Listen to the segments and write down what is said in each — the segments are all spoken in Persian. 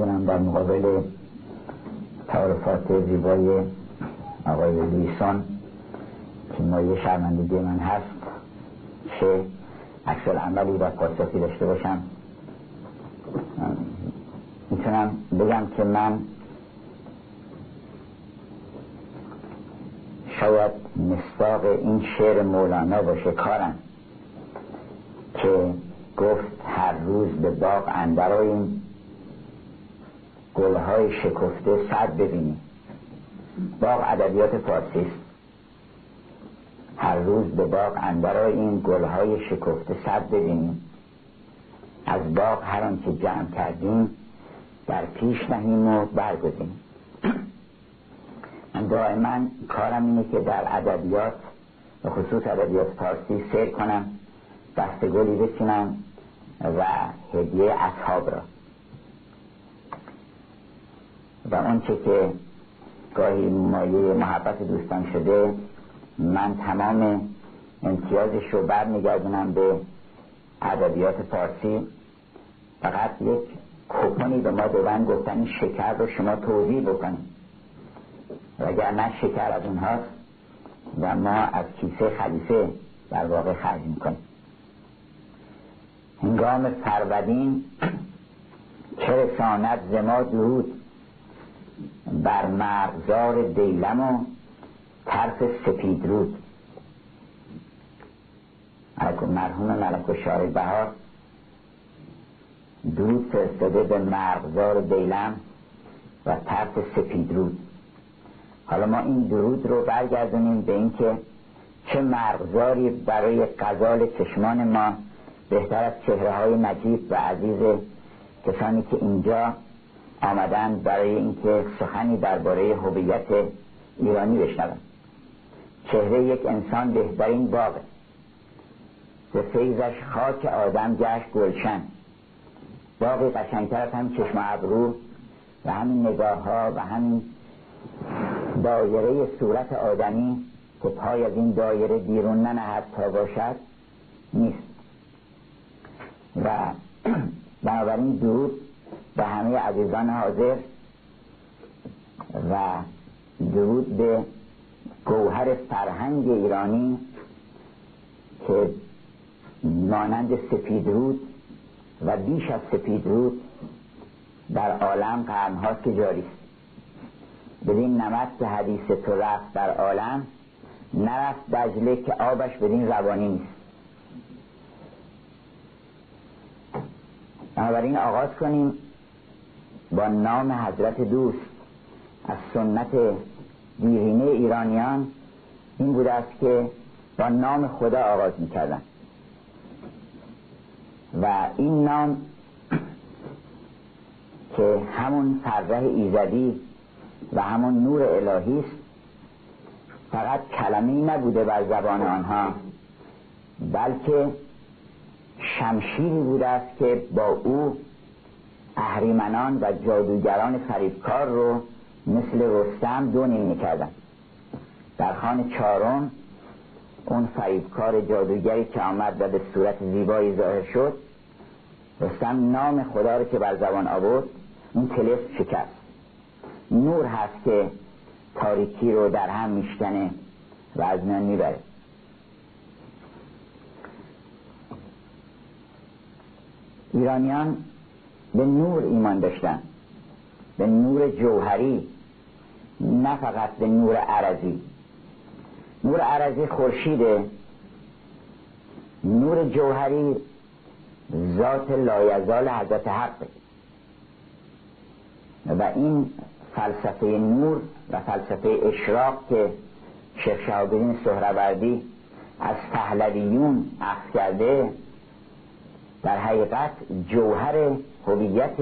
می‌دونم در مقابل تعارفات زیبای آقای لویسون که مایه شرمندگی من هست چه اکثر عملی و پاسخی داشته باشم. می‌تونم بگم که من شاید مستاق این شعر مولانا باشه کارم که گفت هر روز به باغ اندراییم گلهای شکفته صد ببینیم باغ ادبیات فارسی است. هر روز به باغ اندراییم گلهای شکفته صد ببینیم از باغ هر آنچه جمع کردیم در پیش نهیم و برگزیم. من دائما کارم اینه که در ادبیات و خصوص ادبیات فارسی سیر کنم دست گلی بچینم و هدیه اصحاب را. و اونچه که گاهی مایه محبت دوستان شده من تمام امتیازش رو برمیگردونم به ادبیات فارسی. فقط یک کوپونی به ما دادن گفتن این شکر رو شما توضیح بکنید نه شکر از اونهاست و ما از کیسه خلیفه در واقع خرج می‌کنیم. هنگام فرودین چه رساند زما درود. بر مرزار دیلم و طرف سپید رود. مرحوم ملک و شارع بهار. درود فرستاده به مرغزار دیلم و طرف سپید رود. حالا ما این درود رو برگردونیم به اینکه چه مرغزاری برای قضال چشمان ما بهتر از چهره های نجیب و عزیز کسانی که اینجا آمدن برای اینکه سخنی درباره هویت ایرانی بشنوند چهره یک انسان بهترین باغه به فیضش خاک آدم گشت گلشن. باقی قشنگتر از هم چشم ابرو و همین نگاه ها و همین دایره صورت آدمی که پای از این دایره بیرون ننهد تا باشد نیست. و بنابراین درود به همه عزیزان حاضر و درود به گوهر فرهنگ ایرانی که مانند سپید رود و بیش از سپید رود در عالم قرنهاست که جاری است. بدین نمک که حدیث تو رفت در عالم نرفت دجله که آبش بدین روانی نیست. بنابراین آغاز کنیم با نام حضرت دوست. از سنت دیرینه ایرانیان این بوده است که با نام خدا آغاز می‌کردن. و این نام که همون فرح ایزدی و همون نور الهی است فقط کلمه نبوده بر زبان آنها بلکه شمشیری بوده است که با او اهریمنان و جادوگران فریبکار رو مثل رستم دو نیم می‌کردن. در خان چارم اون فریبکار جادوگری که آمد و به صورت زیبایی ظاهر شد رستم نام خدا رو که بر زبان آورد اون تلس شکست. نور هست که تاریکی رو در هم میشکنه و از میان می‌بره. ایرانیان به نور ایمان داشتن. به نور جوهری. نه فقط به نور عرضی. نور عرضی خورشیده. نور جوهری ذات لایزال حضرت حق. و این فلسفه نور و فلسفه اشراق که شیخ شهابدین سهروردی از پهلویون اخذ کرده در حقیقت جوهر هویت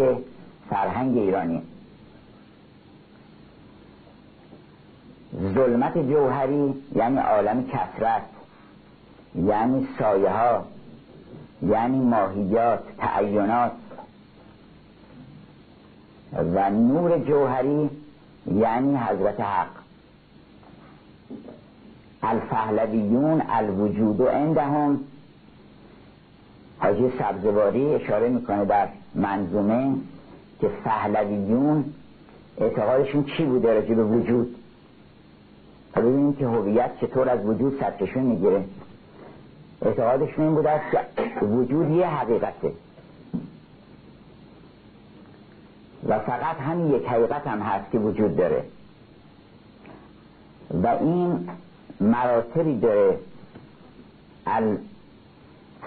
فرهنگ ایرانی. ظلمت جوهری یعنی عالم کسرت یعنی سایه ها یعنی ماهیات تعینات. و نور جوهری یعنی حضرت حق. الفهلویون الوجود و عندهم حاجی سبزواری اشاره می‌کنه در منظومه که فهلویون اعتقادشون چی بوده راجع به وجود؟ ببینیم که هویت چطور از وجود سرچشمه می‌گیره. اعتقادشون این بوده که وجود یه حقیقته. و فقط همین یک حقیقت هم هست که وجود داره. و این مراتبی داره.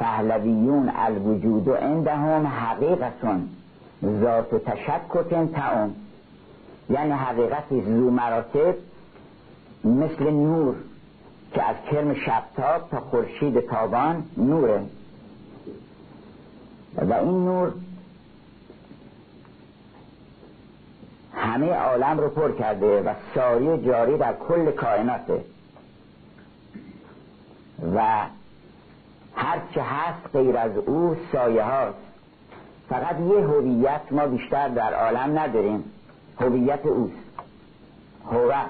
الفهلویون الوجود و عندهم حقیقتون. ذات و تشککن تعم یعنی حقیقتی زو مراتب مثل نور که از کرم شبتاب تا خورشید تابان نوره. و این نور همه عالم رو پر کرده و ساری جاری در کل کائناته. و هرچه هست غیر از او سایه هاست. فقط یه هویت ما بیشتر در عالم نداریم. هویت اوست. هوه.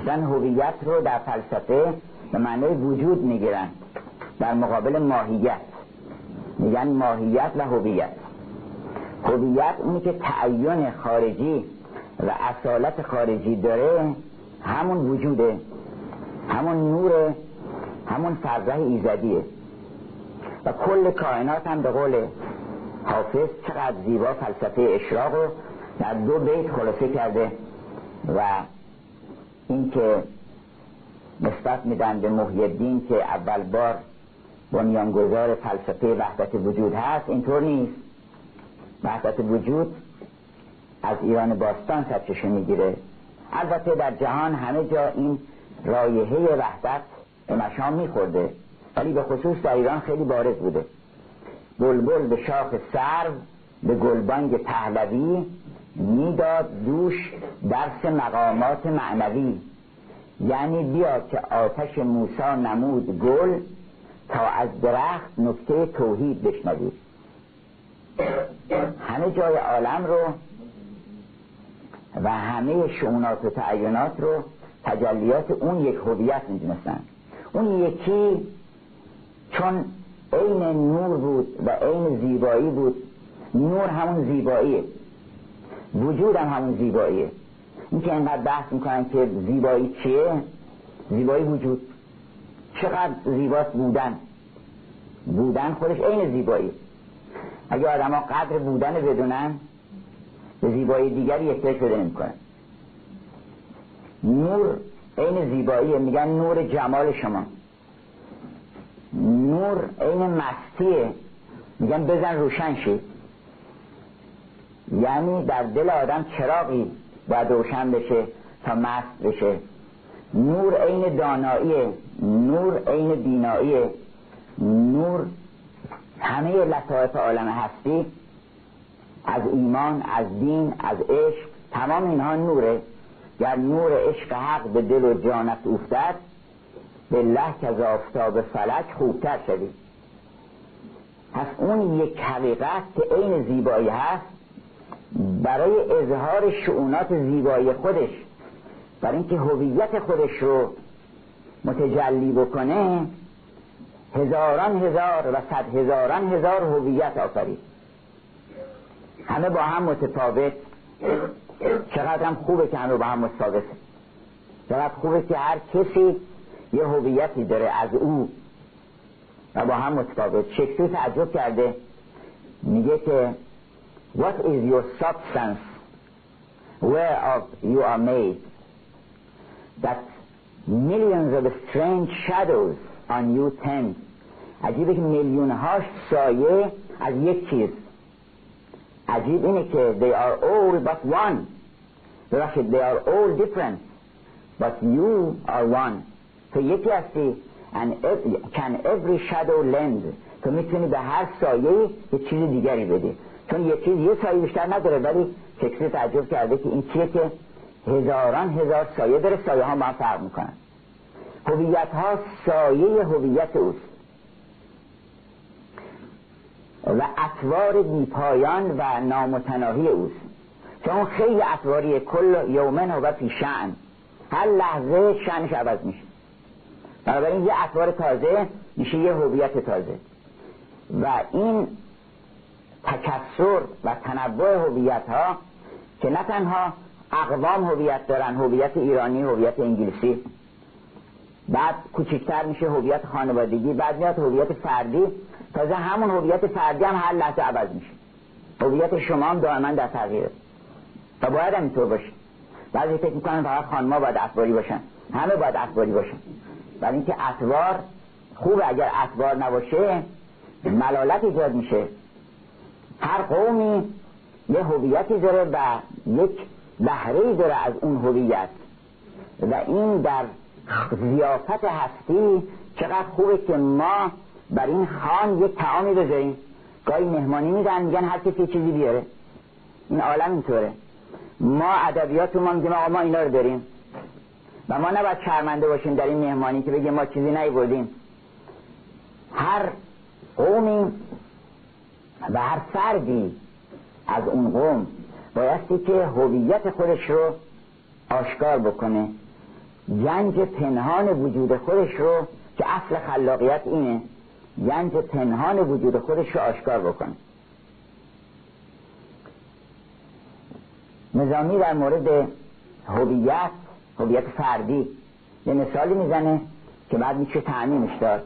اصلا هویت رو در فلسفه به معنی وجود می‌گیرن. در مقابل ماهیت. میگن ماهیت و هویت. هویت اونی که تعین خارجی و اصالت خارجی داره همون وجوده. همون نوره همون فرزه ایزدیه. و کل کائنات هم به قول حافظ چقدر زیبا فلسفه اشراق رو در دو بیت خلاصه کرده و اینکه نسبت میدن به محی که اول بار بنیانگذار فلسفه وحدت وجود هست اینطور نیست. وحدت وجود از ایران باستان سرچشمه می‌گیره. البته در جهان همه جا این رایحه وحدت به مشام میخورده. ولی به خصوص در ایران خیلی بارز بوده. بلبل به شاخ سرو به گلبانگ پهلوی می‌داد دوش درس مقامات معنوی. یعنی بیا که آتش موسا نمود گل تا از درخت نکته توحید بشنوید همه جای عالم رو و همه شعونات و تعینات رو تجلیات اون یک هویت می‌دونستن. اون یکی چون عین نور بود و عین زیبایی بود. نور همون زیباییه. وجود هم همون زیباییه. این که اینقدر بحث می‌کنن که زیبایی چیه؟ زیبایی وجود. چقدر زیباست بودن. بودن خودش عین زیبایی. اگه آدم ها قدر بودن بدونن به زیبایی دیگری احتیاج بده نمی‌کنن. نور عین زیباییه میگن نور جمال شما. نور عین مستیه میگن بزن روشن شید یعنی در دل آدم چراغی باید روشن بشه تا مست بشه. نور عین داناییه. نور عین بیناییه. نور همه لطایف عالم هستی. از ایمان از دین از عشق تمام اینها نوره. گر نور عشق حق به دل و جانت افتد بالله که از آفتاب فلک خوبتر شدی پس اون یک حقیقت که عین زیبایی هست برای اظهار شعونات زیبایی خودش برای اینکه هویت خودش رو متجلی بکنه هزاران هزار و صد هزاران هزار هویت آفرید. همه با هم متفاوت. چقدر هم خوبه که همه با هم متفاوت چقدر خوبه که هر کسی یه هویتی داره از او و با هم متفاوت. شکسپیر تعجب کرده. میگه که What is your substance? Whereof you are made? That millions of strange shadows on you tend. عجیبه که میلیون هاش سایه از یک چیز. عجیب اینه که they are all but one. ببخشید they are all different but you are one. تو یکی هستی and can every shadow lend. تو می‌تونی به هر سایه یه چیز دیگری بدی. چون یه چیز یه سایه بیشتر نداره ولی شکلی تعجب کرده که این چیه که هزاران هزار سایه داره. سایه ها ما فرق می‌کنن. هویت ها سایه هویت اوست. و اطوار بیپایان و نامتناهی اوست. چون خیلی اطواری کل یومن و فی شعن هر لحظه شنش عوض میشه. بنابراین یه اطوار تازه میشه یه هویت تازه. و این تکسر و تنوع هویت ها که نه تنها اقوام هویت دارن هویت ایرانی هویت انگلیسی بعد کوچکتر میشه هویت خانوادگی بعد میاد هویت فردی. تازه همون هویت فردی هم هر لحظه عوض میشه. هویت شما هم دائما در تغییره. و باید هم اینطور باشه. بعضی فکر می‌کنن فقط خانما باید اخباری باشن. همه باید اخباری باشن. ولی اینکه اطوار خوب اگر اطوار نباشه ملالت ایجاد میشه. هر قومی یه هویتی داره و یک بهره داره از اون هویت. و این در زیافت هستی چقدر خوبه که ما بر این خان یک تعامی بذاریم. گاهی مهمانی میدن میگن هر کسی چیزی بیاره. این عالم اینطوره. ما ادبیات ما میگیم آقا ما اینا رو داریم. و ما نباید شرمنده باشیم در این مهمانی که بگیم ما چیزی بردیم هر قومی و هر فردی از اون قوم بایستی که هویت خودش رو آشکار بکنه. جنج پنهان وجود خودش رو که اصل خلاقیت اینه. جنج پنهان وجود خودش رو آشکار بکنه. نظامی در مورد هویت هویت فردی یه مثالی می‌زنه که بعد میشه تعمیمش داد.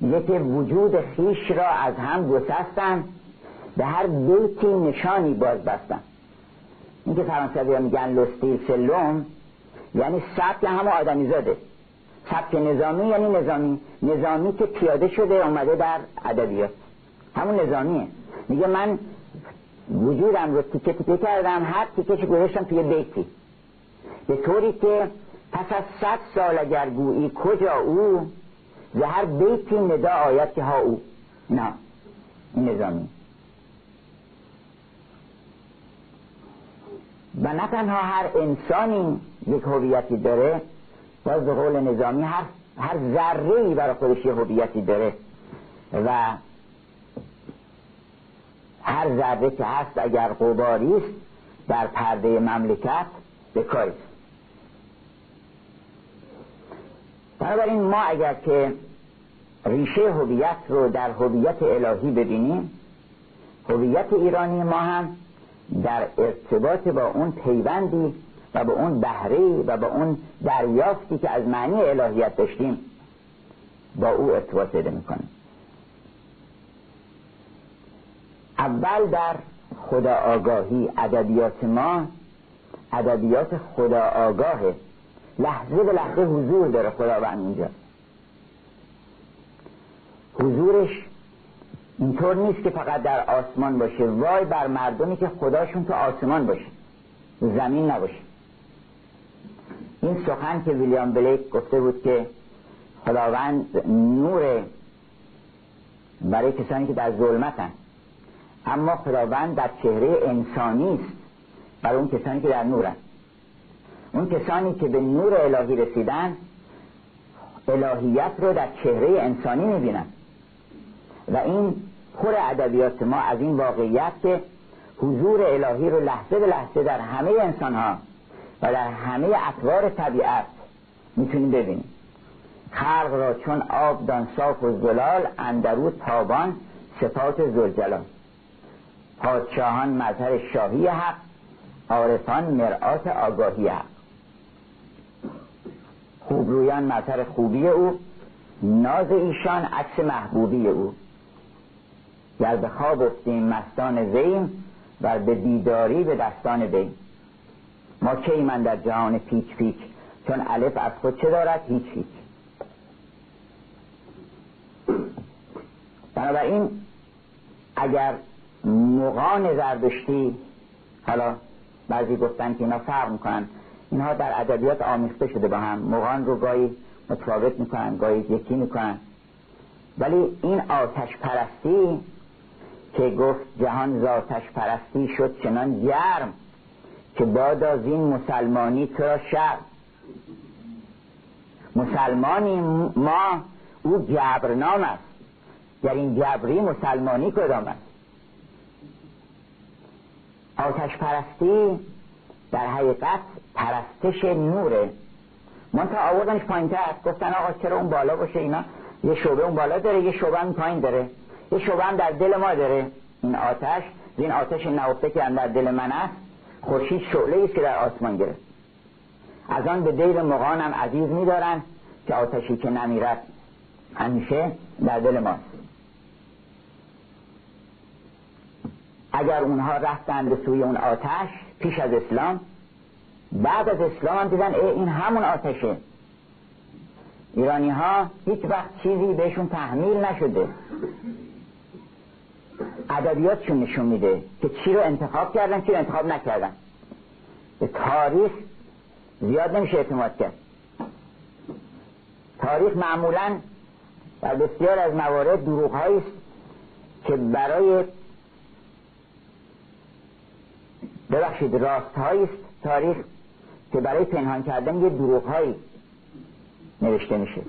میگه که وجود خیش را از هم گسستن به هر بیتی نشانی باز بستن این که فرانسوی میگن لستیل سلوم یعنی سبک همه آدمی زاده سبک نظامی یعنی نظامی. نظامی که پیاده شده اومده در ادبیات. همون نظامیه. میگه من وجودم رو تیکه تیکه کردم هر تیکه گذاشتم توی بیتی. به طوری که پس از صد سال اگر گویی کجا او هر بیتی ندا آید که ها او. نه نظامی. و نه تنها هر انسانی یک هویتی داره باز به قول نظامی هر هر ذره ای برای خودش یه هویتی داره. و هر ذره که هست اگر قباری است در پرده مملکت به کاری بنابراین ما اگر که ریشه هویت رو در هویت الهی ببینیم هویت ایرانی ما هم در ارتباط با اون پیوندی و با اون بهره و با اون دریافتی که از معنی الهیت داشتیم با او ارتباط پیدا می‌کنیم. اول در خدا آگاهی ادبیات ما ادبیات خدا آگاهه لحظه به لحظه حضور داره خداوند اینجا. حضورش اینطور نیست که فقط در آسمان باشه وای بر مردمی که خداشون تو آسمان باشه. زمین نباشه. این سخن که ویلیام بلیک گفته بود که خداوند نور برای کسانی که در ظلمتن. اما خداوند در چهره انسانی است برای اون کسانی که در نورن. اون کسانی که به نور الهی رسیدن الهیت رو در چهره انسانی می‌بینن. و این پر ادبیات ما از این واقعیت که حضور الهی رو لحظه به لحظه در همه انسان ها و در همه اطوار طبیعت می‌تونیم ببینیم. خلق را چون آب دان صاف و زلال اندرو تابان صفات زلجلال. پادشاهان مظهر شاهی حق عارفان مرآت آگاهی حق. خوبرویان مظهر خوبی او ناز ایشان عکس محبوبی او. گر به خواب افتیم مستان زیم و به دیداری به دستان بیم ما کی من در جهان پیچ پیچ؟ چون الف از خود چه دارد؟ هیچ هیچ. بنابراین اگر مقان زردشتی حالا بعضی گفتن که اینا فرق می‌کنن اینها در ادبیات آمیخته شده با هم. مقان رو گاهی متفاوت می‌کنن گاهی یکی می‌کنن. ولی این آتش پرستی که گفت جهان زاتش پرستی شد چنان گرم. که باد از این مسلمانی تو را شر؟ مسلمانی ما او جبرنام است. در این جبری مسلمانی کدام است آتش پرستی در حقیقت پرستش نوره. من تا آوردنش پایین تر گفتن آقا چرا اون بالا باشه؟ اینا یه شعبه اون بالا داره یه شعبه اون پایین داره. یه شعبه هم در دل ما داره. این آتش این آتش نهفته که در دل من است. خورشید شعله است که در آسمان گرفت. از آن به دیر مغانم عزیز میدارند که آتشی که نمیرد همیشه در دل ماست. اگر اونها رفتند به سوی اون آتش پیش از اسلام بعد از اسلام هم دیدن این همون آتشه. ایرانی ها هیچ وقت چیزی بهشون تحمیل نشده. ادبیاتشون نشون میده که چی رو انتخاب کردن چی رو انتخاب نکردن. به تاریخ زیاد نمیشه اعتماد کرد. تاریخ معمولا در بسیار از موارد دروغ است که برای ببخشید راست است تاریخ که برای پنهان کردن یه دروغ هایی نوشته میشه.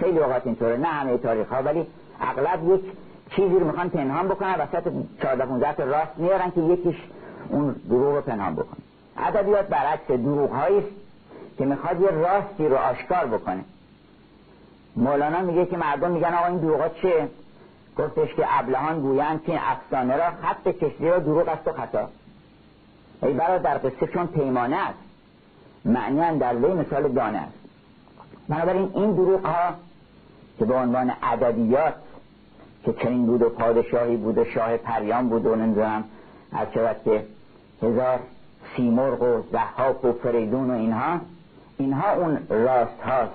خیلی اوقات اینطوره نه همه تاریخ ها ولی اغلب یک چیزی رو می‌خوان پنهان بکنن وسط 14 15 راست میارن که یکیش اون دروغ رو پنهان بکنه. ادبیات برعکس دروغ است که می‌خواد یه راستی رو آشکار بکنه. مولانا میگه که مردم میگن آقا این دروغا چه گفتش که ابلهان گویند که این افسانه را خط کشتی را دروغ است و خطا. ای در قصه چون پیمانه است. معنی در وی مثال دانه است. بنابراین این دروغ ها که به عنوان ادبیات که چنین بود و پادشاهی بود و شاه پریان بود و نمی‌دونم از که هزار سیمرغ و زحاک و فریدون و اینها اینها اون راست هاست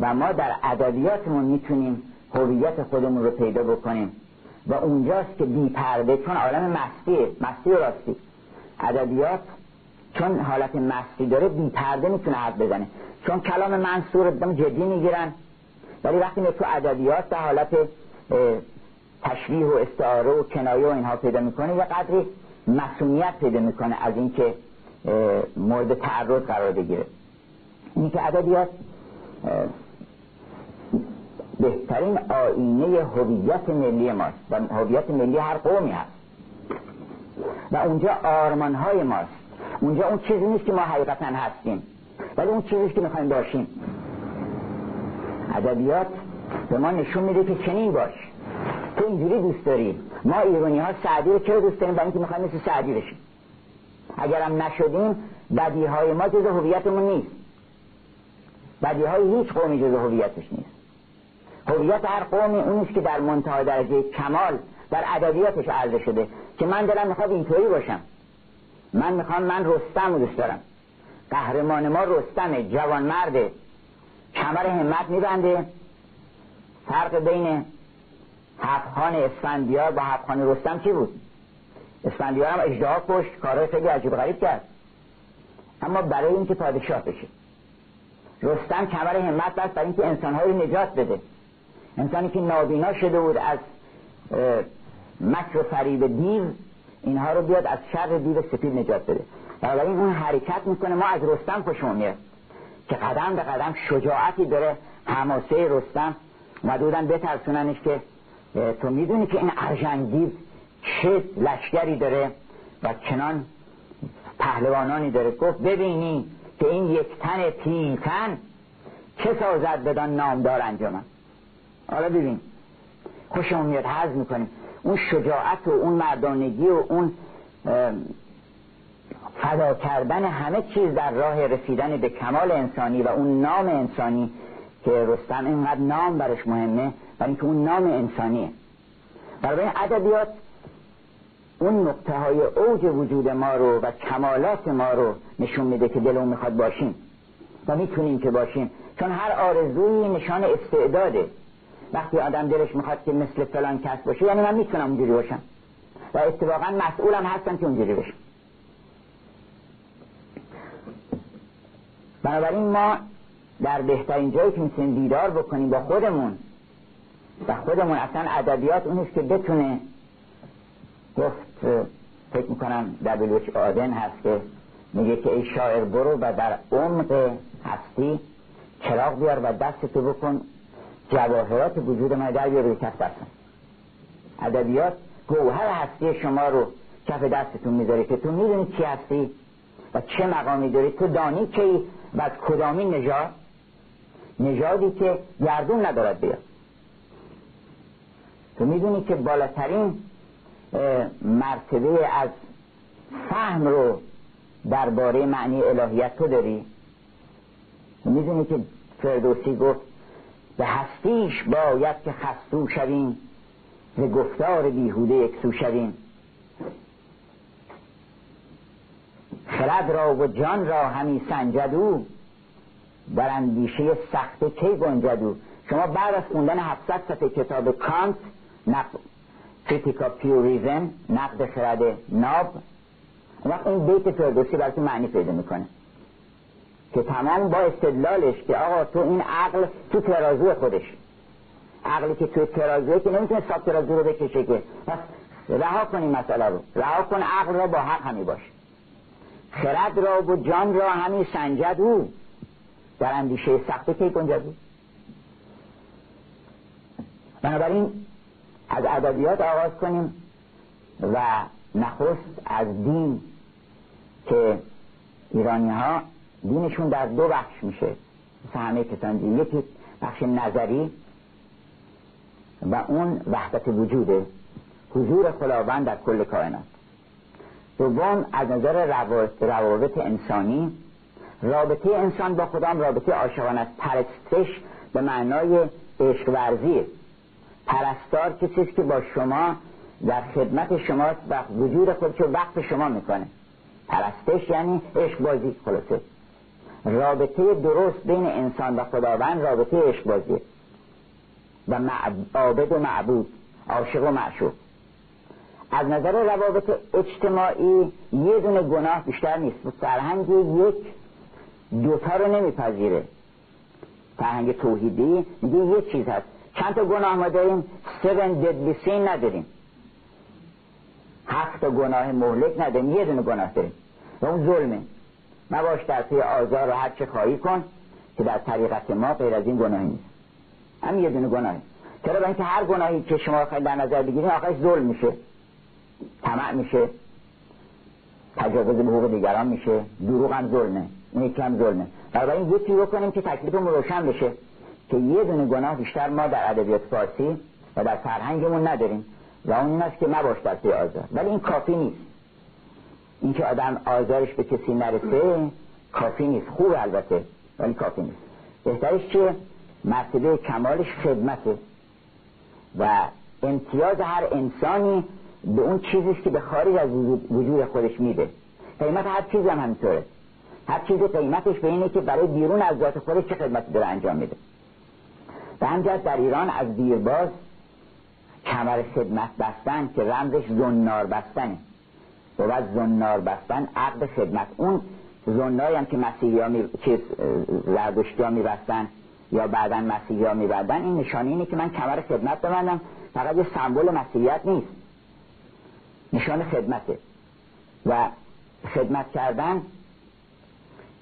و ما در ادبیاتمون می‌تونیم هویت خودمون رو پیدا بکنیم و اونجاست که بی پرده چون عالم مستیه مستی و راستی. ادبیات چون حالت مستی داره بی پرده می‌تونه حرف بزنه. چون کلام منصور جدی می‌گیرن ولی وقتی تو ادبیات در حالت تشریح و استعاره و کنایه و اینها پیدا می‌کنه. یه قدری مسئولیت پیدا می‌کنه از اینکه مورد تعرض قرار بگیره. اینی که ادبیات بهترین آینه هویت ملی ماست و هویت ملی هر قومی هست. و اونجا آرمان های ماست. اونجا اون چیزی نیست که ما حقیقتا هستیم ولی اون چیزی که می‌خوایم باشیم. ادبیات به ما نشون میده که چنین باش. تو اینجوری دوست داری. ما ایرانی ها سعدی رو چرا دوست داریم؟ برای اینکه می‌خوایم مثل سعدی بشیم. اگرم نشدیم بدی های ما جز هویتمون نیست. بدی های هیچ قومی جز هویتش نیست. هویت هر قومی اونیست که در منتها درجه کمال در ادبیاتش عرضه شده که من دلم می‌خواد اینطوری باشم. من می‌خوام من رستم رو دوست دارم. قهرمان ما رستمه جوان مرده کمر همت میبنده. فرق بین حفخان اسفندیار با حفخان رستم چی بود؟ اسفندیار هم اجدها کشت کارهای خیلی عجیب غریب کرد. اما برای اینکه پادشاه بشه. رستم کمر همت بست برای اینکه انسانهای نجات بده. انسانی که نابینا شده بود از مکر و فریب دیو اینها رو بیاد از شر دیو سپید نجات بده. بنابراین اون حرکت می‌کنه ما از رستم خوشمون میاد. که قدم به قدم شجاعتی داره حماسه رستم مدودن بترسوننش که تو می‌دونی که این ارجنگیز چه لشکری داره و چنان پهلوانانی داره؟ گفت ببینی که این یک تن پیلتن چه سازد بدان نامدار انجامن حالا ببین خوشمون میاد حض می‌کنیم. اون شجاعت و اون مردانگی و اون فدا کردن همه چیز در راه رسیدن به کمال انسانی و اون نام انسانی که رستم اینقدر نام برش مهمه و اینکه اون نام انسانیه. برای ادبیات اون نقطه های اوج وجود ما رو و کمالات ما رو نشون میده که دلمون می‌خواد باشیم و می‌تونیم که باشیم. چون هر آرزویی نشان استعداده. وقتی آدم دلش می‌خواد که مثل فلان کس باشه یعنی من می‌تونم اونجوری باشم. و اتفاقا مسئولم هستم که اونجوری باشم. بنابراین ما در بهترین جایی که می‌تونیم دیدار بکنیم با خودمون. و خودمون اصلا ادبیات اونیست که بتونه گفت فکر می‌کنم دبلوچ آدن هست که میگه که ای شاعر برو و در عمق هستی چراغ بیار و دست تو بکن جواهرات وجود ما در روی کف دستم ادبیات گوهر هستی شما رو کف دستتون می‌ذاره که تو می‌دونی چی هستی و چه مقامی داری تو دانی که و از کدامی نژاد؟ نژادی که گردون ندارد بیاد. تو می‌دونی که بالاترین مرتبه از فهم رو درباره معنی الهیت تو داری؟ می‌دونی که فردوسی گفت به هستیش باید که خستو شویم ز گفتار بیهوده یکسو شویم. خرد را و جان را همی سنجدو در اندیشه سخته کی گنجدو شما بعد از خوندن 700 صفحه کتاب کانت نقد کریتیکا پیوریزم نقد خرد ناب وقت این بیت فردوسی براتون معنی پیدا می‌کنه. که تمام با استدلالش که آقا تو این عقل تو ترازو خودش. عقلی که تو ترازوه که نمی‌تونه ساب ترازو رو بکشه که. رها کنی مسئله رو. رها کن عقل را با حق همی باش. خرد را و جان را همی سنجد او. در اندیشه سخته کی گنجد؟ بنابراین از ادبیات آغاز کنیم و نخست از دین که ایرانی ها دینشون در دو بخش میشه. مثل همه کسان یکی بخش نظری و اون وحدت وجوده. حضور خداوند در کل کائنات. دوم از نظر روابط انسانی رابطه انسان با خدام رابطه عاشقانه است. پرستش به معنای عشق ورزی پرستار کسی که با شما در خدمت شما و وجود خودشو وقت شما می‌کنه. پرستش یعنی عشق بازی خلاصه. رابطه درست بین انسان و خداوند رابطه عشق بازی و عابد و معبود عاشق و معشوق. از نظر روابط اجتماعی یه دونه گناه بیشتر نیست. فرهنگ یک دوتا رو نمیپذیره. فرهنگ توحیدی میگه یه چیز هست. چند تا گناه ما داریم؟ seven deadly sin نداریم. هفت گناه مهلک نداریم. یه دونه گناه داریم. و اون ظلمه. مباش در پی آزار و هر چه خواهی کن که در طریقت ما غیر از این گناهی نیست. هم یه دونه گناهی چرا؟ اینکه هر گناهی که شما خواهید در نظر بگیرید آخرش ظلم میشه. طمع میشه. تجاوز به حقوق دیگران میشه. دروغ هم ظلمه. این یکی هم ظلمه این یکی بکنیم که تکلیفمون روشن بشه. که یه دونه گناه بیشتر ما در ادبیات فارسی و در فرهنگمون نداریم. و اون این است که مباش پی آزار. ولی این کافی نیست. اینکه آدم آزارش به کسی نرسه کافی نیست. خوب البته ولی کافی نیست. بهترش که مرتبه کمالش خدمته. و امتیاز هر انسانی به اون چیزیست که به خارج از وجود خودش میده. قیمت هر چیز هم همینطوره. هر چیز قیمتش به اینه که برای بیرون از ذات خودش چه خدمتی داره انجام میده. به همجهت در ایران از دیرباز کمر خدمت بستن که رمزش زنار بستنه. بود زنار بستن عقد خدمت. اون زناری هم که مسیحی ها می... چیز زردشتی ها میبستن یا بعدا مسیحی ها میبردن این نشانه اینه که من کمر خدمت ببندم. فقط یه سمبل مسیحیت نیست. نشان خدمته. و خدمت کردن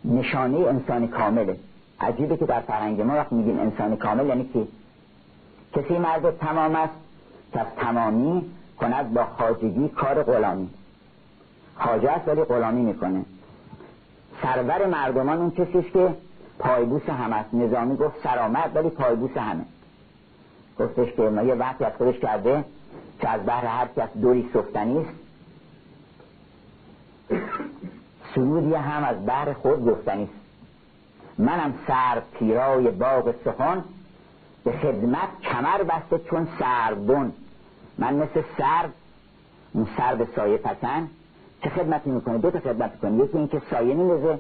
نشانه انسان کامله. عجیبه که در فرهنگ ما وقت میگیم انسان کامل یعنی کی کسی مرد تمام است که از تمامی کند با خاجگی کار غلامی. خاجه است ولی غلامی می‌کنه. سرور مردمان اون کسی است که پایبوس همه است. نظامی گفت سرامت ولی پایبوس همه. گفتش که ما یه وقتی از خودش کرده که از بحر هر کس دوری سفتنی سرودی هم از بحر خود گفتنی است منم سر پیرای باغ سخن به خدمت کمر بسته چون سربون من مثل سر اون سر به سایه پسن چه خدمتی می‌کنه دو تا خدمت می‌کنه یکی اینکه سایه میندازه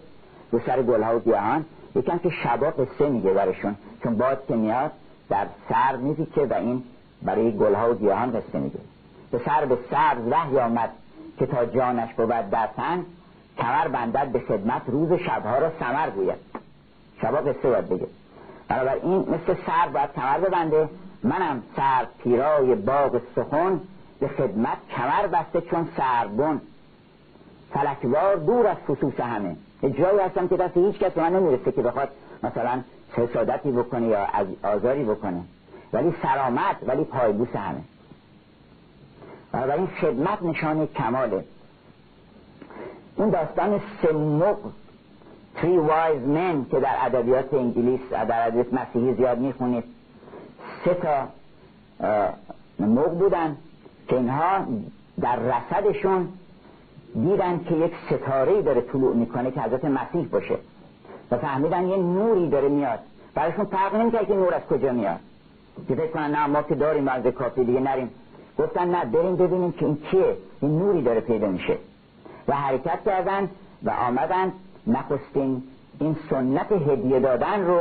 رو سر گلها و گیاهان یکی هم که شبا قصه میگه برشون. چون باد که میاد در سر میزیکه و این برای گلها و گیاهان قصه میگه. به سر به سبز وحی آمد که تا جانش بود در تن کمر بندد به خدمت روز شبها را سمر گوید. شبا قصه باید بگه. این مثل سر باید کمر ببنده. منم سر پیرای باغ سخن به خدمت کمر بسته چون سربون فلکوار دور از خصوص همه. جایی هستم که دست هیچ کس من نمی‌رسه که بخواد مثلا حسادتی بکنه یا آزاری بکنه. ولی سرامت ولی پایبوس همه. این خدمت نشانه کماله. این داستان سمق Three Wise Men که در ادبیات انگلیس در ادبیات مسیحی زیاد می‌خونید سه تا موق بودن که اینها در رسدشون دیدن که یک ستاره داره طلوع می‌کنه که حضرت مسیح باشه و فهمیدن یه نوری داره میاد. برایشون فرق نمی‌کرد که نور از کجا میاد. که فکر کنن نه ما که داریم از کافی دیگه نریم. گفتن نه بریم ببینیم که این کیه. این نوری داره پیدا میشه. و حرکت کردن و آمدن نخستین این سنت هدیه دادن رو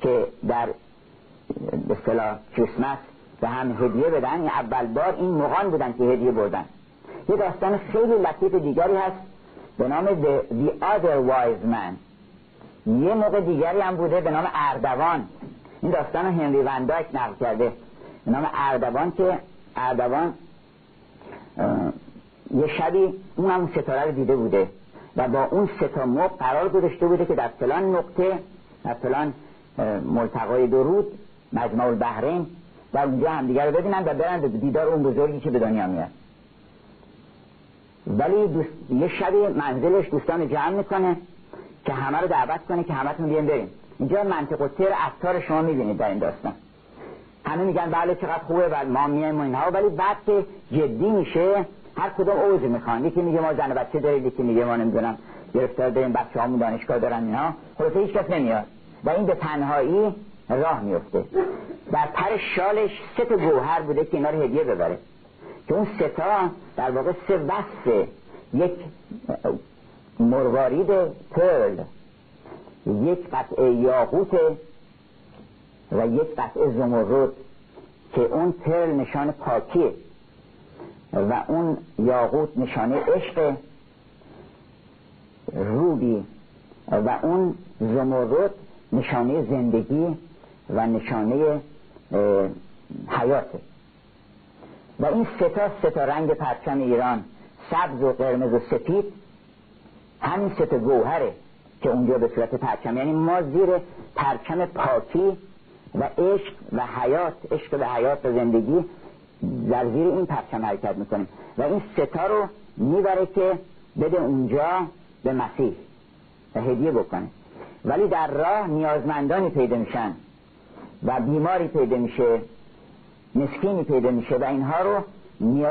که در به اصطلاح کریسمس به هم هدیه بدن این اول بار این مغان بودن که هدیه بردن. یه داستان خیلی لطیف دیگری هست به نام The, The Other Wise Man. یه موقع دیگری هم بوده به نام اردوان. این داستان هنری ونداک نقل کرده. به نام اردوان که اردوان یه شبی اون هم ستاره رو دیده بوده و با اون ستا موب قرار گذاشته بوده که در فلان نقطه در فلان ملتقای درود مجمع البحرین و اونجا هم دیگر رو ببینن و برن دیدار اون بزرگی که به دنیا میاد. ولی دوست... یه شبی منزلش دوستان جمع می‌کنه که همه رو دعوت کنه که همتون بیان بریم اینجا منطق و تیر افتار شما می‌بینید در این داستان. همه میگن بله چقدر خوبه و ما میایم و اینها ولی بعد که جدی میشه هر کدوم اوج می‌خوان. یکی میگه ما زن بچه داریم یکی میگه ما نمی‌دونم گرفتار داریم بچه همون دانشگاه دارن اینا. خلاصه هیچ کس نمیاد. و این به تنهایی راه میفته در پر شالش سه تا گوهر بوده که اینا رو هدیه ببره. که اون سه تا در واقع سه وسط یک مروارید پرل یک قطعه یاقوت و یک قطعه زمرد که اون پرل نشان پاکیه. و اون یاقوت نشانه عشق روبی و اون زمرد نشانه زندگی و نشانه حیاته. و این ستا ستا رنگ پرچم ایران سبز و قرمز و سپید همین ستا گوهره که اونجا به صورت پرچم یعنی ما زیر پرچم پاکی و عشق و حیات عشق و حیات و زندگی در زیر این پرچم حرکت می‌کنیم. و این ستا رو می‌بره که بده اونجا به مسیح. و هدیه بکنه. ولی در راه نیازمندانی پیدا میشن. و بیماری پیدا میشه. مسکینی پیدا میشه. و اینها رو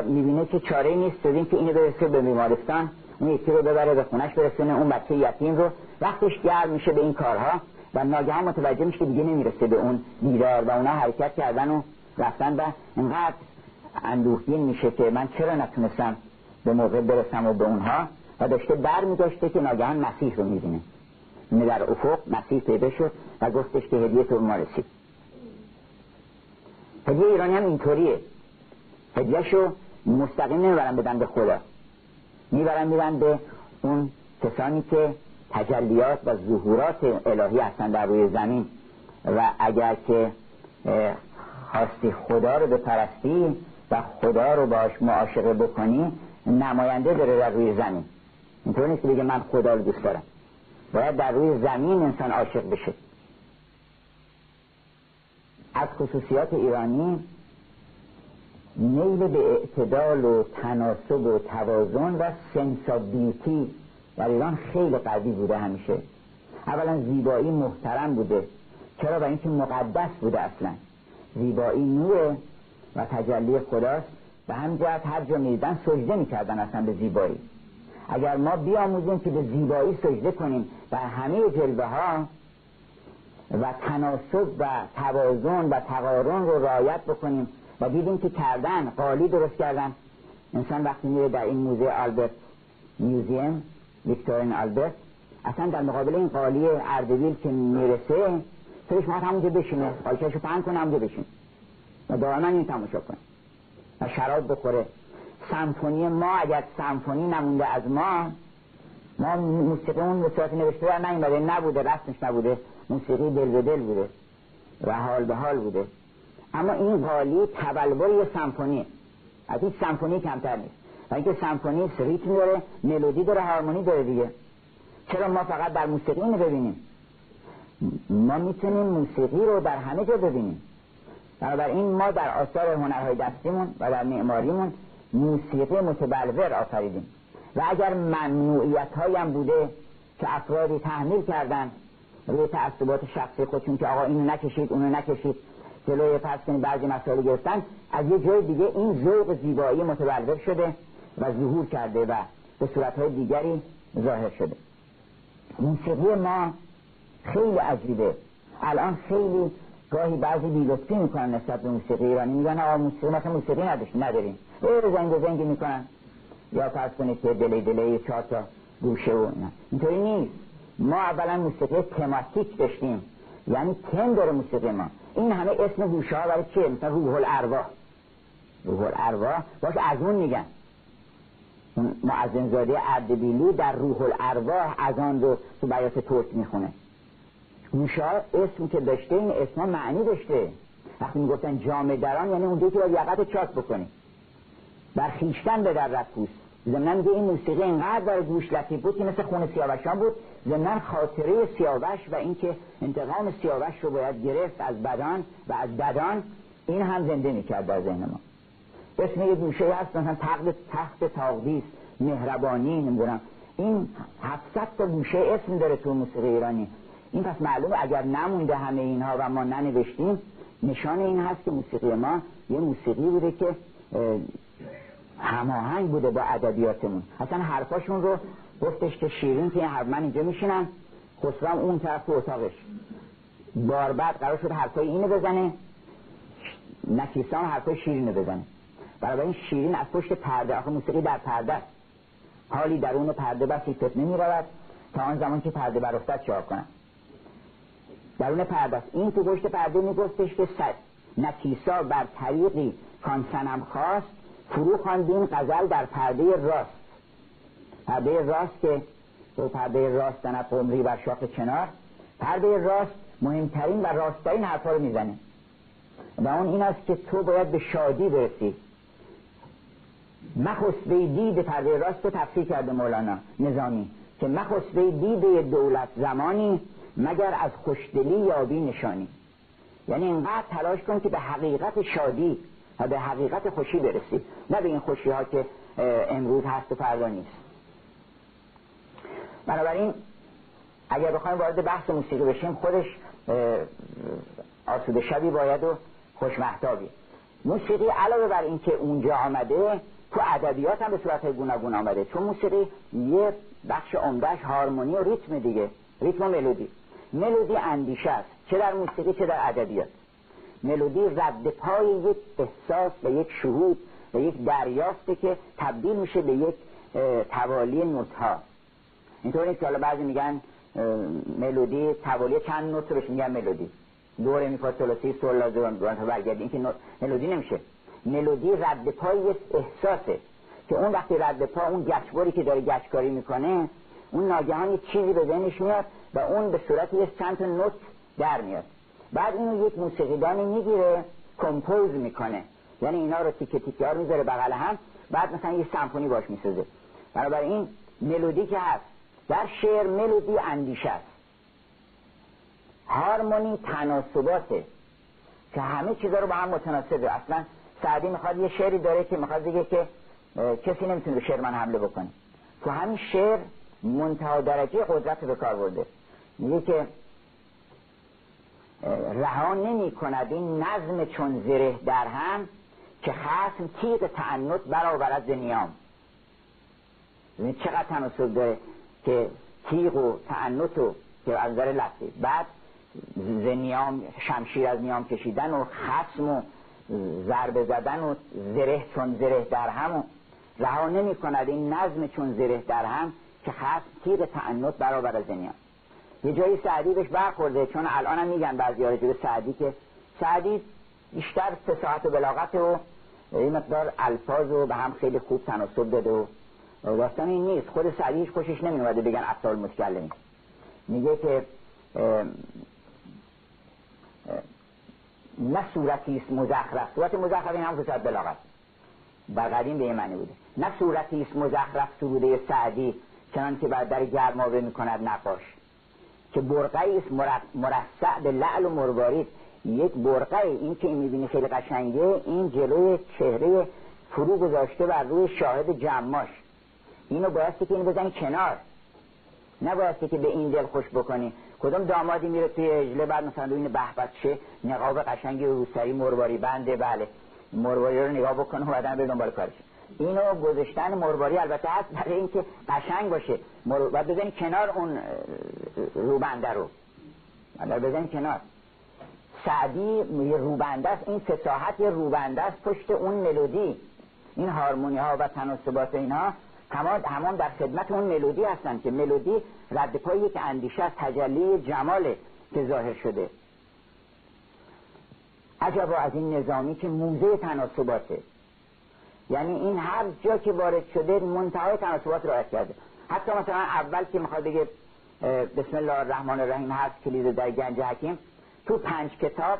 می‌بینه که چاره نیست. جز که اینو برسه به بیمارستان. اون یکی رو ببره به خونش برسونه. اون بچه یتیم رو. وقتش گرم میشه به این کارها. و ناگهان متوجه میشه که دیگه نمی‌رسه به اون دیدار و اونا حرکت کردن و رفتن. و اینقدر اندوهگین میشه که من چرا نتونستم به موقع برسم و به اونها؟ و داشته بر میداشته که ناگهان مسیح رو می‌بینه. اینه در افق مسیح پیدا شد و گفتش که هدیه تو ما رسید. هدیه ایرانی هم اینطوریه. هدیهشو مستقیم نمی‌برن بدن به خدا. می‌برن میرن به اون کسانی که تجلیات و ظهورات الهی هستن در روی زمین. و اگر که خواستی خدا رو بپرستی و خدا رو باش معاشقه بکنی نماینده داره در روی زمین. اینطور نیست بگه من خدا رو دوست دارم. باید در روی زمین انسان عاشق بشه. از خصوصیات ایرانی میل به اعتدال و تناسب و توازن و سنسابیلیتی در ایران خیلی قوی بوده همیشه. اولا زیبایی محترم بوده. چرا؟ و اینکه مقدس بوده اصلا. زیبایی نوره. و تجلی خداست. و هم جهت هر جا میدن سجده می‌کردن اصلا به زیبایی. اگر ما بیاموزیم که به زیبایی سجده کنیم و همه جلوه ها و تناسب و توازن و تقارن رو رعایت بکنیم و دیدیم که کردن قالی درست کردن. انسان وقتی میره در این موزه آلبرت میوزیم ویکتورین آلبرت اصلا در مقابل این قالی اردویل که می‌رسه سرش ما همونجا بشینه. قالیشاشو پهن کنه همونجا بشین و دائما این تماشا کنه و شراب بخوره. سمفونی ما اگر سمفونی نمونده از ما ما موسیقی اون به صورت نوشته در نیومده. نبوده رسمش نبوده. موسیقی دل به دل بوده و حال به حال بوده. اما این قالی تبلور یه سمفونیه. از هیچ سمفونی کمتر نیست. و اینکه سمفونی ریتم داره ملودی داره هارمونی داره دیگه. چرا ما فقط در موسیقی اینو ببینیم؟ ما می‌تونیم موسیقی رو در همه جا ببینیم. بنابراین ما در آثار هنرهای دستیمون و در معماریمون موسیقی متبلور آفریدیم. و اگر ممنوعیت هم بوده که افرادی تحمیل کردن روی تعصبات شخصی خودشون که آقا اینو نکشید اونو نکشید جلوی پس کنید بعضی مسائل گرفتن از یه جای دیگه این ذوق زیبایی متبلور شده و ظهور کرده و به صورتهای دیگری ظاهر شده. موسیقی ما خیلی عجیبه. الان خیلی گاهی بعضی بیلطفی می‌کنن نسبت به موسیقی ایرانی. میگن آقا موسیقی مثلا موسیقی نداشت نداریم. او زنگ زنگی می‌کنن. یا فرض کنید که دلی دلی چهار تا گوشه و اینا. اینطوری نیست. ما اولا موسیقی تماتیک داشتیم. یعنی تم داره موسیقی ما. این همه اسم گوشه ها برای چیه؟ مثلا روح الارواح روح الارواح باش از اون میگن معظم زاده اردبیلی در روح الارواح از آن رو تو بیات ترک می‌خونه. گوشه ها اسم که داشته این اسم معنی داشته. وقتی می‌گفتن جامع دران یعنی اون که باید یقت چاک بکنی. بر خیشتن به در رفت زمنان میگه این موسیقی اینقدر برای گوش لطیف بود که مثل خون سیاوشان بود. زمنان خاطره سیاوش و اینکه انتقام سیاوش رو باید گرفت از بدان و از بدان این هم زنده می‌کرد در ذهن ما. اسم یه گوشه هست مثلا تخت تخت تاقدیس مهربانی نمی‌دونم. این 700 تا گوشه اسم داره تو موسیقی ایرانی. این پس معلومه اگر نمونده همه اینها و ما ننوشتیم نشان این هست که موسیقی ما یه موسیقی بوده که هماهنگ بوده با ادبیاتمون. اصلا حرفاشون رو گفتش که شیرین که حرف من اینجا میشینم خسرو اون طرف تو اتاقش. بار بعد قرار شد حرفای اینو بزنه نفیسان حرفای شیرین رو بزنه. برای این شیرین از پشت پرده آخه موسیقی در پرده حالی درون پرده بسی فتنه می رود تا آن زمان که پرده برافتد چهار کنم. درون پرده است این تو پشت پرده می گفتش که سد نکیسا بر طریقی. کان سنم خواست فرو خواندیم غزل در پرده راست. پرده راست که تو پرده راست تنب قمری بر شاخ چنار پرده راست مهمترین و راستترین حرفا رو می‌زنه. و اون این است که تو باید به شادی برسی. مخصبه دید پرده راست رو تفسیر کرده مولانا نظامی که مخصبه دید دولت زمانی مگر از خوشدلی یابی نشانی. یعنی اینقدر تلاش کن که به حقیقت شادی و به حقیقت خوشی برسی. نه به این خوشی ها که امروز هست و فردا نیست. بنابراین اگر بخوایم وارد بحث موسیقی بشیم خودش آسوده شبی باید و خوشمحتابی موسیقی علاوه بر اینکه اونجا آمده تو ادبیات هم به صورت گوناگون آمده. چون موسیقی یه بخش عمدهش هارمونی و ریتم دیگه ریتم و ملودی. ملودی اندیشه است. چه در موسیقی چه در ادبیات. ملودی رد پای یک احساس و یک شهود و یک دریافته که تبدیل میشه به یک توالی نوت ها اینطور نیست که حالا بعضی میگن ملودی توالی چند نوت روش میگن ملودی. دور می سلاسی سول لازم تا برگردی. این که ملودی نمیشه. ملودی رد پای یک احساسه که اون وقتی رد پا اون گچباری که داره گچکاری می‌کنه اون ناگهان یک چیزی به ذهنش میاد و اون به صورت یک چند نوت در میاد. بعد اینو یک موسیقیدانی می‌گیره کمپوز می‌کنه. یعنی اینا رو تیکه تیکه می‌ذاره بغل هم بعد مثلا یه سمفونی باش می‌سازه. این ملودی که هست در شعر ملودی اندیشه است. هارمونی تناسباته که همه چیزا رو با هم متناسبه. اصلا سعدی می‌خواد یه شعری داره که می‌خواد بگه که کسی نمی‌تونه به شعر من حمله بکنه. تو همین شعر منتها درجه قدرت به کار برده. میگه که رها نمی کند این نظم چون زره در هم که خسم تیغ تعنت برآورد نیام. چقدر تناسب داره که تیغ و تعنت و که از داره لفظی. بعد زنیام شمشیر از نیام کشیدن و خسم و ضربه زدن و زره چون زره در هم و رها نمی کند این نظم چون زره در هم که خسم تیغ تعنت برابر از نیام. یه جایی سعدی بهش برخورده چون الان هم میگن بعضی به سعدی که سعدی بیشتر فساحت و بلاغت و این مقدار الفاظ و به هم خیلی خوب تناسب داده و داستان این نیست. خود سعدیش خوشش نمیومده بگن افضال متکلمی میگه که نه صورتی است مزخرف. صورت مزخرف این هم فساد بلاغت. قدیم به این معنی بوده. نه صورتی است مزخرف سروده سعدی چنان که بعد در گرمابه می‌کند نقاش که برقعی است مرصع به لعل و مروارید یک برقه این که این می‌بینی خیلی قشنگه این جلوی چهره فرو گذاشته بر روی شاهد جماش. اینو بایستی که اینو بزنی کنار. نبایستی که به این دل خوش بکنی. کدوم دامادی میره توی اجله بعد مثلا این بحبت چه نقاب قشنگی روسری مرواری بنده بله. مرواری رو نگاه بکنه و بعدن به دنبال کارش. اینو گذاشتن مرباری البته هست برای اینکه قشنگ باشه. و بزنی کنار اون روبنده رو. بزنی کنار. سعدی یه روبنده است این فساحت یه روبنده است پشت اون ملودی. این هارمونی ها و تناسبات اینا همان همان در خدمت اون ملودی هستن که ملودی رد پای اندیشه از تجلی جمال که ظاهر شده. عجبا از این نظامی که موزه تناسباته. یعنی این هر جا که وارد شده منتهای تناسبات رعایت کرده. حتی مثلا اول که می‌خواد بگه بسم الله الرحمن الرحیم هست کلید در گنج حکیم تو پنج کتاب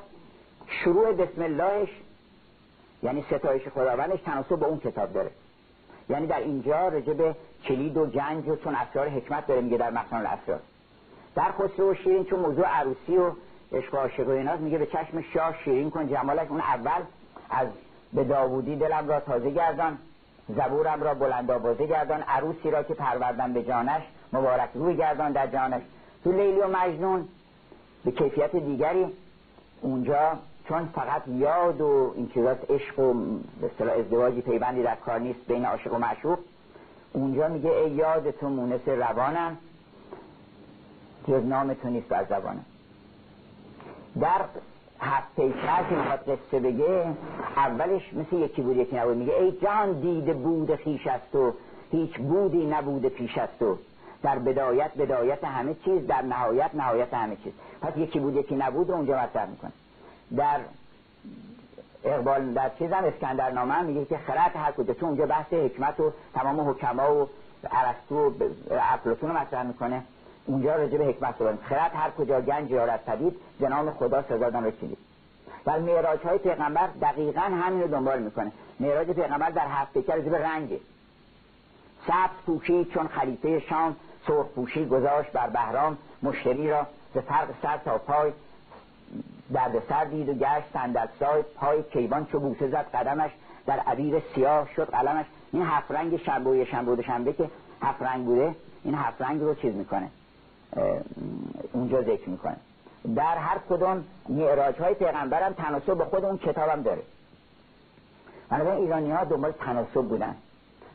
شروع بسم اللهش یعنی ستایش خداوندش تناسب با اون کتاب داره. یعنی در اینجا رجب کلید و گنج و چون اسرار حکمت داره میگه در مخزن الاسرار. در خسرو و شیرین چون موضوع عروسی و عشق و عاشق و میگه به چشم شاه شیرین کن جمالش. اون اول از به داوودی دلم را تازه گردان زبورم را بلند آوازه گردان عروسی را که پروردن به جانش مبارک روی گردان در جانش. تو لیلی و مجنون به کیفیت دیگری. اونجا چون فقط یاد و این چیزاست عشق و به ازدواجی پیوندی در کار نیست بین عاشق و معشوق اونجا میگه ای یاد تو مونس روانم جز نام تو نیست بر زبانم. در هفت پیکر که می‌خواد قصه بگه اولش مثل یکی بود یکی نبود. میگه ای جان دیده بود خیش است و هیچ بودی نبوده پیش است و در بدایت بدایت همه چیز در نهایت نهایت همه چیز. پس یکی بود یکی نبود اونجا مطرح می‌کنه. در اقبال در چیز هم اسکندر نامه میگه که خرد هر کجا چون اونجا بحث حکمت و تمام حکما و ارسطو و افلاطون رو مطرح می‌کنه. اونجا راجع به حکمت رو خرد هر کجا گنج یارد پدید جنام خدا سزادان رسیدید و معراج های پیغمبر دقیقا همین رو دنبال می‌کنه. معراج پیغمبر در هفته که به رنگه. سبز پوشی چون خلیفه شام سرخ پوشی گذاشت بر بهرام مشتری را به فرق سر تا پای درد سر دید و گشت صندل سای پای کیوان چو بوسه زد قدمش در عبیر سیاه شد قلمش. این هفت رنگ شنبه و شنبه و شنبه که هفت رنگ بوده این هفت رنگ رو چیز می‌کنه. اونجا ذکر می‌کنه در هر کدوم معراج های پیغمبر هم تناسب به خود اون کتاب هم داره. بنابراین ایرانی ها دنبال تناسب بودن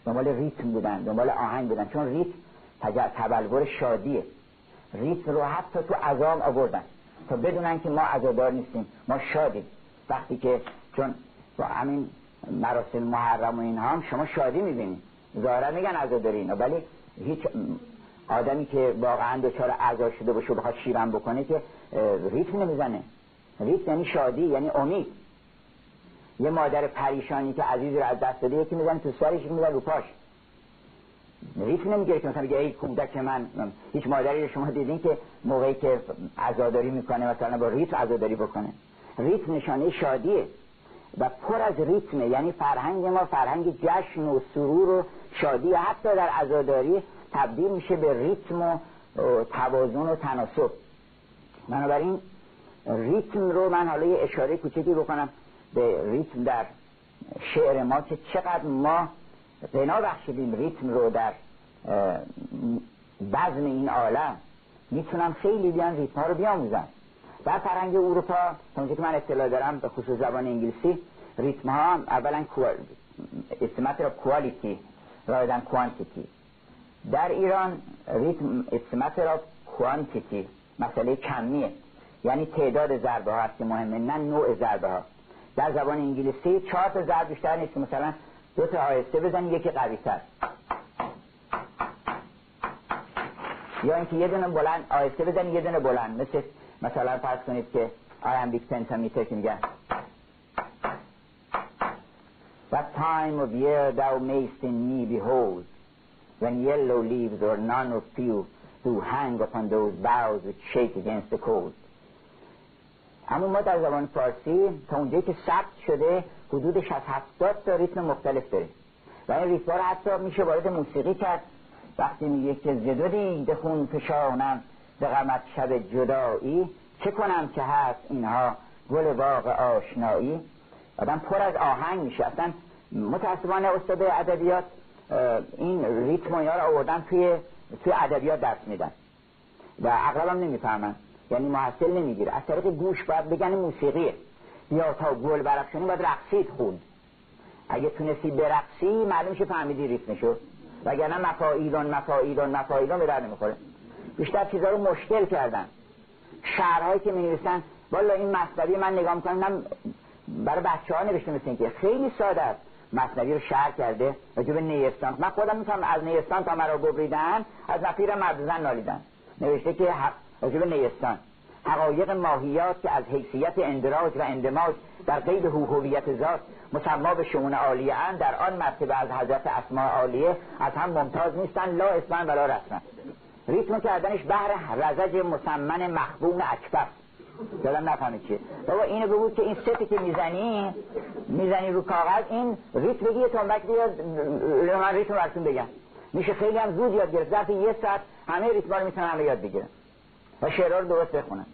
دنبال ریتم بودن دنبال آهنگ بودن چون ریتم تبلور شادیه. ریتم رو حتی تو عذام آوردن. تا بدونن که ما عزادار نیستیم ما شادیم. وقتی که چون با همین مراسم محرم و اینها هم شما شادی می‌بینید ظاهرا میگن عزاداری اینا ولی هیچ آدمی که واقعا دچار عزا شده باشه بخواد شیرم بکنه که ریتم نمی‌زنه ریتم یعنی شادی یعنی امید. یه مادر پریشانی که عزیز رو از دست داده یکی می‌زنه تو سرش می‌زنه رو پاش. ریتم نمی‌گیره که مثلا بگه ای کودک من هیچ مادری رو شما دیدین که موقعی که عزاداری می‌کنه مثلا با ریتم عزاداری بکنه. ریتم نشانه شادیه و پر از ریتمه. یعنی فرهنگ ما فرهنگ جشن و سرور و شادی حتی در عزاداری تبدیل میشه به ریتم و توازن و تناسب. بنابراین ریتم رو من حالا یه اشاره کوچکی بکنم به ریتم در شعر ما که چقدر ما بنا بخشیدیم ریتم رو در بزن این عالم می‌تونم خیلی بیان ریتم ها رو بیاموزم. در فرهنگ اروپا تا که من اطلاع دارم به خصوص زبان انگلیسی ریتم ها اولا استمت را کوالیتی رایدن کوانتیتی در ایران ریتم استمت را کوانتیتی مسئله کمیه. یعنی تعداد ضربه ها هست مهمه نه نوع ضربه ها در زبان انگلیسی چهار تا ضرب بیشتر نیست مثلا دو تا آهسته بزنی یکی قوی تر یا اینکه یه دونه بلند آهسته بزنی یه دونه بلند. مثل مثلا فرض کنید که آیمبیک پنتامیتر که میگن. What time of year thou mayst in me behold. When yellow leaves or none or few do hang upon those boughs which shake against the cold اما ما در زبان فارسی تا اونجایی که ثبت شده حدود 60 70 تا ریتم مختلف داره و این ریتم رو حتی میشه وارد موسیقی کرد وقتی میگه که زدو دیده خون فشانم به غمت شب جدایی چه کنم که هست اینها گل باغ آشنایی آدم پر از آهنگ میشه اصلا متاسفانه استاد ادبیات این ریتم رو آوردن توی توی ادبیات درس میدن. و اغلب نمی‌فهمن. یعنی محصل نمی‌گیره. از طریق گوش باید بگن موسیقیه. یا تا گل برخشانی باید رقصید خود اگه تونستی برقصی معلوم شه فهمیدی ریتم شد وگرنه مفایلون مفایلون مفایلون به در نمی‌خوره بیشتر چیزها رو مشکل کردن. شعرهایی که می نویسن والا این مصنوی من نگاه می‌کنم برای بچه ها نوشته مثل که خیلی ساده است. مصنوی رو شهر کرده راجب نیستان. من خودم می‌تونم از نیستان تا مرا ببریدن از نفیر مردزن نالیدن. نوشته که راجب نیستان. حقایق ماهیات که از حیثیت اندراج و اندماج در قید هویت ذات مسما به شمون عالیه ان در آن مرتبه از حضرت اسماء عالیه از هم ممتاز نیستن لا اسمن ولا رسمن ریتم کردنش بهر رزج مسمن مخبون اکبر. یادم نفهمید چیه. بابا اینو بگو که این ستی که می‌زنی می‌زنی رو کاغذ این ریتم بگی تنبک بیاد من ریتم براتون بگم. میشه خیلی هم زود یاد گرفت. ظرف یه ساعت همه ریتم رو می‌تونن همه یاد بگیرن. و شعرها رو درست بخونن.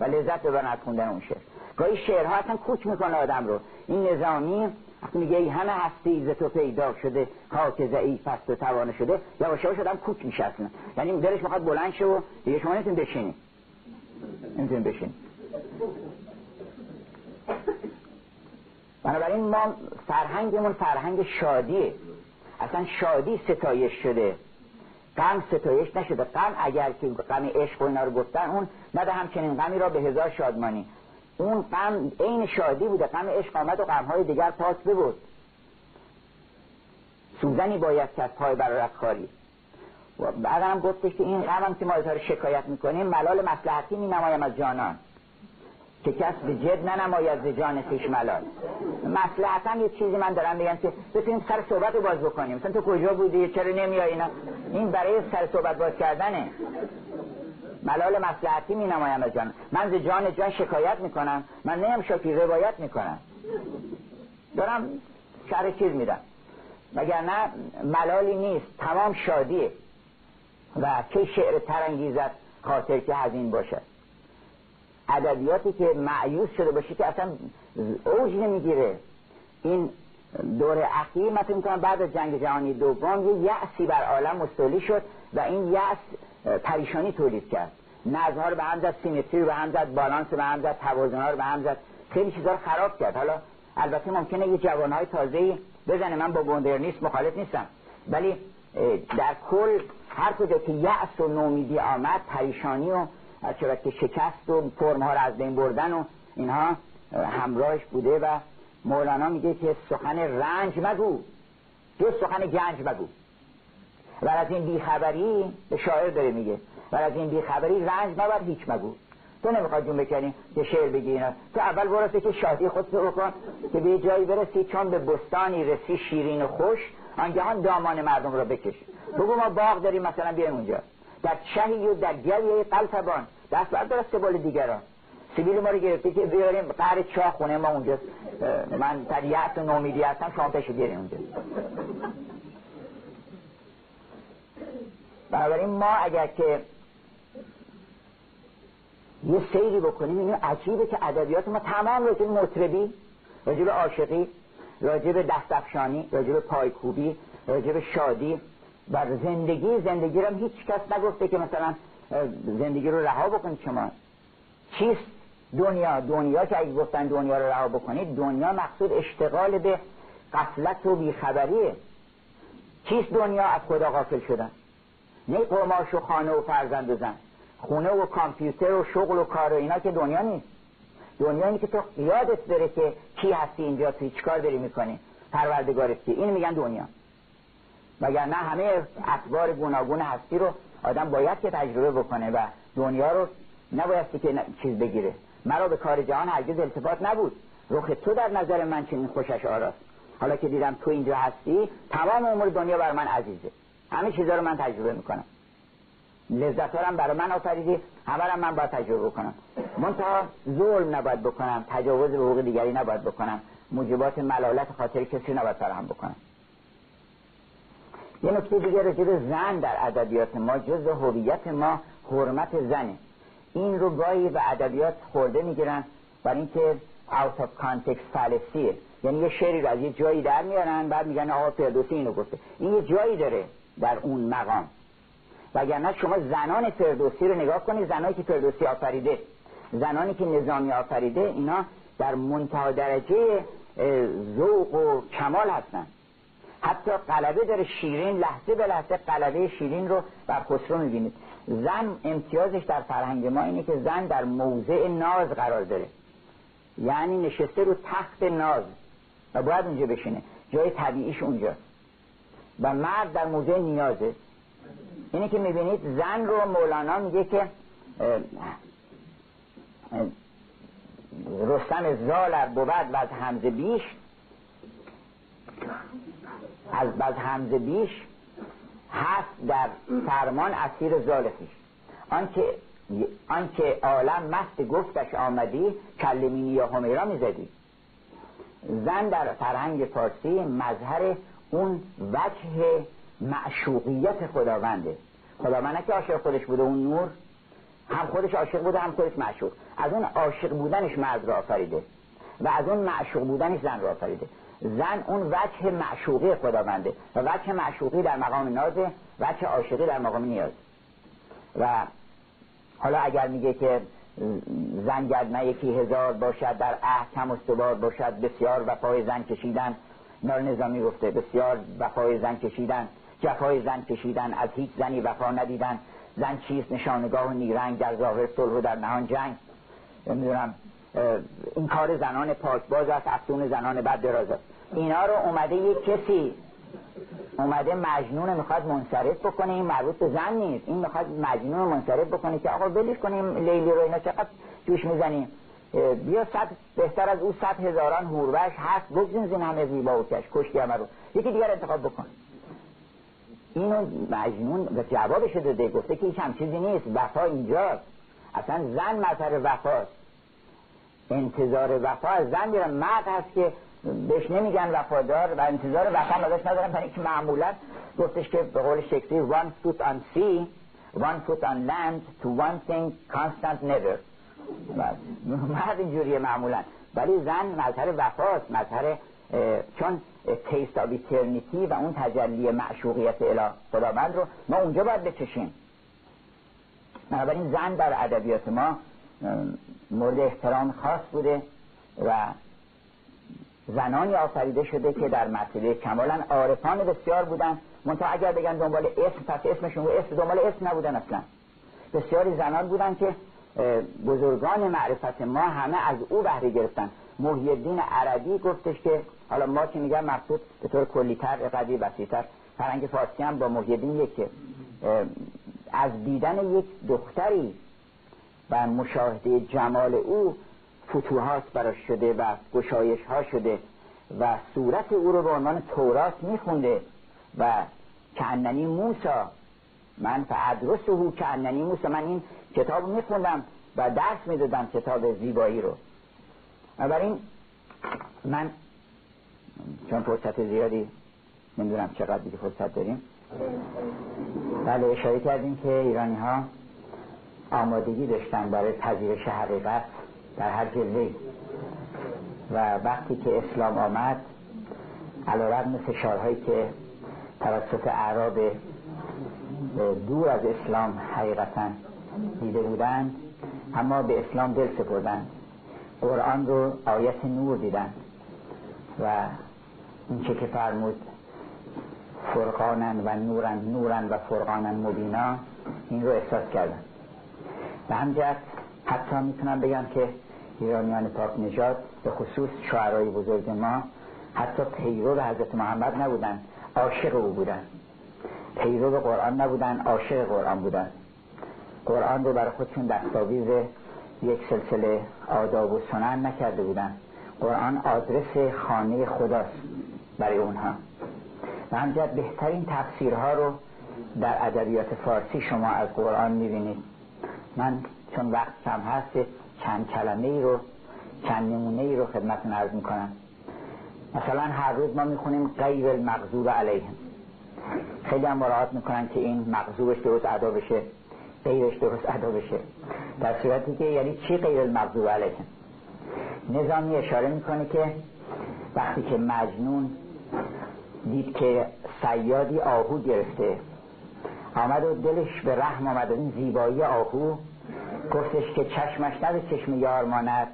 و لذت ببرن از خوندن اون شعر. گاهی شعرها اصلا کوچ می‌کنه آدم رو. این نظامی وقتی میگه همه هستی ز تو پیدا شده خاک ضعیف پست و توانه شده یواش یواش آدم کوک میشه اصلا. یعنی دلش می‌خواد بلند شه و دیگه شما نمی‌تونید بشینید نمی‌تونید بشینید بنابراین ما فرهنگمون فرهنگ شادیه. اصلا شادی ستایش شده. غم ستایش نشده. غم اگر که غم عشق و اینا رو گفتن اون نه همچنین غمی را به هزار شادمانی. اون غم عین شادی بوده. غم عشق آمد و غمهای دیگر پاک بود سوزنی باید که از پای برارت خاری و بعد هم گفتش که این غم هم که ما رو شکایت می‌کنیم ملال مسلحتی می نمایم از جانان. که کس به جد ننماید ز جان خیش ملال. مسلحتا یه چیزی من دارم بگم که بتونیم سر صحبت رو باز بکنیم. مثلا تو کجا بودی؟ چرا نمیای اینا؟ این برای سر صحبت باز کردنه. ملال مسلحتی می نمایم از جان. من ز جان جان شکایت می‌کنم. من نیم شاکی روایت می‌کنم. دارم شهر چیز میدم. نه ملالی نیست. تمام شادیه. و چه شعر ترانگیزت خاطر که هزین باشد. ادبیاتی که معیوز شده باشه که اصلا اوج نمی‌گیره. این دور اخیر مثل می‌کنم بعد از جنگ جهانی دوم یه یأسی بر عالم مستولی شد و این یأس پریشانی تولید کرد. نظمها رو به هم زد سیمتری رو به هم زد بالانس به هم زد توازن رو به هم زد. خیلی چیزا رو خراب کرد. حالا البته ممکنه یه جوانهای تازه بزنه من با نیست مخالف نیستم. ولی در کل هر کجا که یأس و نومیدی آمد پریشانی و چرا که شکست و فرمها رو از بین بردن و اینها همراهش بوده و مولانا میگه که سخن رنج مگو. جز سخن گنج مگو. و از این بیخبری به شاعر داره میگه. و از این بیخبری رنج مبر هیچ مگو. تو نمی‌خواد جون بکنی که شعر بگی اینا. تو اول برسه که شادی خود رو بکن که به جایی برسی چون به بستانی رسی شیرین و خوش آنگهان دامان مردم رو بکش. بگو ما باغ داریم مثلا بیایم اونجا. در چهی و در گلی قلتبان. دست بردار از سبال دیگران. سیبیل ما رو گرفته که بیاریم قهر چاه خونه ما اونجا. من تریعت و نومیدی هستم شما تشو بیاریم اونجا. بنابراین ما اگر که یه سیری بکنیم اینو عجیبه که ادبیات ما تمام راجب مطربی راجب عاشقی راجب دستفشانی راجب پایکوبی راجب شادی و زندگی زندگی رو هیچ کس نگفته که مثلا زندگی رو رها بکنید شما. چیست؟ دنیا. دنیا که اگه گفتن دنیا رو رها بکنید دنیا مقصود اشتغال به قفلت و بیخبریه. چیست دنیا؟ از خدا غافل شدن. نه قماش و خانه و فرزند و زن. خونه و کامپیوتر و شغل و کار و اینا که دنیا نیست. دنیا اینه که تو یادت بره که کی هستی اینجا توی چیکار داری می‌کنی. پروردگارت این میگن دنیا. مگر نه همه اخبار گوناگون هستی رو آدم باید که تجربه بکنه و دنیا رو نبایستی که چیز بگیره. مرا به کار جهان هرگز التفات نبود. رخ تو در نظر من چنین خوشش آراست. حالا که دیدم تو اینجا هستی تمام امور دنیا بر من عزیزه. همه چیزا رو من تجربه می‌کنم. لذت هم برای من آفریدی همه من باید تجربه بکنم منتها ظلم نباید بکنم تجاوز به حقوق دیگری نباید بکنم. موجبات ملالت خاطر کسی نباید فراهم بکنم. یه نکته دیگه راجع زن در ادبیات ما جز هویت ما حرمت زنه. این رو گاهی به ادبیات خورده می‌گیرن برای اینکه out of context فلسیه یعنی یه شعری رو از یه جایی در میارن بعد میگن آقا فردوسی اینو گفته. این یه جایی داره در اون مقام. وگرنه شما زنان فردوسی رو نگاه کنید زنانی که فردوسی آفریده زنانی که نظامی آفریده اینا در منتها درجه ذوق و کمال هستن. حتی قلبه داره شیرین لحظه به لحظه قلبه شیرین رو بر خسرو می‌بینید زن امتیازش در فرهنگ ما اینه که زن در موضع ناز قرار داره. یعنی نشسته رو تخت ناز و باید اونجا بشینه. جای طبیعیش اونجا. و مرد در موضع نیازه. اینه که می‌بینید زن رو مولانا میگه که رستم زال بود و از همزه بیش از بز همزه بیش هست در فرمان اسیر زال خیش آنکه آنکه عالم مست گفتش آمدی کلمینی یا همیرا می‌زدی. زن در فرهنگ فارسی مظهر اون وجه معشوقیت خداونده. خداوند که عاشق خودش بوده اون نور هم خودش عاشق بوده هم خودش معشوق. از اون عاشق بودنش مرد را آفریده و از اون معشوق بودنش زن را آفریده. زن اون وجه معشوقی خداونده و وجه معشوقی در مقام نازه وجه عاشقی در مقام نیاز. و حالا اگر میگه که زن گرد نه یکی هزار باشد در عهد کم استوار باشد بسیار وفای زن کشیدن. نار نظامی گفته بسیار وفای زن کشیدن جفای زن کشیدن از هیچ زنی وفا ندیدن. زن چیست؟ نشانگاه نیرنگ در ظاهر صلح و در نهان جنگ. نمی‌دونم. این کار زنان پاکباز است افسون زنان بد دراز است. اینا رو اومده یک کسی اومده مجنون می‌خواد منصرف بکنه این مربوط به زن نیست. این می‌خواد مجنون منصرف بکنه که آقا بلیش کنیم لیلی رو اینا چقدر جوش می‌زنیم بیا صد بهتر از او صد هزاران هوروش هست بگزین زین همه زیبا و کش کشتی همه رو. یکی دیگر انتخاب بکن. اینو مجنون به جوابش داده گفته که هیچ هم چیزی نیست وفا اینجاست. اصلا زن مظهر وفاست. انتظار وفا از زن میرن. مرد هست که بهش نمیگن وفادار و انتظار وفا ازش ندارن برای که معمولا گفتش که به قول شکسپیر one foot on sea one foot on land to one thing constant never. مرد اینجوریه معمولا. ولی زن مظهر وفاست مظهر چون تیست ایترنیتی و اون تجلی معشوقیت اله خداوند رو ما اونجا باید بچشیم. بنابراین زن در ادبیات ما مورد احترام خاص بوده و زنانی آفریده شده که در مرتبه کمالا عارفان بسیار بودن. منتها اگر بگن دنبال اسم پس اسمشون اسم دنبال اسم نبودن اصلا. بسیاری زنان بودن که بزرگان معرفت ما همه از او بهره گرفتن. محی الدین عربی گفتش که حالا ما که میگم مقصود به طور کلیتر قدی بسیتر فرنگ فارسی هم با محی الدین از دیدن یک دختری و مشاهده جمال او فتوحات براش شده و گشایش ها شده و صورت او رو به عنوان تورات میخونده و کننی موسا من فعدرسه کننی موسا من این کتاب میخوندم و درس می‌دادم کتاب زیبایی رو. این من چون فرصت زیادی نمی‌دونم چقدر دیگه فرصت داریم. بله اشاره کردیم که ایرانی ها آمادگی داشتن برای پذیرش حقیقت در هر جلوه و وقتی که اسلام آمد علا رقم فشارهایی که توسط اعراب دور از اسلام حقیقتا دیده بودند اما به اسلام دل سپردند. قرآن رو آیت نور دیدن و این چه که فرمود فرقانن و نورن نورن و فرقانن مبینا این رو احساس کردن به همجرد حتی می‌تونم بگم که ایرانیان پاک نجات به خصوص شعرهای بزرگ ما حتی پیرو حضرت محمد نبودن عاشق او بودن. پیرو قرآن نبودن عاشق قرآن بودن. قرآن رو برای خودشون دستاویز یک سلسله آداب و سنن نکرده بودن. قرآن آدرس خانه خداست برای اونها. و همجد بهترین تفسیرها رو در ادبیات فارسی شما از قرآن می‌بینید. من چون وقت کم هست چند کلمه ای رو چند نمونه ای رو خدمت عرض می‌کنم. مثلا هر روز ما می‌خونیم غیر المغضوب علیهم. خیلی هم مراعات می‌کنن که این مغضوبش درست ادا بشه غیرش درست ادا بشه. در صورتی که یعنی چی غیر المغضوب علیهم؟ نظامی اشاره می‌کنه که وقتی که مجنون دید که سیادی آهو گرفته آمد و دلش به رحم آمد این زیبایی آهو گفتش که چشمش نه به چشم یار ماند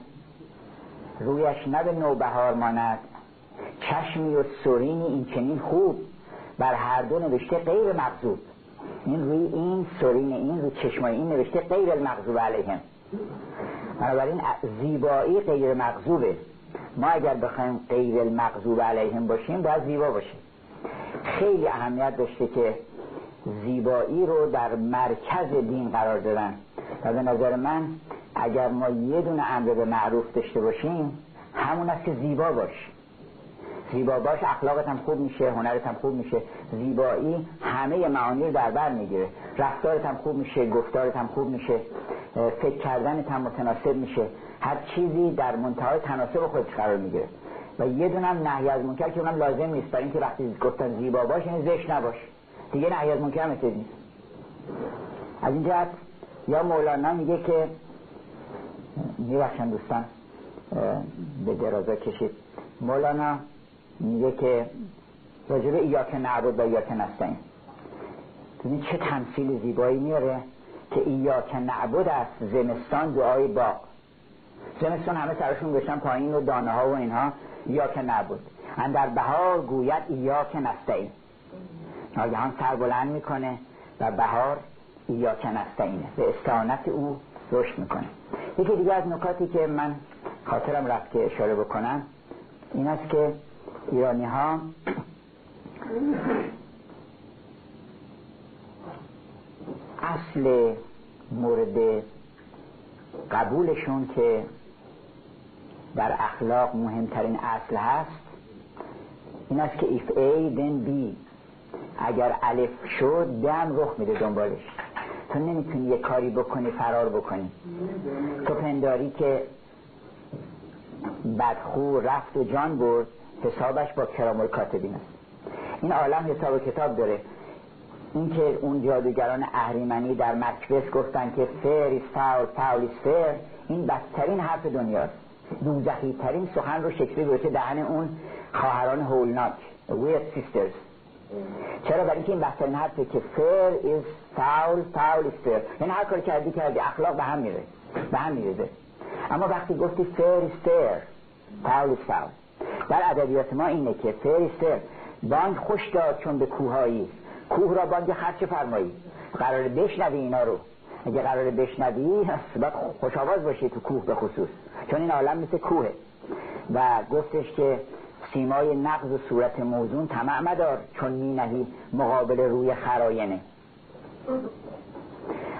رویش نه به نوبهار ماند. چشمی و سرینی این چنین خوب بر هر دو نوشته غیر مغضوب. این روی این سرین این روی چشمای این نوشته غیر المغضوب علیهم. بنابراین زیبایی غیر مغضوبه. ما اگر بخوایم غیر المغضوب علیهم باشیم باید زیبا باشیم. خیلی اهمیت داشته که زیبایی رو در مرکز دین قرار دادن. و به نظر من اگر ما یه دونه امر به معروف داشته باشیم همون است که زیبا باش. زیبا باش اخلاقت هم خوب میشه هنرت هم خوب میشه. زیبایی همه معانی رو در بر می‌گیره. رفتارت هم خوب میشه گفتارت هم خوب میشه. فکر کردنت هم متناسب میشه. هر چیزی در منتهای تناسب خودش قرار می‌گیره. و یه دونم نهی از منکر که اونم لازم نیست. برای اینکه وقتی گفتن زیبا باش یعنی زشت نباش. دیگه نهی از منکر نیست. از این جهت یا مولانا میگه که میبخشن دوستان به درازا کشید. مولانا میگه که راجب ایاک نعبد و ایاک نستعین. ببین چه تمثیل زیبایی میاره که ایاک نعبد است زمستان دعای باغ. زمستان همه سرشون گشتن پایین و دانه ها و اینها ایاک نعبد. در بهار گوید ایاک نستعین. ناگهان سر بلند می‌کنه و بهار ایاک نستعینه به استعانت او رشد می‌کنه. یکی دیگه از نکاتی که من خاطرم رفت که اشاره بکنم این است که ایرانی ها اصل مورد قبولشون که در اخلاق مهمترین اصل هست این است که if A then B. اگر الف شد دم رخ میده دنبالش. تو نمی‌تونی یه کاری بکنی فرار بکنی. تو پنداری که بدخو رفت و جان برد حسابش با کرام کاتبین است. این عالم حساب کتاب داره. اینکه اون جادوگران اهریمنی در مکبس گفتن که فیر is فاول فاول fair این بدترین حرف دنیاست. دوزخی ترین سخن رو شکلی گوشه دهن اون خواهران هولناک weird sisters. چرا برای اینکه این بدترین حرفه که fair is foul foul is fair یعنی هر کاری کردی کردی اخلاق به هم میره به هم میره اما وقتی گفتی fair is fair foul is foul. در ادبیات ما اینه که فریسته بانگ خوش داد چون به کوهایی. کوه را بانگ خرچ فرمایی. قرار بشنوی اینا رو. اگه قرار بشنوی باید خوش آواز باشی تو کوه به خصوص. چون این عالم مثل کوهه. و گفتش که سیمای نغز و صورت موزون طمع مدار چون می نهی مقابل روی خر آینه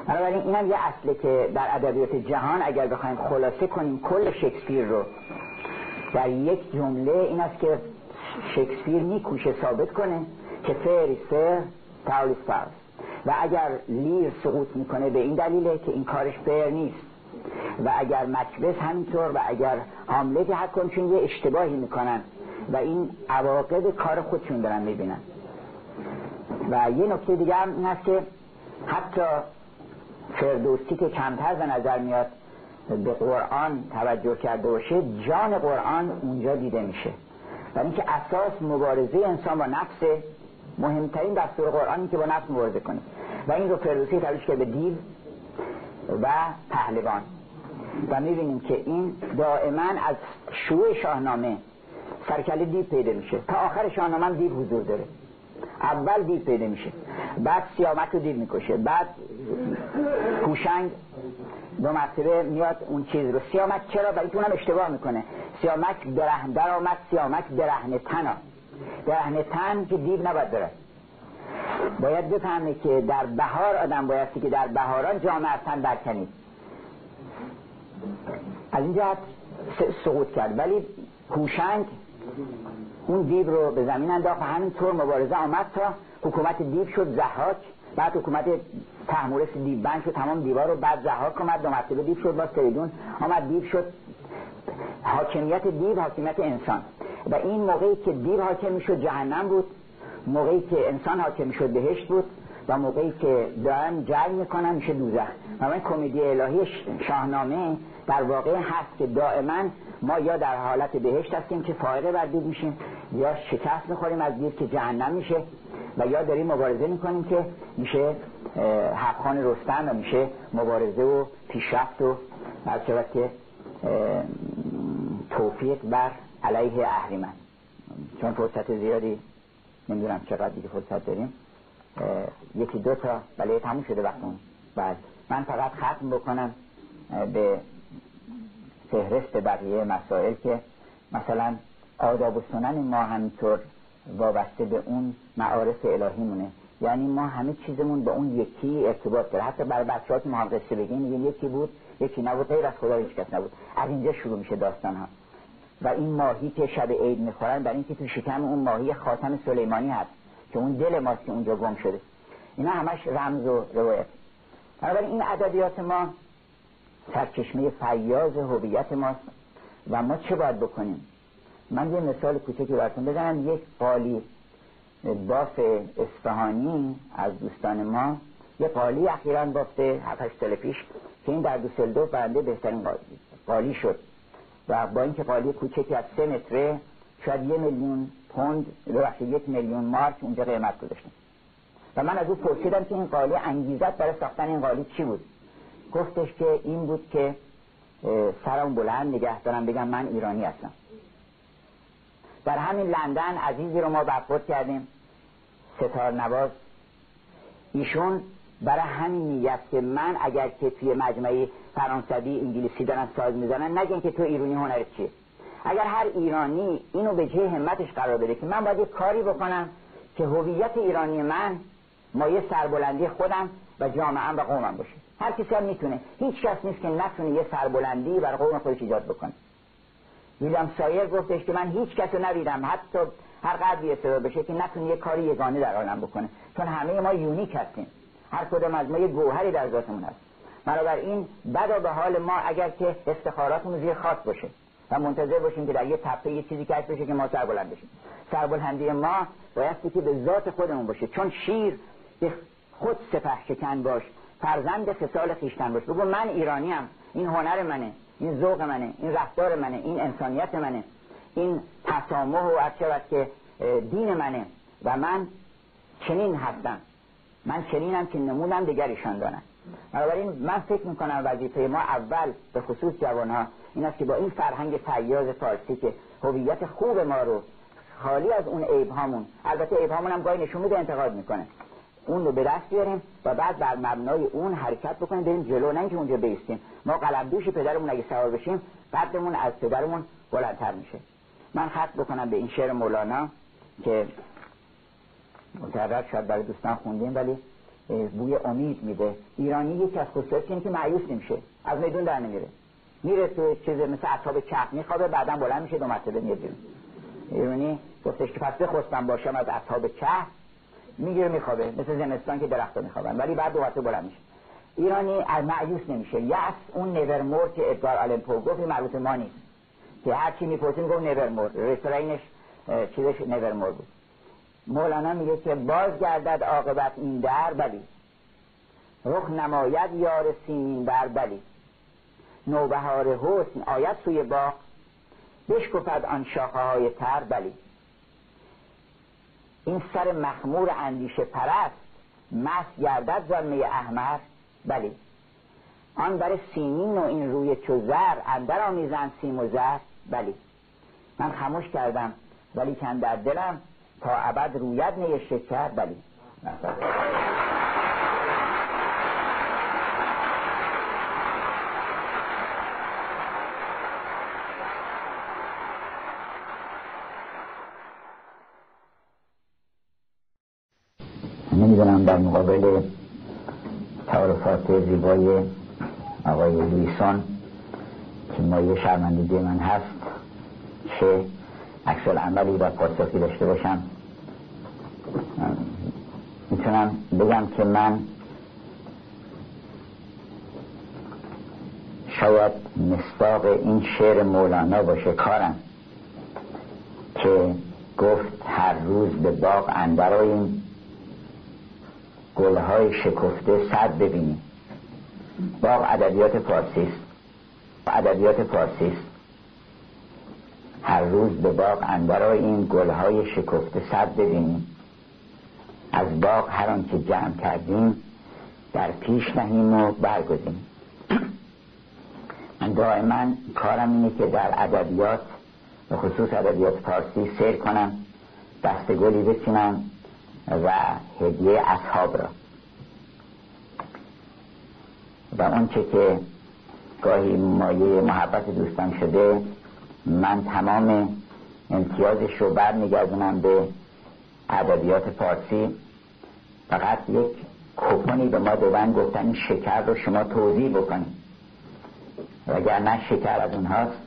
بنابراین اینم یه اصله که در ادبیات جهان اگر بخوایم خلاصه کنیم کل شکسپیر رو. در یک جمله این است که شکسپیر میکوشه ثابت کنه که fair is fair foul is foul و اگر لیر سقوط می‌کنه به این دلیله که این کارش fair نیست. و اگر مکبس همینطور و اگر حامله هر کنشون یه اشتباهی می‌کنن. و این عواقب کار خودشون دارن می‌بینن. و یه نکته دیگه هم این است که حتی فردوسی که کمتر به نظر میاد به قرآن توجه کرده باشه جان قرآن اونجا دیده میشه. برای اینکه اساس مبارزه انسان با نفس مهمترین دستور قرآنی که با نفس مبارزه کنه. و این رو فردوسی تبدیل که به دیو و پهلوان. و می‌بینیم که این دائما از شوع شاهنامه سرکله دیو پیدا میشه. تا آخر شاهنامه دیو حضور داره. اول دیو پیدا میشه. بعد سیامک رو دیو می‌کشه. بعد کوشنگ دو مرتبه میاد اون چیز رو. سیامک چرا؟ برای اونم اشتباه می‌کنه. سیامک درهن در آمد سیامک درهن تنا درهن تن که دیو نباید داره. باید بفهمه که در بهار آدم بایستی که در بهاران جامعه تن برکنید از این جهت سقوط کرد. ولی کوشنگ اون دیو رو به زمین انداخت و همینطور مبارزه آمد تا حکومت دیو شد زحاک. بعد حکومت تحمورس دیو بند شد تمام دیوار رو بعد زحاک آمد دو مرتبه دیو شد باز تریدون آمد دیو شد. حاکمیت دیو حاکمیت انسان. و این موقعی که دیو حاکم شد جهنم بود. موقعی که انسان حاکم شد بهشت بود. و موقعی که دارن جنگ می‌کنن میشه دوزخ. و من کمدی الهی شاهنامه در واقع هست که دائما ما یا در حالت بهشت هستیم که فائقه بر دید میشیم یا شکست می‌خوریم از دید که جهنم میشه و یا داریم مبارزه می‌کنیم که میشه حقخان رستم و میشه مبارزه و پیشرفت و هر که توفیق بر علیه اهریمن. چون فرصت زیادی نمی‌دونم چقدر دیگه فرصت داریم. یکی دو تا بله تموم شده وقتون بعد من فقط ختم بکنم به فهرست بقیه مسائل که مثلا آداب و سنن ما همینطور وابسته به اون معارف الهی مونه یعنی ما همه چیزمون به اون یکی ارتباط داره. حتی برای بچه‌ها که ما بگیم یکی بود یکی نبود غیر از خدا هیچ کس نبود. از اینجا شروع میشه داستان ها و این ماهی که شب عید می‌خورن برای اینکه تو شکم اون ماهی خاتم سلیمانی هست. که اون دل ماست که اونجا گم شده. اینا همش رمز و روایت. بنابراین این ادبیات ما سرچشمه فیاض هویت ماست و ما چه باید بکنیم؟ من یه مثال کوچکی براتون بزنم. یک قالی باف اصفهانی از دوستان ما. یه قالی اخیرا بافته 7 سال پیش که این در دوسلدورف برنده بهترین قالی شد. و با اینکه قالی کوچکی از سه متره شاید یه میلیون پوند ببخشید یک میلیون مارک اونجا قیمت گذاشتن. و من از او پرسیدم که این قالی انگیزت برای ساختن این قالی چی بود. گفتش که این بود که سرم بلند نگه دارم بگم من ایرانی هستم. در همین لندن عزیزی رو ما برخورد کردیم. ستار نواز. ایشون برای همین نیت که من اگر که توی مجمعی فرانسوی انگلیسی دارن ساز می‌زنن نگن که تو ایرانی هنر چیه. اگر هر ایرانی اینو به جه همتش قرار بده که من باید یه کاری بکنم که هویت ایرانی من مایه سربلندی خودم و جامعه و قومم باشه. هر کسی هم می‌تونه. هیچ کس نیست که نتونه یه سربلندی بر قوم خودش ایجاد بکنه. ویلیام سایر گفتش که من هیچ کس حتی هر قدری استعداد بشه که نتونه یه کاری یگانه در عالم بکنه. چون همه ما یونیک هستیم. هر کدوم از ما یه گوهری در ذاتمون هست. این بدا به حال ما اگر که استخاراتمون زیر خاص باشه. و منتظر باشیم که در یه تپه یه چیزی کشف بشه که ما سربلند بشیم. سربلندی ما بایستی که به ذات خودمون باشه. چون شیر به خود سپه شکن باش فرزند خصال خیشتن باش. بگو من ایرانیم این هنر منه این ذوق منه این رفتار منه این انسانیت منه این تسامح و از که دین منه و من چنین هستم. من چنینم که نمودم دیگریشان دانم. بنابراین من فکر می‌کنم وظیفه ما اول به خصوص جوان ها این است که با این فرهنگ فیاض فارسی که هویت خوب ما رو خالی از اون عیب هامون البته عیب هامون هم گاهی نشون میده انتقاد می‌کنه. اون رو به دست بیاریم و بعد بر مبنای اون حرکت بکنیم بریم جلو نه اینکه اونجا بیستیم. ما قلب دوش پدرمون اگه سوار بشیم قدمون از پدرمون بلندتر میشه. من خط بکنم به این شعر مولانا که متعرض شاید برای دوستان خوندیم ولی بوی امید میده. ایرانی یکی از خصوصیت اینه که معیوس نمیشه. از میدون در نمیره. میره تو چیز مثل اصحاب چرخ میخوابه بعدا بلند میشه دو مرتبه میاد ایرانی گفتش که پس بخواستم باشم از اصحاب چرخ می‌گیره میخوابه مثل زمستان که درخت میخوابن ولی بعد دو مرتبه بلند میشه. ایرانی از معیوس نمیشه. یس اون نورمور که ادگار آلن پو گفت مربوط ما نیست. که هر چی می‌پرسیم گفت نورمور رستورینش چیزش نورمور بود. مولانا میگه که باز گردد عاقبت این در بلی. رخ نماید یار سیمین بر بلی. نوبهار حسن آید سوی باغ. بشکفد آن شاخه های تر بلی. این سر مخمور اندیشه پرست مست گردد زلمه احمر بلی. آن بر سیمین و این روی چو زر اندر آمیزن سیم و زر بلی. من خموش کردم ولی کن در دلم تا ابد روید نی شکر بلی. نمی‌دونم در مقابل تعارفات زیبای آقای لویسون که مایه شرمندگی من هست چه عکس عملی و پاسخی داشته باشم. می‌تونم بگم که من شاید مستاق این شعر مولانا باشه کارم که گفت هر روز به باغ اندراییم گلهای شکفته صد ببینیم. باغ ادبیات فارسی است. ادبیات فارسی هر روز به باغ اندرای این گلهای شکفته صد ببینیم. از باغ هر آنچه جمع کردیم در پیش نهیم و برگزیم. من دائما کارم اینه که در ادبیات به خصوص ادبیات فارسی سیر کنم دست گلی بچینم و هدیه اصحاب را. و اونچه که گاهی مایه محبت دوستان شده من تمام امتیازش رو برمیگردونم به ادبیات فارسی. فقط یک کپونی به ما دادن گفتن شکر رو شما توضیح بکنید. نه شکر از اونهاست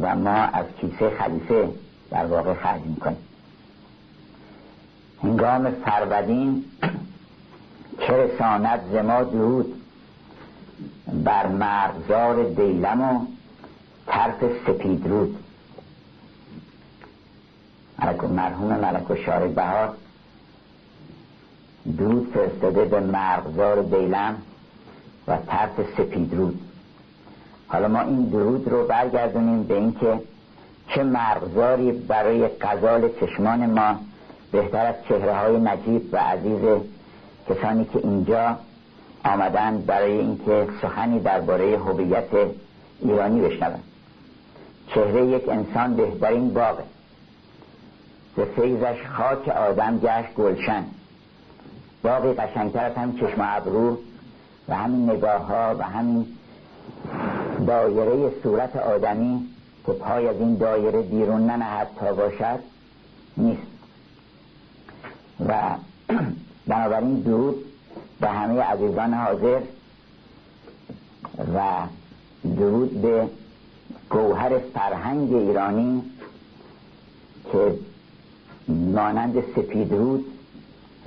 و ما از کیسه خلیفه در واقع خرج می‌کنیم. هنگام فرودین که رساند زما درود. بر مرزار دیلم و طرف سپید رود. مرحوم ملک و شارع بهار درود فرستاده به مرغزار دیلم و طرف سپید رود. حالا ما این درود رو برگردونیم به اینکه چه مرغزاری برای قضال چشمان ما بهتر از چهره های نجیب و عزیز کسانی که اینجا آمدن برای اینکه سخنی درباره هویت ایرانی بشنوند. چهره یک انسان بهترین باغه. به فیضش خاک آدم گشت گلشن. باقی قشنگتر از همین چشم ابرو و همین نگاه ها و همین دایره صورت آدمی که پای از این دایره بیرون ننهد تا باشد نیست. و بنابراین درود به همه عزیزان حاضر و درود به گوهر فرهنگ ایرانی که مانند سپید رود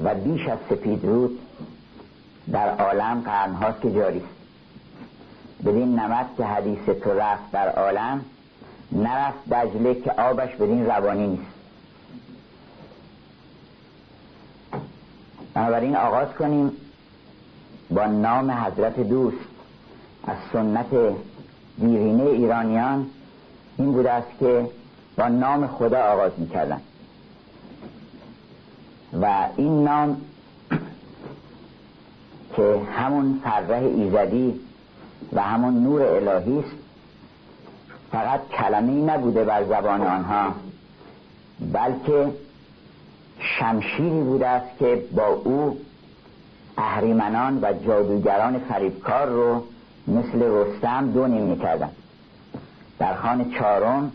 و بیش از سپید رود در عالم قرنهاست که جاری است. بدین نمد که حدیث تو رفت در عالم نرفت دجله که آبش بدین روانی نیست. بنابراین آغاز کنیم با نام حضرت دوست از سنت دیرینه ایرانیان این بوده است که با نام خدا آغاز می‌کردن. و این نام که همون فرح ایزدی و همون نور الهی است فقط کلمه نبوده بر زبان آنها بلکه شمشیری بوده است که با او اهریمنان و جادوگران فریبکار رو مثل رستم دو نیم می‌کردن. در خان چهارم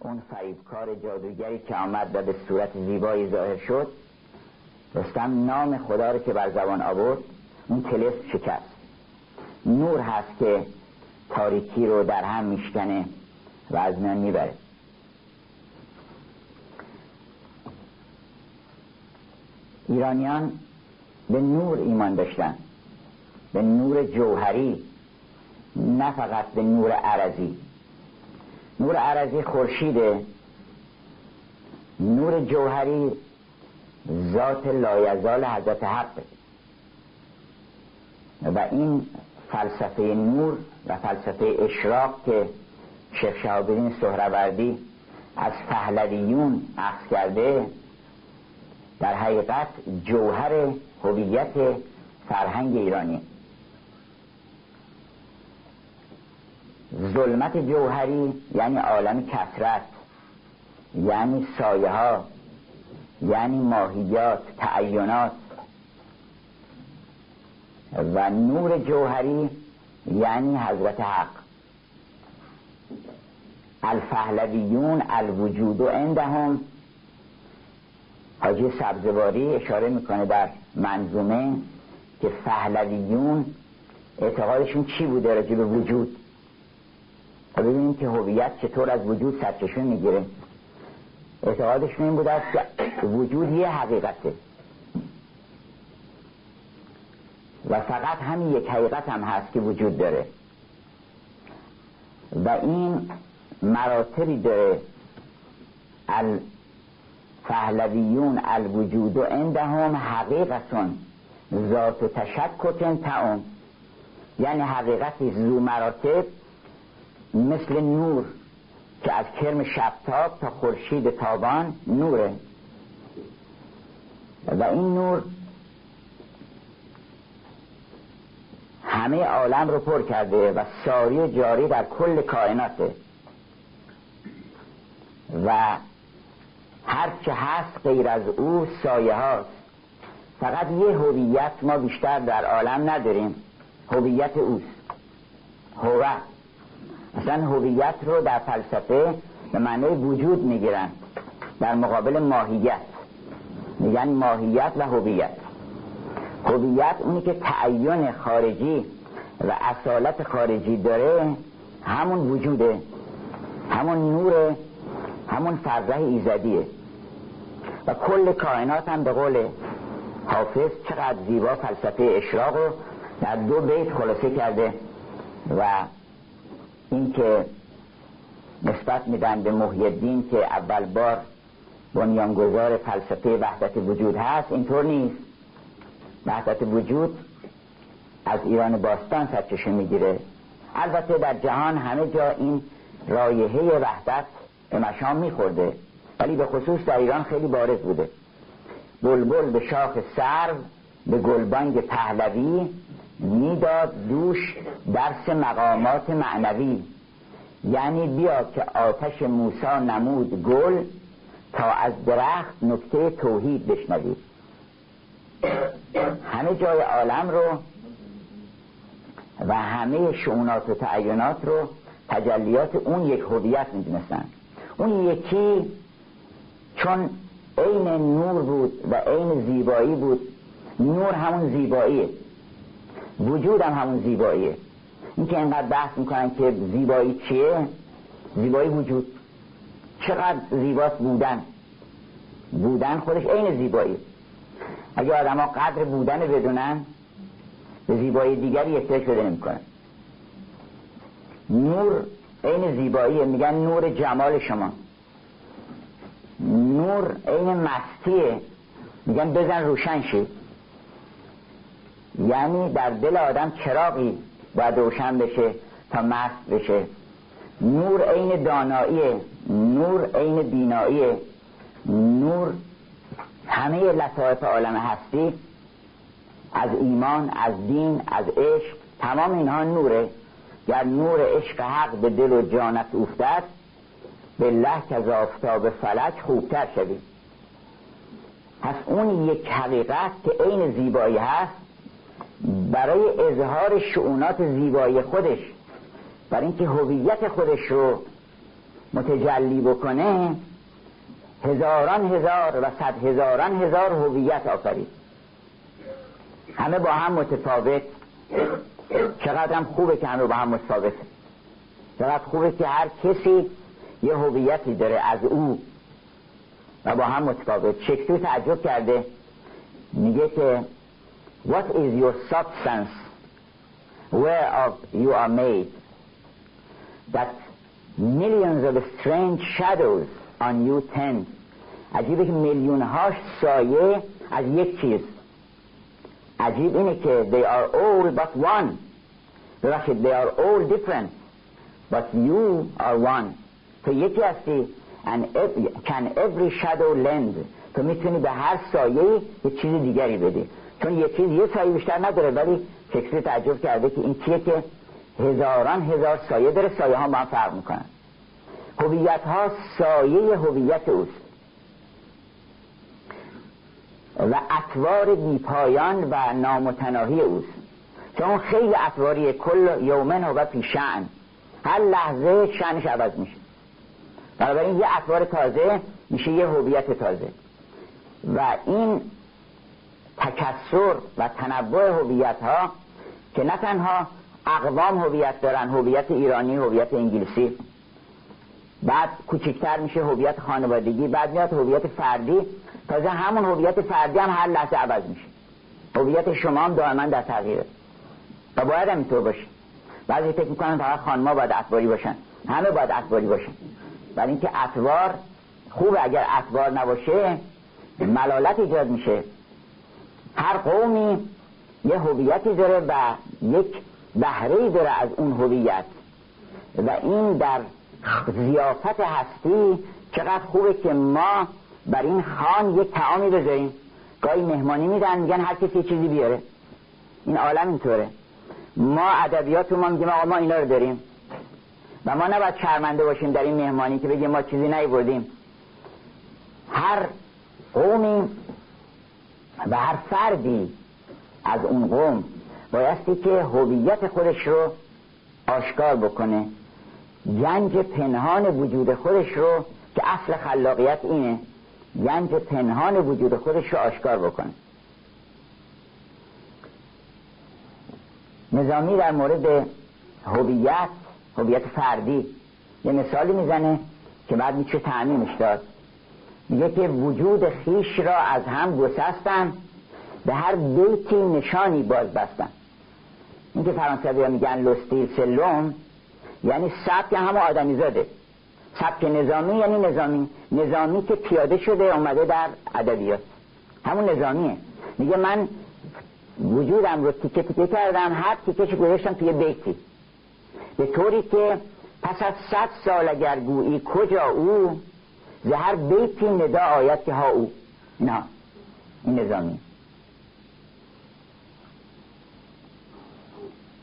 اون فریبکار جادوگری که آمد و به صورت زیبایی ظاهر شد رستم نام خدا رو که بر زبان آورد اون تلس شکست. نور هست که تاریکی رو در هم میشکنه و از میان می‌بره. ایرانیان به نور ایمان داشتن. به نور جوهری نه فقط به نور عرضی. نور عرضی خورشیده. نور جوهری ذات لایزال حضرت حق. و این فلسفه نور و فلسفه اشراق که شیخ شهابدین سهروردی از پهلویون اخذ کرده در حقیقت جوهر هویت فرهنگ ایرانی. ظلمت جوهری یعنی عالم کسرت یعنی سایه ها یعنی ماهیات تعینات. و نور جوهری یعنی حضرت حق. الفهلویون الوجود و عندهم حاجی سبزواری اشاره می‌کنه در منظومه که فهلویون اعتقادشون چی بوده راجع به وجود؟ تا ببینیم که هویت چطور از وجود سرچشمه می‌گیره. اعتقادشون این بوده است که وجود یه حقیقته. و فقط همین یک حقیقت هم هست که وجود داره. و این مراتبی داره. الفهلویون الوجود و عندهم حقیقتون ذات و تشککن تعم. یعنی حقیقتی زو مراتب مثل نور که از کرم شبتاب تا خورشید تابان نوره. و این نور همه عالم رو پر کرده و ساری جاری در کل کائناته. و هر چه هست غیر از او سایه هاست. فقط یه هویت ما بیشتر در عالم نداریم. هویت اوست. هو اصلا هویت رو در فلسفه به معنی وجود می‌گیرن. در مقابل ماهیت. میگن ماهیت و هویت. هویت اونی که تعین خارجی و اصالت خارجی داره همون وجوده. همون نور همون فرزه ایزدیه. و کل کائنات هم به قول حافظ چقدر زیبا فلسفه اشراق رو در دو بیت خلاصه کرده و اینکه نسبت میدن به محی که اول بار بنیانگذار فلسفه وحدت وجود هست اینطور نیست. وحدت وجود از ایران باستان سرچشمه می‌گیره. البته در جهان همه جا این رایحه وحدت به مشام میخورده. ولی به خصوص در ایران خیلی بارز بوده. بلبل به شاخ سرو به گلبانگ پهلوی می‌داد دوش درس مقامات معنوی. یعنی بیا که آتش موسا نمود گل تا از درخت نکته توحید بشنوید همه جای عالم رو و همه شعونات و تعینات رو تجلیات اون یک هویت می‌دونستن. اون یکی چون عین نور بود و عین زیبایی بود نور همون زیباییه. وجود هم همون زیباییه. این که اینقدر بحث می‌کنن که زیبایی چیه؟ زیبایی وجود. چقدر زیباست بودن؟ بودن خودش عین زیبایی. اگه آدم ها قدر بودن بدونن به زیبایی دیگری احتیاج پیدا نمی‌کنن. نور عین زیباییه. میگن نور جمال شما. نور عین مستیه میگن بزن روشن شید یعنی در دل آدم چراغی باید روشن بشه تا مست بشه. نور عین داناییه. نور عین بیناییه. نور همه لطایف عالم هستی. از ایمان از دین از عشق تمام اینها نوره. گر نور عشق حق به دل و جانت افتد به که از آفتاب فلک خوبتر شدید پس اون یک حقیقت که عین زیبایی هست برای اظهار شعونات زیبایی خودش برای اینکه هویت خودش رو متجلی بکنه هزاران هزار و صد هزاران هزار هویت آفرید. همه با هم متفاوت. چقدر هم خوبه که همه با هم متفاوت چقدر خوبه که هر کسی یه هویتی داره از او و با هم متفاوت شکسپیر تعجب کرده میگه که what is your substance whereof you are made that millions of strange shadows on you tend عجیبه که میلیون هاش سایه از یک چیز عجیب اینه که they are all but one ببخشید they are all different but you are one تو یکی هستی and every, shadow lend تو می‌تونی به هر سایه یه چیز دیگری بدی. چون یه چیز یه سایه بیشتر نداره ولی شکسپیر تعجب کرده که این چیه که هزاران هزار سایه داره. سایه ها با هم فرق می‌کنن. هویت ها سایه هویت اوست. و اطوار بیپایان و نامتناهی اوست. چون خیلی اطواری کل یومن و پیشن هر لحظه شنش عوض میشه. بنابراین یه اطوار تازه میشه یه هویت تازه. و این تکسر و تنوع هویت ها که نه تنها اقوام هویت دارن هویت ایرانی هویت انگلیسی بعد کوچکتر میشه هویت خانوادگی بعد میاد هویت فردی. تازه همون هویت فردی هم هر لحظه عوض میشه. هویت شما هم دائما در تغییره. و باید هم اینطور باشه. بعضی فکر می‌کنن فقط خانما باید اطواری باشن. همه باید اطواری باشن. برای اینکه اطوار خوب اگر اطوار نباشه ملالت ایجاد میشه. هر قومی یه هویتی داره و یک بهره داره از اون هویت. و این در زیافت هستی چقدر خوبه که ما بر این خان یک تعامی بذاریم. گاهی مهمانی میدن میگن هر کسی چیزی بیاره. این عالم اینطوره. ما ادبیات ما میگیم آقا ما اینا رو داریم. و ما نباید شرمنده باشیم در این مهمانی که بگیم ما چیزی نیوردیم هر قومی و هر فردی از اون قوم بایستی که هویت خودش رو آشکار بکنه. گنج پنهان وجود خودش رو که اصل خلاقیت اینه گنج پنهان وجود خودش رو آشکار بکنه. نظامی در مورد هویت هویت فردی. یه مثالی می‌زنه که بعد میشه تعمیمش داد. میگه که وجود خیش را از هم گسستن به هر بیتی نشانی باز بستن این که فرانسوی میگن لستیل سلوم یعنی سبک همه آدمی زاده. سبک نظامی یعنی نظامی. نظامی که پیاده شده اومده در ادبیات. همون نظامیه. میگه من وجودم رو تیکه تیکه کردم هر تیکهش گذاشتم توی بیتی. به طوری که پس از صد سال اگر گویی کجا او زهر بیتی ندا آید که ها او. نه این نظامی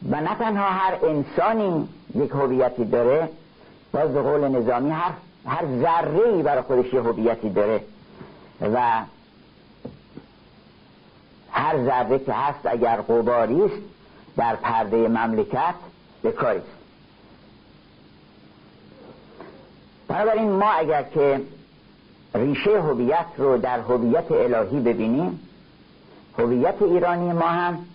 و نه تنها هر انسانی یک هویتی داره باز به قول نظامی هر هر ذره ای برای خودش یه هویتی داره. و هر ذره که هست اگر قباری است در پرده مملکت به کاری بنابراین ما اگر که ریشه هویت رو در هویت الهی ببینیم هویت ایرانی ما هم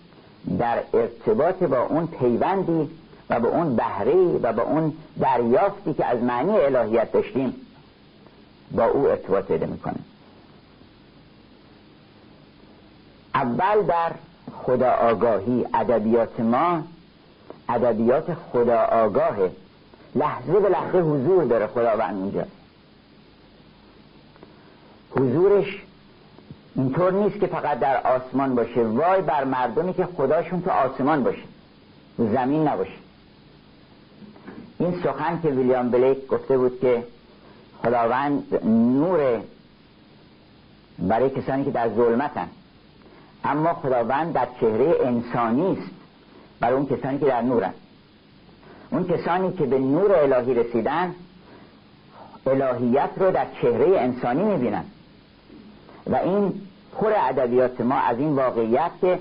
در ارتباط با اون پیوندی و با اون بهره و با اون دریافتی که از معنی الهیت داشتیم با او ارتباط پیدا می‌کنه. اول در خدا آگاهی ادبیات ما ادبیات خدا آگاهه لحظه به لحظه حضور داره خداوند اونجا حضورش اینطور نیست که فقط در آسمان باشه. وای بر مردمی که خداشون تو آسمان باشه. زمین نباشه. این سخن که ویلیام بلیک گفته بود که خداوند نور برای کسانی که در ظلمتن. اما خداوند در چهره انسانی است. برای اون کسانی که در نورن. اون کسانی که به نور الهی رسیدن الهیت رو در چهره انسانی می‌بینن. و این پر ادبیات ما از این واقعیت که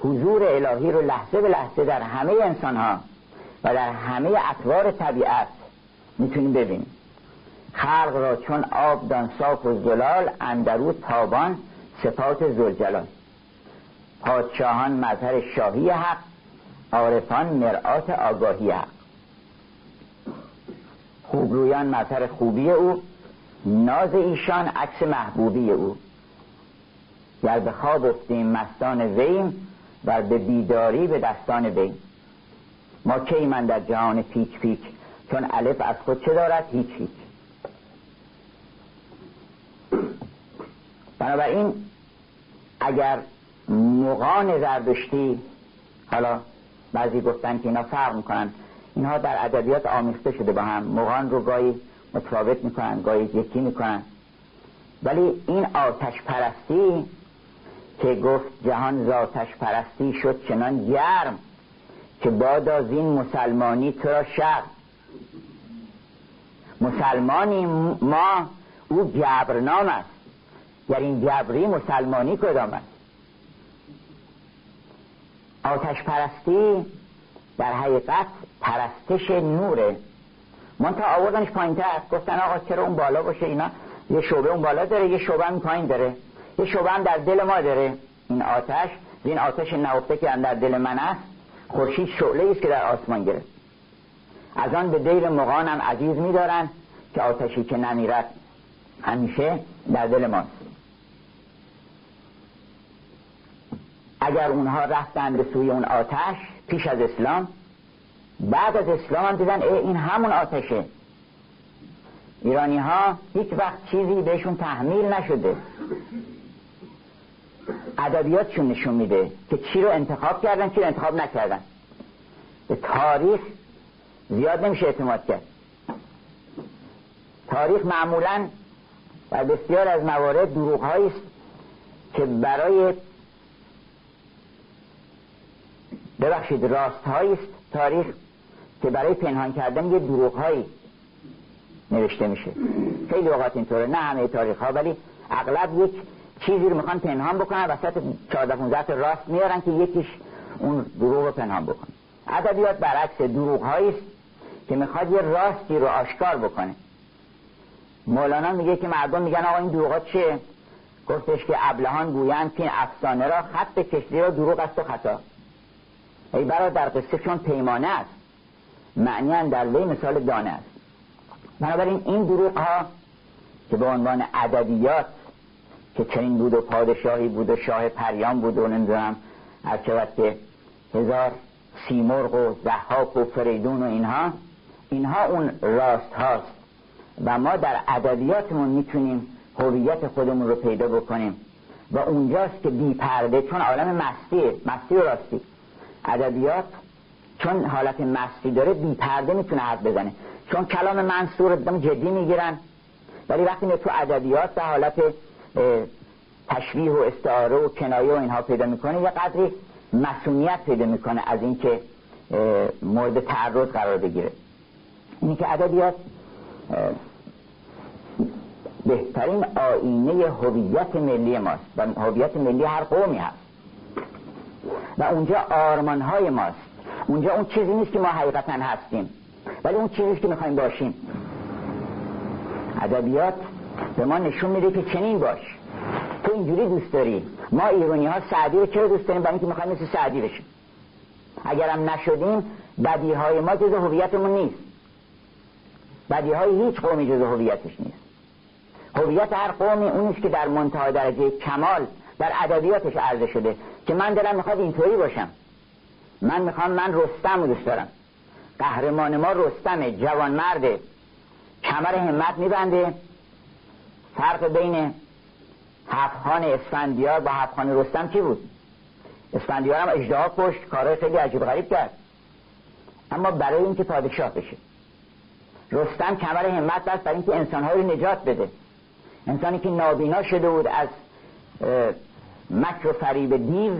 حضور الهی رو لحظه به لحظه در همه انسان ها و در همه اطوار طبیعت می‌تونیم ببینیم. خلق را چون آب دان صاف و زلال اندرو تابان صفات زلجلال. پادشاهان مظهر شاهی حق عارفان مرآت آگاهی حق. خوبرویان مظهر خوبی او ناز ایشان عکس محبوبی او. گر به خواب افتیم مستان ویم و به بیداری به دستان ویم. ما کی من در جهان پیک پیک چون الف از خود چه دارد؟ هیچ هیچ. بنابراین اگر مغان زردشتی حالا بعضی گفتن که اینا فرق می‌کنن اینها در ادبیات آمیخته شده با هم. مغان رو گاهی متفاوت می‌کنن گاهی یکی می‌کنن. ولی این آتش پرستی که گفت جهان زاتش پرستی شد چنان گرم که بادا این مسلمانی تو را شر مسلمانی ما او جبرنام است. یعنی این جبری مسلمانی کدام است؟ آتش پرستی در حقیقت پرستش نوره. من تا آوردنش پایین تر گفتن آقا چرا اون بالا باشه اینا؟ یه شعبه اون بالا داره یه شعبه هم پایین داره. یه شعبه هم در دل ما داره. این آتش این آتش نهفته که در دل من است خورشید شعله است که در آسمان گرفت. از آن به دیر مغان هم عزیز میدارن که آتشی که نمیرد همیشه در دل ماست. اگر اونها رفتن به سوی اون آتش پیش از اسلام بعد از اسلام هم دیدن این همون آتشه. ایرانی ها هیچ وقت چیزی بهشون تحمیل نشده. ادبیاتشون نشون میده که چی رو انتخاب کردن چی رو انتخاب نکردن. به تاریخ زیاد نمیشه اعتماد کرد. تاریخ معمولا و بسیار از موارد دروغ است که برای ببخشید راست است. تاریخ که برای پنهان کردن یه دروغهایی نوشته میشه. خیلی اوقات اینطوره. نه همه تاریخ ها ولی اغلب یک چیزی رو می‌خوان پنهان بکنن وسط 14 15 راست میارن که یکیش اون دروغ رو پنهان بکنه ادبیات برعکس دروغ است که می‌خواد یه راستی رو آشکار بکنه. مولانا میگه که مردم میگن آقا این دروغات چیه؟ گفتش که ابلهان گویند که این افسانه را خط کشتی را دروغ است و خطا. ای در قصه چون پیمانه است. معنی در وی مثال دانه است. بنابراین این دروغ ها که به عنوان ادبیات که چنین بود و پادشاهی بود و شاه پریان بود و نمی‌دونم هر که هزار سیمرغ و زحاک و فریدون و اینها اینها اون راست هاست و ما در ادبیاتمون می‌تونیم هویت خودمون رو پیدا بکنیم و اونجاست که بی پرده چون عالم مستیه مستی و راستی. ادبیات چون حالت مستی داره بی پرده می‌تونه حرف بزنه. چون کلام منصور جدی می‌گیرن. ولی وقتی تو ادبیات در حالت تشبیه و استعاره و کنایه و اینها پیدا می‌کنه یه قدری مسئولیت پیدا می‌کنه از اینکه مورد تعرض قرار بگیره. اینی که ادبیات بهترین آینه هویت ملی ماست. و هویت ملی هر قومی هست. و اونجا آرمان های ماست. اونجا اون چیزی نیست که ما حقیقتا هستیم. ولی اون چیزی که می‌خوایم باشیم. ادبیات به ما نشون میده که چنین باش. تو اینجوری دوست داری. ما ایرانی ها سعدی رو چرا دوست داریم؟ برای اینکه می‌خوایم مثل سعدی بشیم. اگرم نشدیم بدی های ما جز هویتمون نیست. بدی های هیچ قومی جز هویتش نیست. هویت هر قومی اونیست که در منتهای درجه کمال در ادبیاتش عرضه شده که من دلم می‌خواد اینطوری باشم. من می‌خوام من رستم رو دوست دارم. قهرمان ما رستم جوان مرده کمر همت میبنده. فرق بین هفخان اسفندیار با هفخان رستم چی بود؟ اسفندیار هم اجدها کشت کارهای خیلی عجیب غریب کرد. اما برای اینکه پادشاه بشه. رستم کمر همت بست برای اینکه انسانهایی رو نجات بده. انسانی که نابینا شده بود از مکر و فریب دیو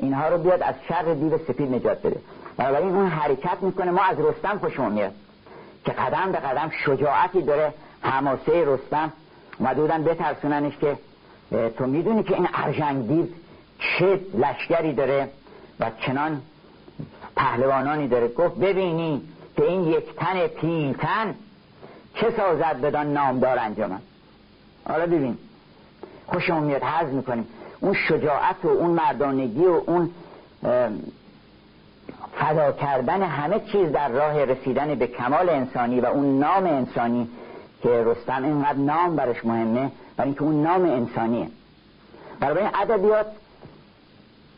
اینها رو بیاد از شر دیو سپید نجات بده. بنابراین اون حرکت می‌کنه ما از رستم خوشمون میاد. که قدم به قدم شجاعتی داره. حماسه رستم اومده بترسوننش که تو می‌دونی که این ارجنگ دیو چه لشگری داره و چنان پهلوانانی داره. گفت ببینی که این یک تن پیلتن چه سازد بدان نامدار انجامن حالا ببین. خوشمون میاد حض می‌کنیم. اون شجاعت و اون مردانگی و اون فدا کردن همه چیز در راه رسیدن به کمال انسانی و اون نام انسانی که رستم اینقدر نام برش مهمه برای اینکه اون نام انسانیه. برای این ادبیات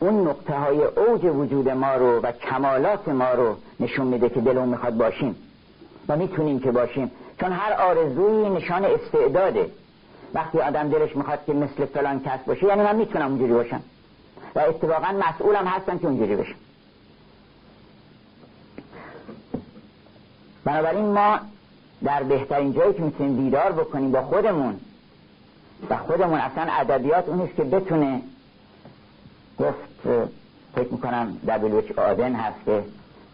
اون نقطه های اوج وجود ما رو و کمالات ما رو نشون میده که دلمون می‌خواد باشیم و می‌تونیم که باشیم. چون هر آرزویی نشان استعداده. وقتی آدم دلش می‌خواد که مثل فلان کس باشه یعنی من می‌تونم اونجوری باشم. و اتفاقا مسئولم هستم که اونجوری بشم بنابراین ما در بهترین جایی که می‌تونیم دیدار بکنیم با خودمون و خودمون اصلا ادبیات اونیست که بتونه گفت فکر می‌کنم دبلوچ آدن هست که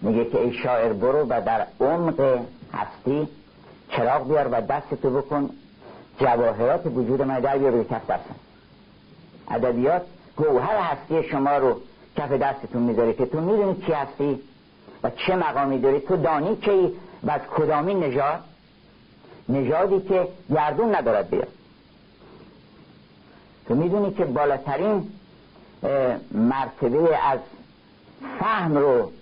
میگه که ای شاعر برو و در عمق هستی چراغ بیار و دست تو بکن جواهرات وجود من در بیار کف دستم ادبیات گوهر هستی شما رو کف دستتون می‌ذاره که تو می‌دونی چی هستی و چه مقامی داری تو دانی که و از کدامی نژاد؟ نژادی که گردون ندارد بیاد. تو می‌دونی که بالاترین مرتبه از فهم رو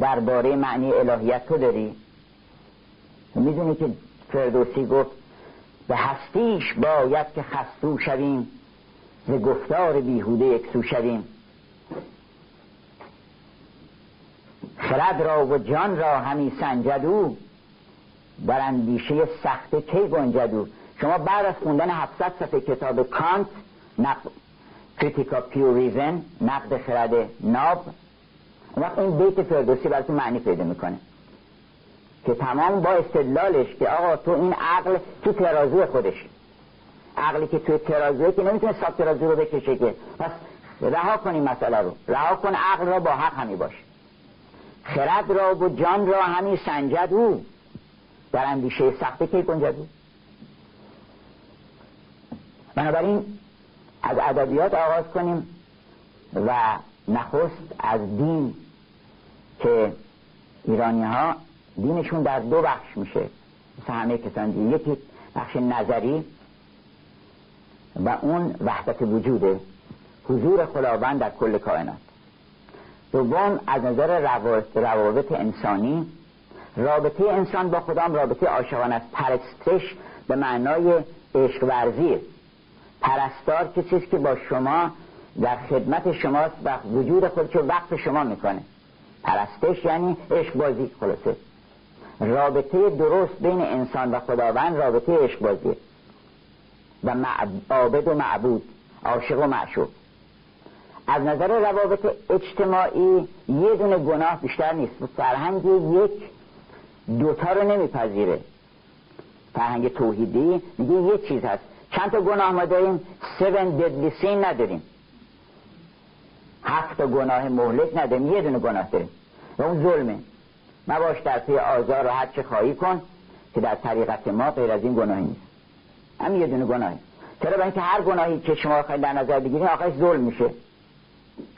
درباره معنی الهیت تو داری؟ تو می‌دونی که فردوسی گفت به هستیش باید که خستو شویم ز گفتار بیهوده یکسو شویم. خرد را و جان را همی سنجدو در اندیشه سخت کی گنجدو شما بعد از خوندن 700 صفحه کتاب کانت نقد کریتیکا پیو ریزن نقد خرد ناب اون وقت این بیت فردوسی براتون معنی پیدا می‌کنه. که تمام با استدلالش که آقا تو این عقل تو ترازو خودش عقلی که تو ترازوه که نمی‌تونه ساب ترازو رو بکشه که. پس رها کنیم مسئله رو. رها کن عقل را با حق همی باش. خرد را و جان را همین سنجد او. در اندیشه سخته که گنجد او؟ بنابراین از ادبیات آغاز کنیم و نخست از دین که ایرانی ها دینشون در دو بخش میشه. مثل همه کسان یکی بخش نظری و اون وحدت وجوده. حضور خداوند در کل کائنات. دوم از نظر روابط انسانی رابطه انسان با خدام رابطه عاشقانه است. پرستش به معنای عشق ورزی. پرستار کسی است که با شما در خدمت شماست و وجود خودشو وقت شما می‌کنه. پرستش یعنی عشق بازی. خلاصه. رابطه درست بین انسان و خداوند رابطه عشق بازیه. و عابد و معبود عاشق و معشوق. از نظر روابط اجتماعی یه دونه گناه بیشتر نیست. فرهنگ یک دوتا رو نمیپذیره. فرهنگ توحیدی میگه یه چیز هست. چند تا گناه ما داریم؟ سون ددلی نداریم. هفت گناه مهلک نداریم. یه دونه گناه داریم. و اون ظلمه. مباش در پی آزار و هر چه خواهی کن که در طریقت ما غیر از این گناهی نیست. هم یه دونه گناهی. چرا؟ به اینکه هر گناهی که شما خواهید در نظر بگیرین آخرش ظلم میشه.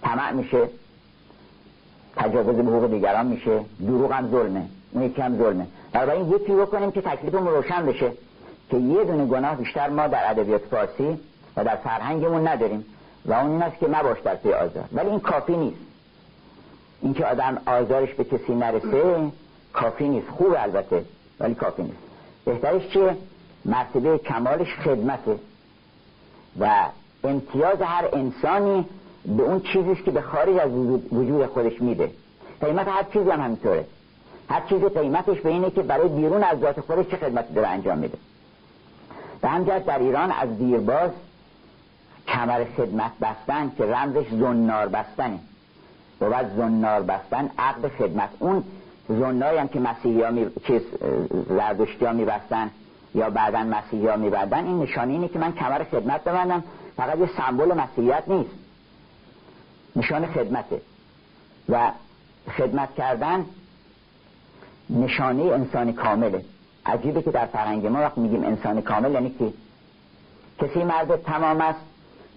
طمع میشه. تجاوز به حقوق دیگران میشه. دروغ هم ظلمه. اون یکی هم ظلمه. این یکی بکنیم که تکلیفمون روشن بشه که یه دونه گناه بیشتر ما در ادبیات فارسی و در فرهنگمون نداریم و اون این است که مباش در پی آزار. ولی این کافی نیست. اینکه آدم آزارش به کسی نرسه کافی نیست. خوب البته ولی کافی نیست. بهترش چیه؟ مرتبه کمالش خدمته. و امتیاز هر انسانی به اون چیزیست که به خارج از وجود خودش میده. قیمت هر چیزی هم همینطوره. هر چیز قیمتش به اینه که برای بیرون از ذات خودش چه خدمتی داره انجام میده. به همجرد در ایران از دیرباز کمر خدمت بستن که رمزش زنار بستنه. بعد زنار بستن عقد خدمت. اون زناری هم که مسیحی ها می... چیز زردشتی ها میبستن یا بعدا مسیحی ها میبردن این نشانه اینه که من کمر خدمت ببندم. فقط یه سمبل مسیحیت نیست. نشان خدمته. و خدمت کردن نشانه انسان کامله. عجیبه که در فرهنگ ما وقت میگیم انسان کامل یعنی که کسی مرد تمام است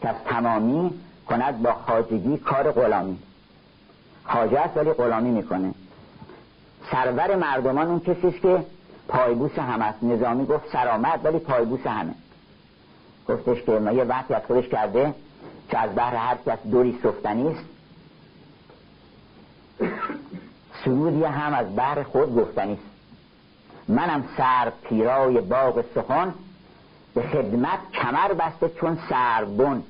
که از تمامی کند با خاجگی کار غلامی. خاجه است ولی غلامی می‌کنه. سرور مردمان اون کسی است که پایبوس هم است. نظامی گفت سرامت ولی پایبوس همه. گفتش که ما یه وقتی از خودش کرده که از بحر هر کس دوری صفتنی است. سرودی هم از بحر خود گفتنی است. منم سر پیرای باغ سخن به خدمت کمر بسته چون سربون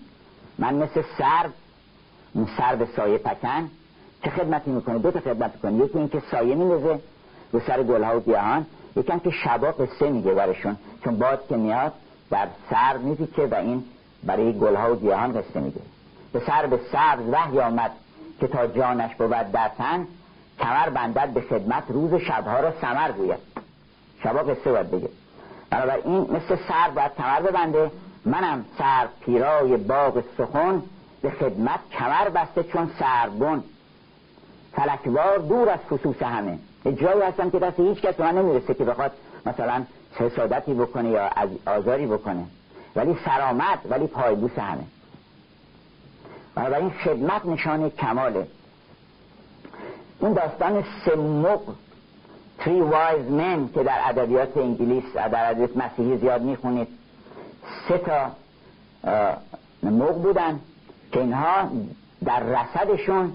من مثل سر اون سر به سایه پکن چه خدمتی می‌کنه. دو تا خدمت می‌کنه. یکی اینکه سایه میندازه رو سر گلها و گیاهان. یکی که شبا قصه میگه برشون چون باد که میاد در سر میپیچه و این برای گلها و گیاهان قصه میگه. به سر به سبز وحی آمد که تا جانش بود در تن کمر بندد به خدمت روز شبها را سمر گوید. شبا قصه باید بگه. این مثل سر باید کمر ببنده. منم سر پیرای باغ سخن به خدمت کمر بسته چون سربون فلکوار دور از خصوص همه. به جایی هستم که دست هیچ کس من نمی‌رسه که بخواد مثلا حسادتی بکنه یا آزاری بکنه. ولی سرامت ولی پایبوس همه. بنابراین خدمت نشان کماله. این داستان سمق تری وایز من که در ادبیات انگلیس در ادبیات مسیحی زیاد می‌خونید. سه تا موق بودن که اینها در رسدشون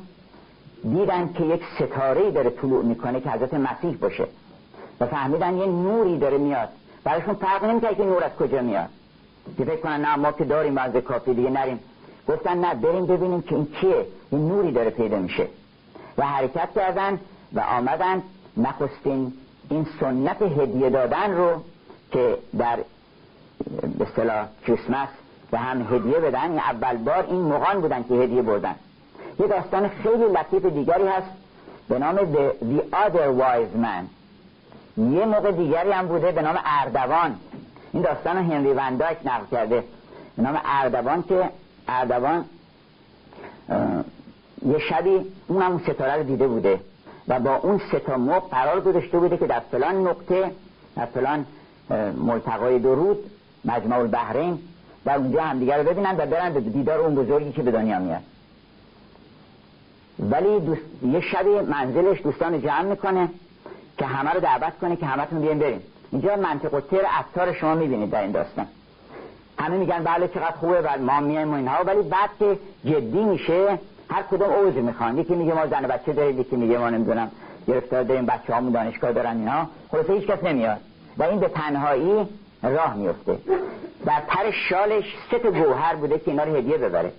دیدن که یک ستاره داره طلوع می‌کنه که حضرت مسیح باشه. و فهمیدن یه نوری داره میاد. برایشون فرق نمی‌کنه که نور از کجا میاد. که فکر کنن نه ما که داریم از کافی دیگه نریم. گفتن نه بریم ببینیم که این کیه. این نوری داره پیدا میشه. و حرکت کردن و آمدن. نخستین این سنت هدیه دادن رو که در به اصطلاح کریسمس و هم هدیه بدن. این اول بار این مغان بودن که هدیه بردن. یه داستان خیلی لطیف دیگری هست. به نام The, The Other Wise Man. یه موقع دیگری هم بوده به نام اردوان. این داستان هنری ونداک نقل کرده. به نام اردوان که اردوان یه شبی اون هم ستاره رو دیده بوده و با اون سه تا قرار گذاشته بوده که در فلان نقطه در فلان ملتقای درود مجمع البحرین در اونجا همدیگه رو ببینن و برن به دیدار اون بزرگی که به دنیا میاد. ولی دوست... یه شبی منزلش دوستان جمع می‌کنه که همه رو دعوت کنه که همتون بیاین بریم. اینجا منطق و تیر افکار شما می‌بینید در این داستان. همه میگن بله چقدر خوبه و ما میایم و اینها. ولی بعد که جدی میشه هر کدوم اوج می‌خوان. یکی میگه ما زن بچه دارید یکی میگه ما نمی‌دونم گرفتار داریم بچه همون دانشگاه دارن اینها خلاصه هیچ کس نمیاد. و این به تنهایی راه میفته در پر شالش سه گوهر بوده که اینا رو هدیه ببره.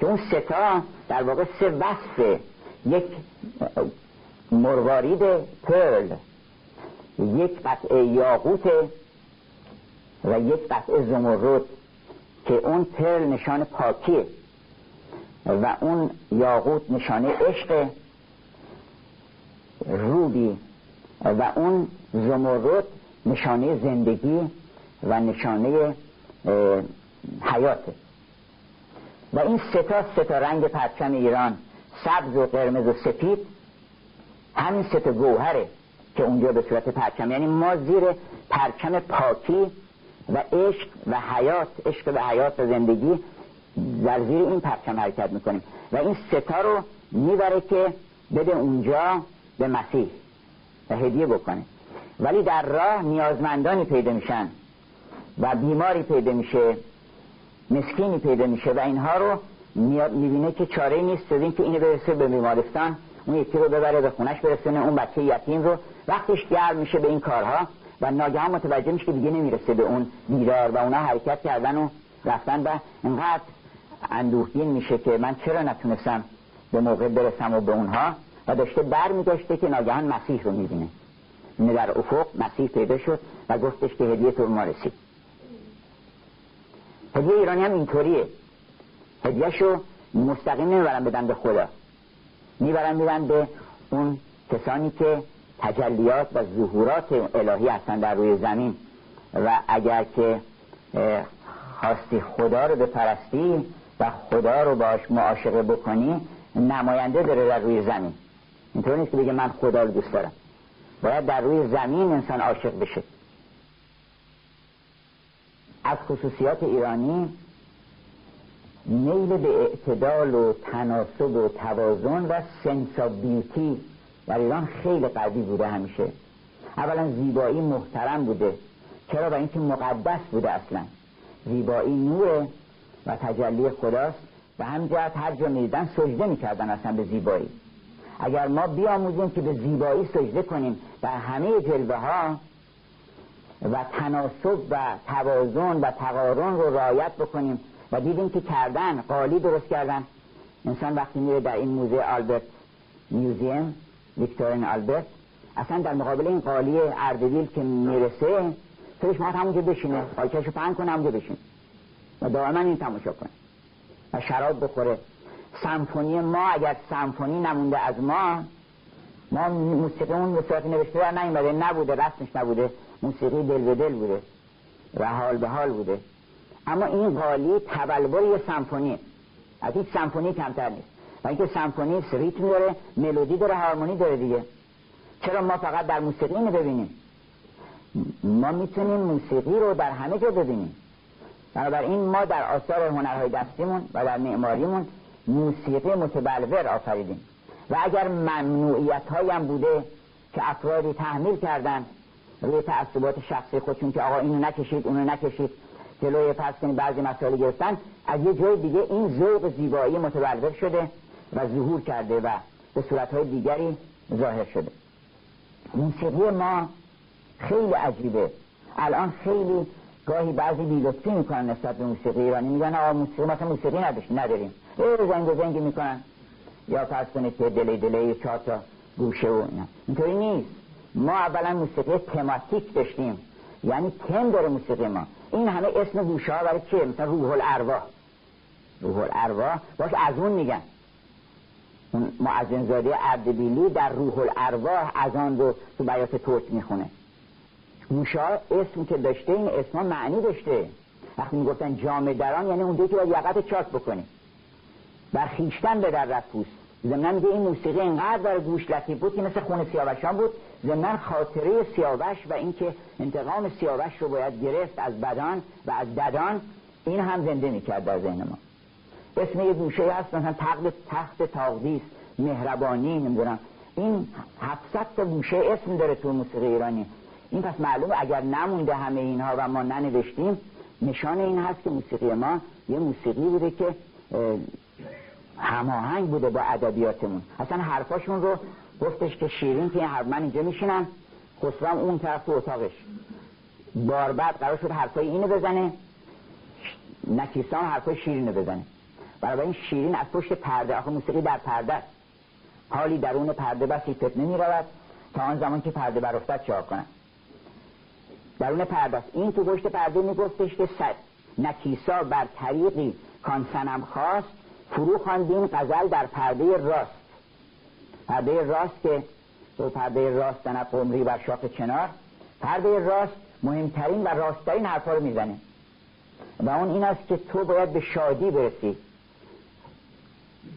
که اون سه تا در واقع سه وصف یک مروارید پرل یک قطعه یاقوت و یک قطعه زمرد که اون پرل نشان پاکیه و اون یاقوت نشانه عشق روبی و اون زمرد نشانه زندگی و نشانه حیاته. و این ستا ستا رنگ پرچم ایران سبز و قرمز و سپید همین ستا گوهره که اونجا به صورت پرچم یعنی ما زیر پرچم پاکی و عشق و حیات عشق و حیات و زندگی در زیر این پرچم حرکت می‌کنیم. و این ستا رو می‌بره که بده اونجا به مسیح و هدیه بکنه. ولی در راه نیازمندانی پیدا میشن و بیماری پیدا میشه. مسکینی پیدا میشه و اینها رو می‌بینه که چاره نیست از که اینو برسه به بیمارستان. اون یکی رو ببره به خونش برسونه اون بچه یتیم رو. وقتش گرم میشه به این کارها و ناگهان متوجه میشه که دیگه نمی‌رسه به اون دیدار و اونا حرکت کردن و رفتن و انقدر اندوهگین میشه که من چرا نتونستم به موقع برسم و به اونها؟ و داشته بر میگشته که ناگهان مسیح رو می‌بینه. اینه در افق مسیح پیدا شد و گفتش که هدیه تو ما رسید. هدیه ایرانی هم اینطوریه. هدیهشو مستقیم نمی‌برن بدن به خدا. می‌برن میدن به اون کسانی که تجلیات و ظهورات الهی هستن در روی زمین. و اگر که خواستی خدا رو بپرستی و خدا رو باش معاشقه بکنی نماینده داره در روی زمین. اینطور نیست که بگه من خدا رو دوست دارم. باید در روی زمین انسان عاشق بشه. از خصوصیات ایرانی میل به اعتدال و تناسب و توازن و سنسا بیوتی در ایران خیلی قوی بوده همیشه. اولا زیبایی محترم بوده چرا؟ با اینکه مقدس بوده اصلا. زیبایی نوره و تجلی خداست. و همجهت هر جا میدن سجده می‌کردن اصلا به زیبایی. اگر ما بیاموزیم که به زیبایی سجده کنیم در همه جلوه ها و تناسب و توازن و تقارن رو رعایت بکنیم و دیدیم که کردن قالی درست کردن. انسان وقتی میره در این موزه آلبرت میوزیم ویکتورین آلبرت اصلا در مقابل این قالی اردبیل که می‌رسه توش ما همونجا بشینه. پایچهشو پهن کنه همونجا بشین و دائما این تماشا کنه. و شراب بخوره. سمفونی ما اگر سمفونی نمونده از ما ما موسیقی اون به صورت نوشته در نیومده نبوده رسمش نبوده. موسیقی دل به دل بوده و حال به حال بوده. اما این قالی تبلور یه سمفونی از هیچ سمفونی کمتر نیست. و اینکه سمفونی ریتم داره ملودی داره هارمونی داره دیگه. چرا ما فقط در موسیقی اینو ببینیم؟ ما می‌تونیم موسیقی رو در همه جا ببینیم. بنابراین ما در آثار هنرهای دستیمون و در معماریمون موسیقی متبلور آفریدیم. و اگر ممنوعیت هم بوده که افرادی تحمیل کردن روی تعصبات شخصی خودشون که آقا اینو نکشید اونو نکشید جلوی پس کنید بعضی مسائل گرفتن از یه جای دیگه این ذوق زیبایی متبلور شده و ظهور کرده و به صورتهای دیگری ظاهر شده. موسیقی ما خیلی عجیبه. الان خیلی گاهی بعضی بیلطفی می‌کنن نسبت به موسیقی ایرانی. میگن آقا موسیقی مثلا موسیقی نداشت نداریم. ای زنگ زنگی می‌کنن. یا فرض کنید که دلی دلی چهار تا گوشه و اینا. اینطوری نیست. ما اولا موسیقی تماتیک داشتیم. یعنی تم داره موسیقی ما. این همه اسم گوشه ها برای چیه؟ مثلا روح الارواح. روح الارواح باش از اون میگن. اون معزن زاده اردبیلی در روح الارواح از آن رو تو بیات ترک می‌خونه. گوشه ها اسم که داشته این اسم معنی داشته. وقتی می‌گفتن جامع دران یعنی اون که باید یقت چاک بکنی. بر خیشتن به در رفت ضمن میگه این موسیقی اینقدر برای گوش لطیف بود که مثل خون سیاوشان بود. ضمن خاطره سیاوش و اینکه انتقام سیاوش رو باید گرفت از بدان و از ددان این هم زنده می‌کرد در ذهن ما. اسم یه گوشه هست مثلا تخت تخت تاغدیس مهربانی نمی‌دونم. این 700 تا گوشه اسم داره تو موسیقی ایرانی. این پس معلومه اگر نمونده همه اینها و ما ننوشتیم نشان این هست که موسیقی ما یه موسیقی بوده که هماهنگ بوده با ادبیاتمون. اصلا حرفاشون رو گفتش که شیرین که حرف من اینجا میشینم خسرو اون طرف تو اتاقش. بار بعد قرار شد حرفای اینو بزنه. نکیسان حرفای شیرینو بزنه. برای این شیرین از پشت پرده آخه موسیقی در پرده است. حالی درون پرده بسی فتنه می رود تا آن زمان که پرده برافتد چهار کنن درون پرده است. این تو پشت پرده می گفتش که نکیسا بر طریقی کان سنم خواست فرو خواندیم غزل در پرده راست. پرده راست که تو پرده راست دنب قمری بر شاخ چنار. پرده راست مهمترین و راستترین حرفا رو می‌زنه. و اون این است که تو باید به شادی برسی.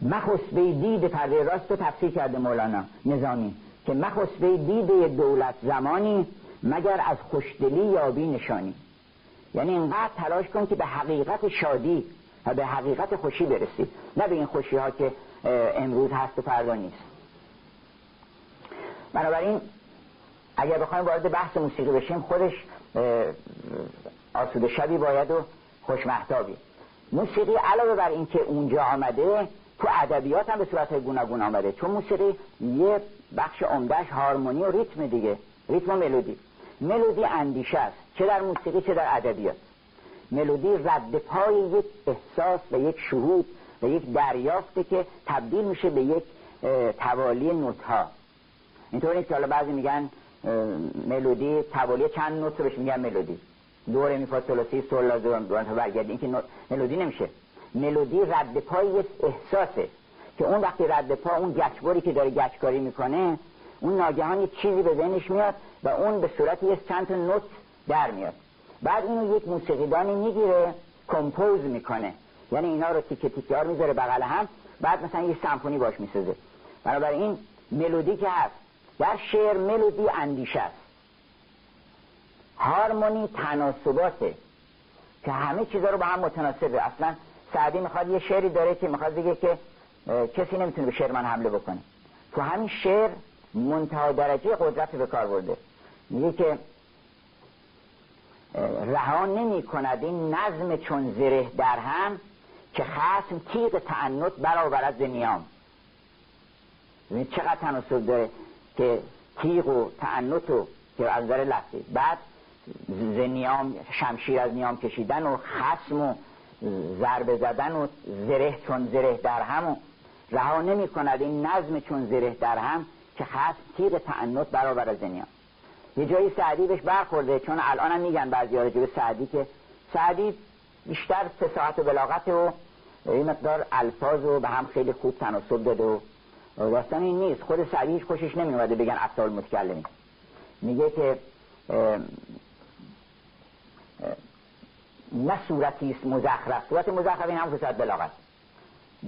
مخصبه دید پرده راست رو تفسیر کرده مولانا نظامی که مخصبه دید دولت زمانی مگر از خوشدلی یابی نشانی. یعنی اینقدر تلاش کن که به حقیقت شادی و به حقیقت خوشی برسی نه به این خوشی ها که امروز هست و فردا نیست. بنابراین اگر بخوایم وارد بحث موسیقی بشیم خودش آسوده شبی باید و خوشمحتابی موسیقی علاوه بر اینکه اونجا آمده تو ادبیات هم به صورت گوناگون آمده. چون موسیقی یه بخش عمدهش هارمونی و ریتم دیگه ریتم و ملودی. ملودی اندیشه است. چه در موسیقی چه در ادبیات. ملودی رد پای یک احساس و یک شهود و یک دریافته که تبدیل میشه به یک توالی نوت ها اینطور نیست که حالا بعضی میگن ملودی توالی چند نوت رو بهش میگن ملودی. دوره میفا سلاسی سولا دو برگردی. این که ملودی نمیشه. ملودی رد پای یک احساسه که اون وقتی رد پا اون گچباری که داره گچکاری می‌کنه اون ناگهان یک چیزی به ذهنش میاد و اون به صورت یک چند تا نوت در میاد. بعد اینو یک موسیقیدانی می‌گیره کمپوز می‌کنه. یعنی اینا رو تیکه ها می‌ذاره بغل هم بعد مثلا یه سمفونی باش می‌سازه. بنابراین ملودی که هست در شعر ملودی اندیشه است. هارمونی تناسباته که همه چیزا رو با هم متناسبه. اصلا سعدی می‌خواد یه شعری داره که می‌خواد بگه که کسی نمی‌تونه به شعر من حمله بکنه. تو همین شعر منتها درجه قدرت به کار برده. میگه که رها نمی کند این نظم چون زره در هم که خسم تیغ تعنت برآورد ز نیام. چقدر تناسب داره که تیغ و تعنت و که از نظر لفظی. بعد ز نیام شمشیر از نیام کشیدن و خسم و ضربه زدن و زره چون زره در هم و رها نمی کند این نظم چون زره در هم که خسم تیغ تعنت برآورد ز نیام. یه جایی سعدی بهش برخورده چون الان هم میگن بعضی به سعدی که سعدی بیشتر فساحت و بلاغت و این مقدار الفاظ و به هم خیلی خوب تناسب داده و داستان این نیست. خود سعدی هیچ خوشش نمیومده بگن افضل متکلمی میگه که نه صورتی است مزخرف. صورت مزخرف این هم فساد بلاغت.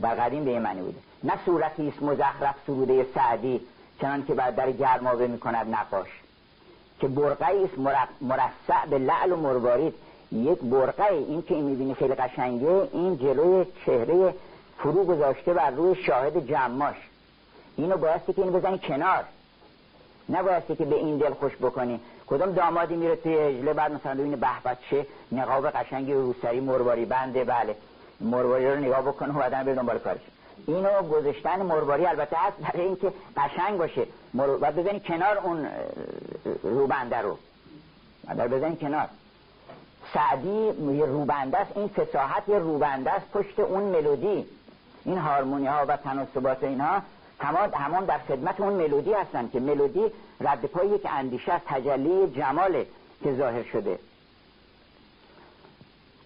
قدیم به این معنی بوده. نه صورتی است مزخرف سروده سعدی چنان که بعد در گرمابه می‌کند نقاش. که برقعی است مرصع به لعل و مروارید. یک برقه این که می‌بینی خیلی قشنگه این جلوی چهره فرو گذاشته بر روی شاهد جماش. اینو بایستی که اینو بزنی کنار. نبایستی که به این دل خوش بکنی. کدام دامادی میره توی اجله بعد مثلا ببینه به چه نقاب قشنگی روسری مرواری. بنده بله. مرواری رو نگاه بکنه و بعدن به دنبال کارش. اینو گذاشتن مرواری البته هست برای اینکه قشنگ باشه. و بزنی کنار اون روبنده رو. در بزنی کنار. سعدی یه روبنده است این فساحت یه روبنده است پشت اون ملودی. این هارمونی ها و تناسبات اینها همان در خدمت اون ملودی هستن که ملودی رد پای یک اندیشه از تجلی جماله که ظاهر شده.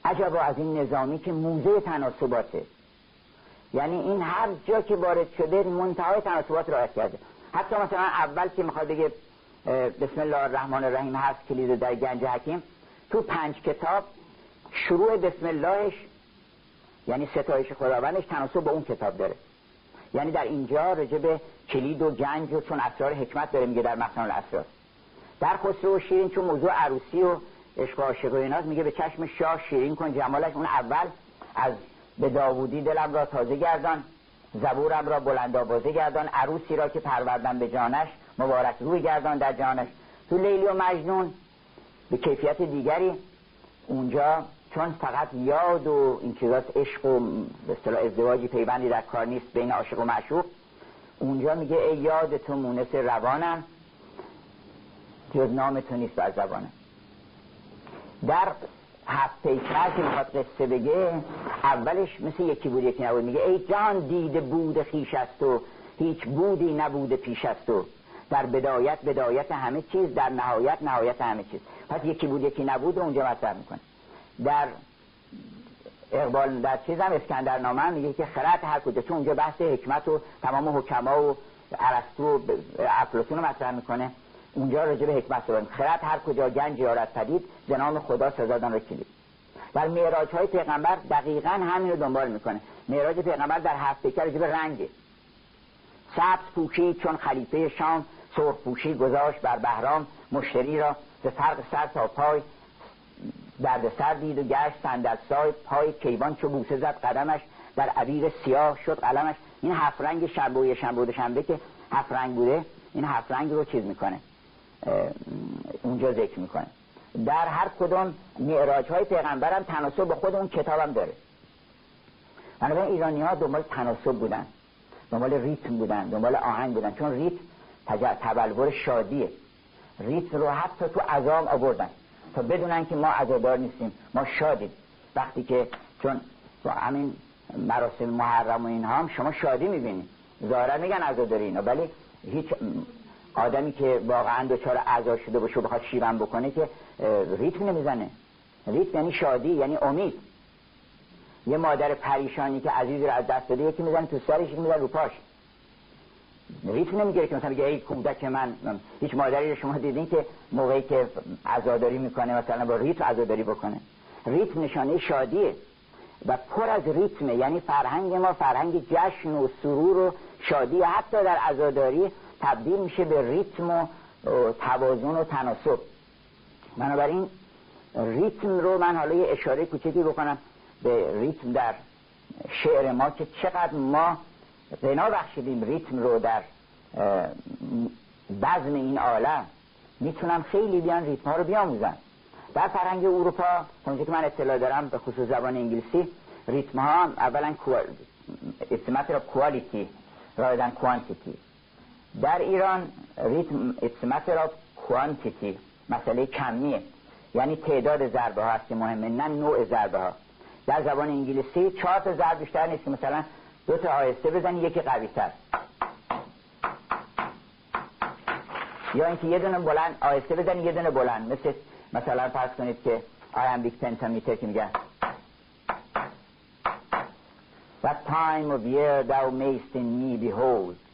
عجبا از این نظامی که موزه تناسباته. یعنی این هر جا که وارد شده منتهای تناسبات رعایت کرده حتی مثلا اول که می‌خواد بگه بسم الله الرحمن الرحیم هست کلید در گنج حکیم تو پنج کتاب شروع بسم اللهش یعنی ستایش خداوندش تناسب با اون کتاب داره. یعنی در اینجا راجع به کلید و گنج و چون اسرار حکمت داره میگه در مخزن الاسرار. در خسرو و شیرین چون موضوع عروسی و عشق و عاشق و میگه به چشم شاه شیرین کن جمالش. اون اول از به داوودی دلم را تازه گردان زبورم را بلند آوازه گردان عروسی را که پروردن به جانش مبارک روی گردان در جانش. تو لیلی و مجنون به کیفیت دیگری. اونجا چون فقط یاد و این چیزاست عشق و به اصطلاح ازدواجی پیوندی در کار نیست بین عاشق و معشوق اونجا میگه ای یاد تو مونس روانم جز نام تو نیست بر زبانم. در هفت پیکر که می‌خواد قصه بگه اولش مثل یکی بود یکی نبود. میگه ای جان دیده بود خیش است و هیچ بودی نبود پیش است و در بدایت بدایت همه چیز در نهایت نهایت همه چیز. پس یکی بود یکی نبود اونجا مطرح می‌کنه. در اقبال در چیز هم اسکندر نامه میگه که خرد هر کجا. چون اونجا بحث حکمت و تمام حکما و ارسطو و افلاطون رو مطرح می‌کنه. اونجا راجع به حکمت رو خرد هر کجا گنج یارد پدید به خدا سزادان رو کلید در معراج های پیغمبر دقیقا همین رو دنبال می‌کنه. معراج پیغمبر در هفت پیکر راجع به رنگه. سبز پوشی چون خلیفه شام سرخ پوشی گذاشت بر بهرام مشتری را به فرق سر تا پای درد سر دید و گشت صندل پای کیوان چو بوسه زد قدمش در عبیر سیاه شد قلمش. این هفت رنگ شنبه و شنبه و شنبه که هفت رنگ بوده این هفت رنگ رو چیز می‌کنه. اونجا ذکر می‌کنه. در هر کدوم معراج های پیغمبر هم تناسب به خود اون کتابم داره. بنابراین ایرانی ها دنبال تناسب بودن دنبال ریتم بودن دنبال آهنگ بودن چون ریتم تبلور شادیه. ریتم رو حتی تو عذام آوردن تا بدونن که ما عزادار نیستیم ما شادیم. وقتی که چون تو همین مراسم محرم و اینها هم شما شادی می‌بینید ظاهرا میگن عزاداری اینا ولی هیچ آدمی که واقعا دچار عزا شده باشه بخواد شیون بکنه که ریتم نمی‌زنه. ریتم یعنی شادی یعنی امید. یه مادر پریشانی که عزیزی رو از دست داده یکی می‌زنه تو سرش یکی می‌زنه رو پاش. ریتم نمی‌گیره که مثلا بگه ای کودک من هیچ مادری رو شما دیدین که موقعی که عزاداری می‌کنه مثلا با ریتم عزاداری بکنه. ریتم نشانه شادیه. و پر از ریتمه. یعنی فرهنگ ما فرهنگ جشن و سرور و شادی حتی در عزاداری تبدیل میشه به ریتم و توازن و تناسب. بنابراین ریتم رو من حالا یه اشاره کوچکی بکنم به ریتم در شعر ما که چقدر ما بنا بخشیدیم ریتم رو در بزم این عالم می‌تونم خیلی بیان ریتم ها رو بیاموزن در فرهنگ اروپا اونجا که من اطلاع دارم به خصوص زبان انگلیسی ریتم ها اولا استمت را کوالیتی رایدن کوانتیتی در ایران ریتم استمت را کوانتیتی مسئله کمیه. یعنی تعداد ضربه ها هست که مهمه نه نوع ضربه ها. در زبان انگلیسی چهار تا ضرب بیشتر نیست که مثلا دو تا آهسته بزنی یکی قوی تر یا اینکه یه دونه بلند آهسته بزنی یه دونه بلند. مثل مثلا فرض کنید که آیمبیک پنتامیتر که میگن. What time of year thou mayst in me behold.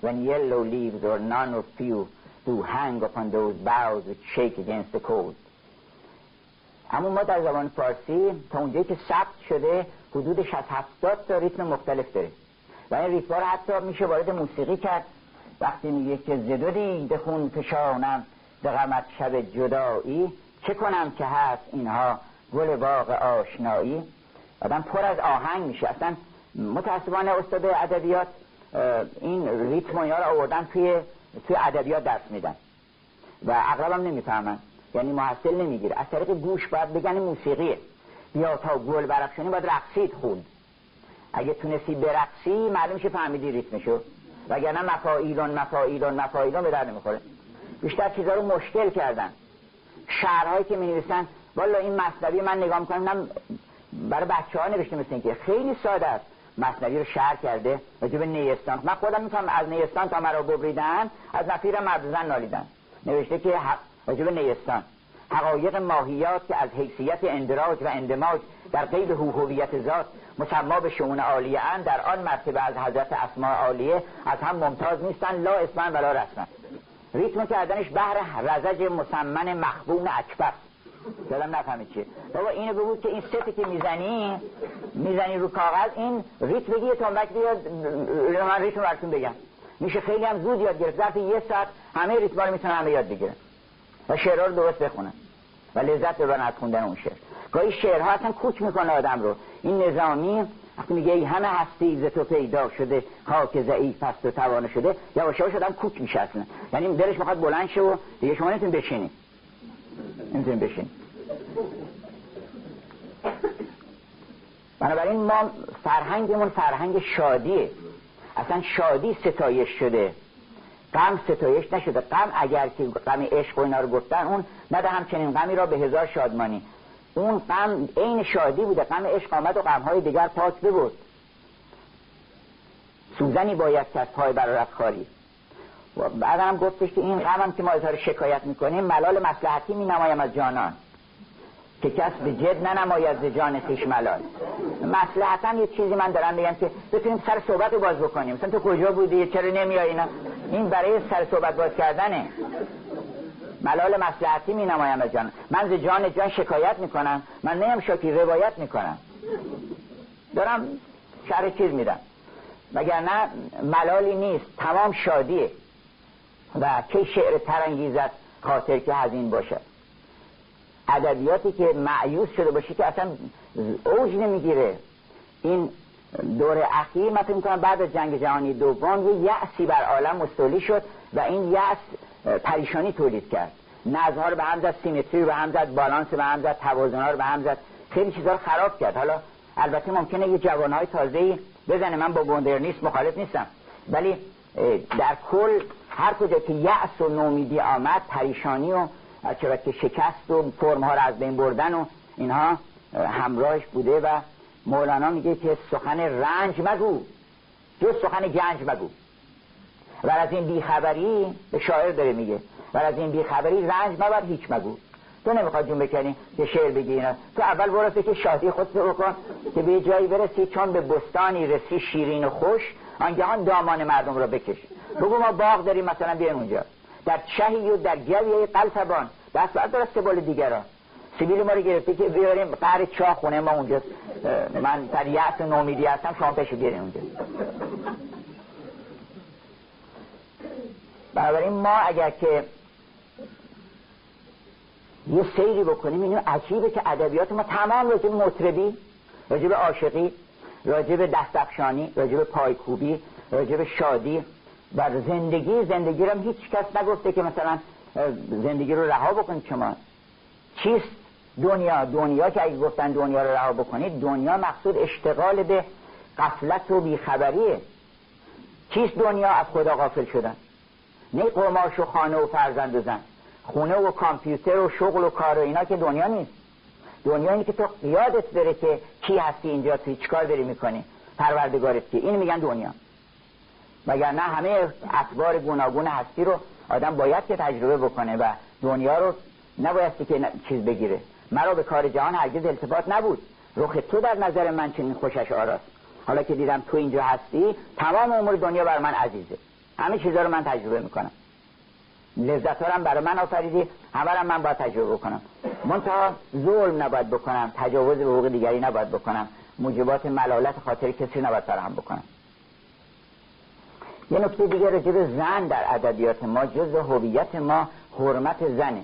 When yellow leaves or none or few Do hang upon those boughs which shake against the cold. اما ما در زبان فارسی تا اونجایی که ثبت شده حدود 60 70 تا ریتم مختلف داره و این ریتم رو حتی میشه وارد موسیقی کرد وقتی میگه که زدو دید خون فشانم به غمت شب جدایی چه کنم که هست اینها گل باغ آشنایی آدم پر از آهنگ میشه اصلا متاسفانه استاد ادبیات این ریتم رو آوردن توی توی ادبیات درس میدن. و اغلبم نمی‌فهمن. یعنی محصل نمی‌گیره. از طریق گوش باید بگن موسیقیه. یا تا گل برخشانی باید رقصید خود اگه تونستی برقصی معلوم میشه فهمیدی ریتمشو. وگرنه مفایلون مفایلون مفایلون به درد نمی‌خوره بیشتر چیزا رو مشکل کردن. شعرهایی که می نویسن والا این مصنوی من نگاه می‌کنم برای بچه ها نوشته مثل اینکه. خیلی ساده است. مصنوی رو شعر کرده راجب نیستان. من خودم می‌تونم از نیستان تا مرا ببریدن از نفیر مبزن نالیدن نوشته که راجب نیستان. حقایق ماهیات که از حیثیت اندراج و اندماج در قید هویت ذات مسما به شعون عالیه اند در آن مرتبه از حضرت اسماء عالیه از هم ممتاز نیستن لا اسمن ولا رسمن. ریتم کردنش بهر رزج مسمن مخبون اکبر. دادم نفهمی چیه. بابا اینو بگو که این ستی که می‌زنی می‌زنی رو کاغذ این ریت بگی تنبک بیاد من ریتم براتون بگم. میشه خیلی هم زود یاد گرفت. ظرف یه ساعت همه ریتما رو می‌تونن همه یاد بگیرن. و شعرها رو درست بخونن. و لذت ببرن از خوندن اون شعر. گاهی شعرها اصلا کوچ می‌کنه آدم رو. این نظامی وقتی میگه ای همه هستی ز تو پیدا شده خاک ضعیف پست و توانه شده. یواش یواش آدم کوک میشه اصلا یعنی دلش می‌خواد بلند شه و دیگه شما نمی‌تونید بشینید نمی‌تونید بشینید بنابراین ما فرهنگمون فرهنگ شادیه. اصلا شادی ستایش شده. غم ستایش نشده. غم اگر که غم عشق و اینا رو گفتن اون نده همچنین غمی را به هزار شادمانی. اون غم عین شادی بوده. غم عشق آمد و غمهای دیگر پاک ببرد. سوزنی باید که از پای برارت خاری. و بعد هم گفتش که این غم هم که ما رو شکایت می‌کنیم ملال مسلحتی می نمایم از جانان. که کس به جد ننماید ز جان خیش ملال. مسلحتا یه چیزی من دارم بگم که بتونیم سر صحبت رو باز بکنیم. مثلا تو کجا بودی؟ چرا نمیای اینا؟ این برای سر صحبت باز کردنه. ملال مسلحتی می نمایم از جان. من ز جان جان شکایت می‌کنم. من نیم شاکی روایت می‌کنم. دارم شرح چیز میدم. نه ملالی نیست. تمام شادیه. و که شعر ترانگیزت خاطر که هزین باشد ادبیاتی که معیوز شده باشه که اصلا اوج نمی‌گیره. این دور اخیر من فکر بعد از جنگ جهانی دوم یه یأسی بر عالم مستولی شد و این یأس پریشانی تولید کرد. نظرها رو به هم زد سیمتری رو به هم زد بالانس به هم زد توازن رو به هم زد. خیلی چیزا رو خراب کرد. حالا البته ممکنه یه جوانهای تازه‌ای بزنه. من با نیست مخالف نیستم. ولی در کل هر کجا که یأس و نومیدی آمد پریشانی و چرا که شکست و فرم ها رو از بین بردن و اینها همراهش بوده و مولانا میگه که سخن رنج مگو. جز سخن گنج مگو. و از این بیخبری به شاعر داره میگه. و از این بیخبری رنج مبر هیچ مگو. تو نمی‌خواد جون بکنی که شعر بگی اینا. تو اول برو که شادی خود رو بکن که به جایی برسی چون به بستانی رسی شیرین و خوش آنگهان دامان مردم رو بکش بگو ما باغ داریم مثلا بیاین اونجا. در چهی و در گوی قلتبان. دست بعد داره سبال دیگران. سیبیل ما رو گرفته که بیاریم قهر چاه خونه ما اونجا. من در یعص نومیدی هستم شما پشو بیاریم اونجا. بنابراین ما اگر که یه سیری بکنیم اینو عجیبه که ادبیات ما تمام راجب مطربی راجب عاشقی راجب دستفشانی راجب پایکوبی راجب شادی و زندگی زندگی رو هیچ کس نگفته که مثلا زندگی رو رها بکنید شما. چیست؟ دنیا دنیا که اگه گفتن دنیا رو رها بکنید دنیا مقصود اشتغال به قفلت و بیخبریه. چیست دنیا؟ از خدا غافل شدن. نه قماش و خانه و فرزند و زن. خونه و کامپیوتر و شغل و کار و اینا که دنیا نیست. دنیا اینه که تو یادت بره که کی هستی اینجا توی چیکار داری می‌کنی. پروردگارت کی این میگن دنیا. مگر نه همه اخبار گوناگون هستی رو آدم باید که تجربه بکنه و دنیا رو نبایستی که چیز بگیره. مرا به کار جهان هرگز التفات نبود. رخ تو در نظر من چنین خوشش آراست. حالا که دیدم تو اینجا هستی تمام امور دنیا بر من عزیزه. همه چیزا رو من تجربه می‌کنم. لذت هم برای من آفریدی همه من باید تجربه کنم منتها ظلم نباید بکنم تجاوز به حقوق دیگری نباید بکنم. موجبات ملالت خاطر کسی نباید فراهم بکنم. یه نکته دیگه راجع زن در ادبیات ما جز هویت ما حرمت زنه.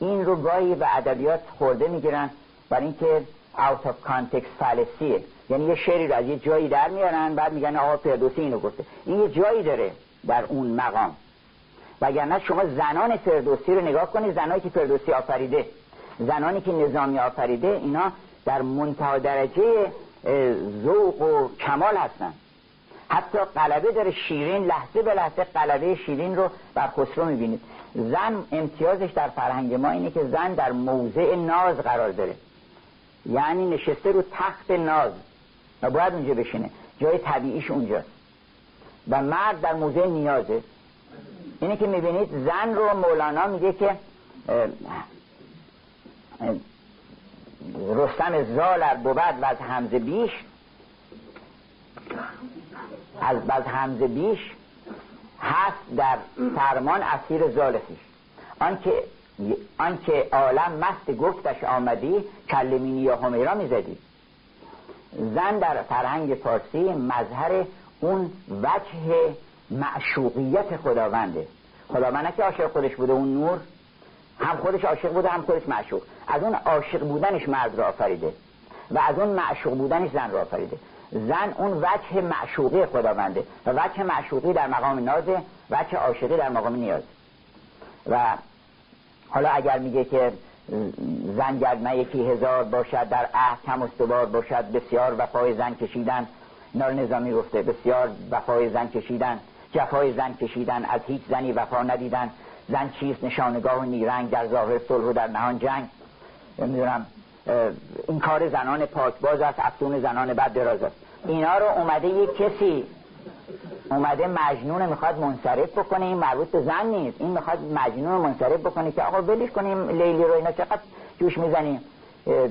این رو گاهی به ادبیات خورده می‌گیرن برای اینکه out of context فلسیه یعنی یه شعری رو از یه جایی در میارن بعد میگن آقا فردوسی اینو گفته. این یه جایی داره در اون مقام. وگرنه شما زنان فردوسی رو نگاه کنید زنانی که فردوسی آفریده زنانی که نظامی آفریده اینا در منتها درجه ذوق و کمال هستن. حتی قلبه داره شیرین لحظه به لحظه قلبه شیرین رو بر خسرو می‌بینید. زن امتیازش در فرهنگ ما اینه که زن در موضع ناز قرار داره. یعنی نشسته رو تخت ناز. و باید اونجا بشینه. جای طبیعیش اونجاست. و مرد در موضع نیازه. اینه که می‌بینید زن رو مولانا میگه که رستم زال بود و از همزه بیش. از بز همزه بیش هست در فرمان اسیر زال آن که آنکه عالم مست گفتش آمدی کلمینی یا همیرا می‌زدی. زن در فرهنگ فارسی مظهر اون وجه معشوقیت خداونده. خداوند که عاشق خودش بوده اون نور. هم خودش عاشق بوده هم خودش معشوق. از اون عاشق بودنش مرد را آفریده و از اون معشوق بودنش زن را آفریده. زن اون وجه معشوقی خداونده و وجه معشوقی در مقام نازه وجه عاشقی در مقام نیاز. و حالا اگر میگه که زن گرد یکی هزار باشد در عهد کم استوار باشد بسیار وفای زن کشیدن. نار نظامی گفته بسیار وفای زن کشیدن. جفای زن کشیدن از هیچ زنی وفا ندیدن. زن چیست؟ نشانگاه و نیرنگ در ظاهر صلح و در نهان جنگ. نمی‌دونم این کار زنان پاکباز است افسون زنان بد دراز است. اینا رو اومده یک کسی اومده مجنون می‌خواد منصرف بکنه این مربوط به زن نیست. این می‌خواد مجنون منصرف بکنه که آقا بلیش کنیم لیلی رو اینا چقدر جوش می‌زنیم.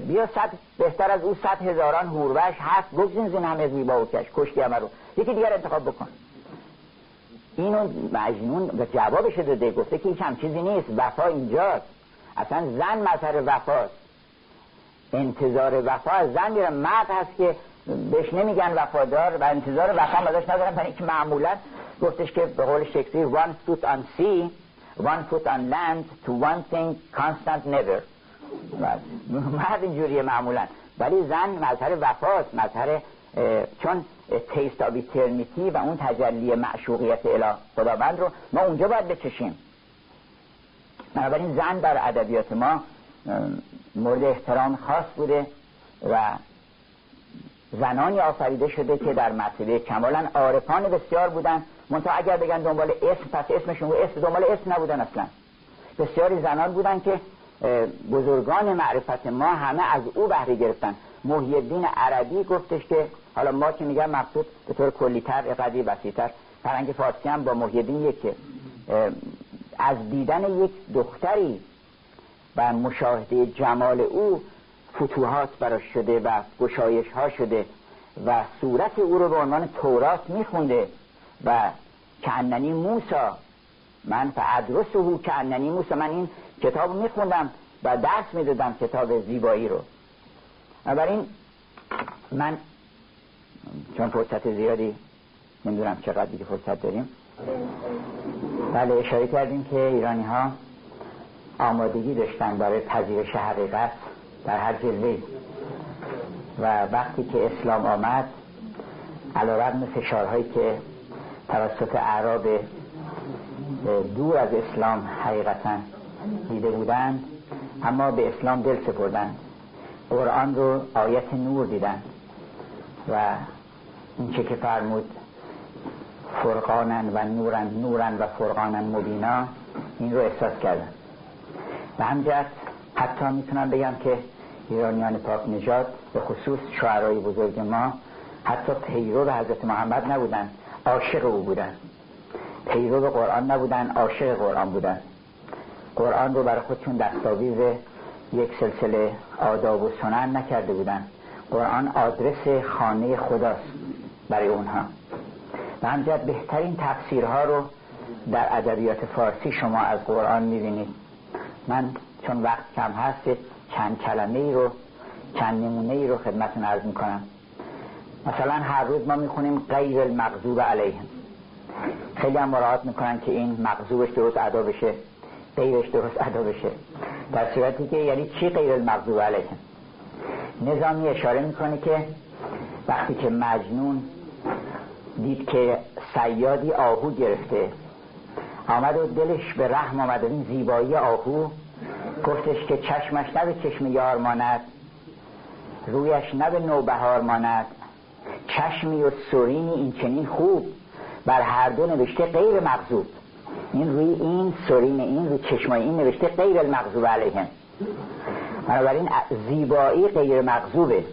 بیا صد بهتر از او صد هزاران هوروش هست بگزین زین همه زیبا و کش کشتی همه رو. یکی دیگر انتخاب بکن. اینو مجنون و جوابش داده گفته که هیچ چیزی نیست وفا اینجاست. اصلا زن مظهر وفاست. انتظار وفا از زن میره. مرد هست که بهش نمیگن وفادار و انتظار وفا ازش ندارن. برای اینکه معمولا گفتش که به قول شکسپیر one foot on sea one foot on land to one thing constant never. مرد اینجوریه معمولا. ولی زن مظهر وفاست مظهر چون taste of eternity و اون تجلی معشوقیت اله خداوند رو ما اونجا باید بچشیم. بنابراین زن در ادبیات ما مورد احترام خاص بوده و زنانی آفریده شده که در مرتبه کمالا عارفان بسیار بودن. منتها اگر بگن دنبال اسم پس اسمشون و اسم دنبال اسم نبودن اصلا. بسیاری زنان بودن که بزرگان معرفت ما همه از او بهره گرفتن. محی الدین عربی گفتش که حالا ما که میگم مقصود به طور کلیتر قدری بسیتر فرنگ فارسی هم با محی یکه. از دیدن یک دختری و مشاهده جمال او فتوحات براش شده و گشایش ها شده و صورت او رو به عنوان تورات میخونده و کننی موسا من فعدرسه کننی موسا من این کتاب میخوندم و درس می‌دادم کتاب زیبایی رو. این من چون فرصت زیادی نمی‌دونم چقدر دیگه فرصت داریم. بله اشاره کردیم که ایرانی ها آمادگی داشتن برای پذیرش حقیقت. در هر جلوه. و وقتی که اسلام آمد علا رقم فشارهایی که توسط اعراب دور از اسلام حقیقتا دیده بودند اما به اسلام دل سپردند. قرآن رو آیت نور دیدن و این چه که فرمود فرقانن و نورن نورن و فرقانن مبینا این رو احساس کردن به همجرد حتی می‌تونم بگم که ایرانیان پاک نجات به خصوص شعرهای بزرگ ما حتی پیرو به حضرت محمد نبودن عاشق او بودن. پیرو به قرآن نبودن عاشق قرآن بودن. قرآن رو برای خودشون دستاویز یک سلسله آداب و سنن نکرده بودن. قرآن آدرس خانه خداست برای اونها. و همجد بهترین تفسیرها رو در ادبیات فارسی شما از قرآن می‌بینید. من چون وقت کم هست چند کلمه ای رو چند نمونه ای رو خدمتون عرض می‌کنم. مثلا هر روز ما می‌خونیم غیر المغضوب علیهم. خیلی هم مراعات می‌کنن که این مغضوبش درست ادا بشه غیرش درست ادا بشه. در صورتی که یعنی چی غیر المغضوب علیهم؟ نظامی اشاره می‌کنه که وقتی که مجنون دید که سیادی آهو گرفته آمد و دلش به رحم آمد. این زیبایی آهو گفتش که چشمش نه به چشم یار ماند رویش نه به نوبهار ماند. چشمی و سرینی این چنین خوب بر هر دو نوشته غیر مغزوب این روی این سرین این روی چشمای این نوشته غیر المغزوب علیهم. بنابراین زیبایی غیر مغزوبه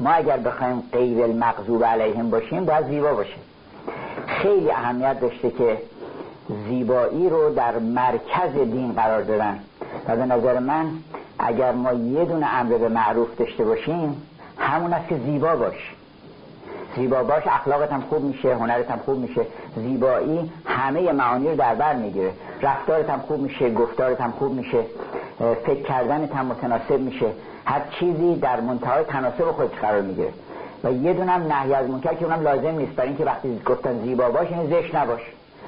ما اگر بخوایم غیر المغزوب علیهم باشیم باید زیبا باشه. خیلی اهمیت داشته که زیبایی رو در مرکز دین قرار دادن. و به نظر من اگر ما یه دونه امر به معروف داشته باشیم همون است که زیبا باش. زیبا باش اخلاقت هم خوب میشه هنرت هم خوب میشه. زیبایی همه معانی رو در بر می‌گیره. رفتارت هم خوب میشه گفتارت هم خوب میشه. فکر کردنت هم متناسب میشه. هر چیزی در منتهای تناسب خودش قرار می‌گیره. و یه دونم نهی از منکر که اونم لازم نیست. برای اینکه وقتی گفتن زیبا باش این زشت نباش.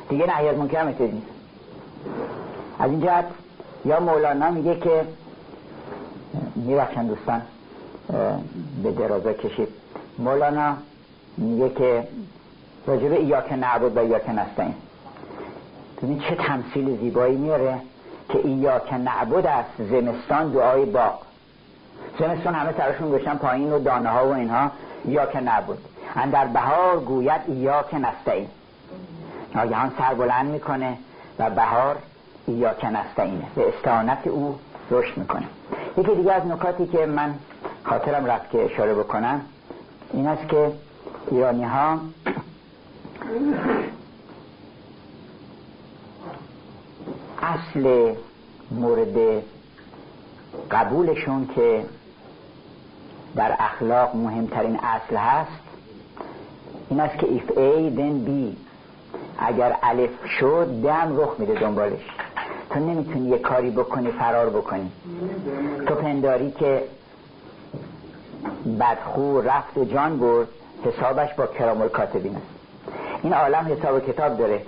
دیگه نهی از منکر هم نیست. از این جهت یا مولانا میگه که میبخشن دوستان به درازا کشید. مولانا میگه که راجبه ایاک نعبد و ایاک نستعین. ببین چه تمثیل زیبایی میاره که ایاک نعبد است زمستان دعای باغ. زمستان همه سرشون گشتن پایین و دانه ها و اینها ایاک نعبد. در بهار گوید ایاک نستعین. ناگهان سر بلند می‌کنه و بهار ایاک نستعینه به استعانت او رشد می‌کنه. یکی دیگه از نکاتی که من خاطرم رفت که اشاره بکنم این است که ایرانی ها اصل مورد قبولشون که در اخلاق مهمترین اصل هست این است که if A then B. اگر الف شد دم رخ میده دنبالش. تو نمی‌تونی یه کاری بکنی فرار بکنی. تو پنداری که بدگو رفت و جان برد حسابش با کرام الکاتبین است. این عالم حساب کتاب داره.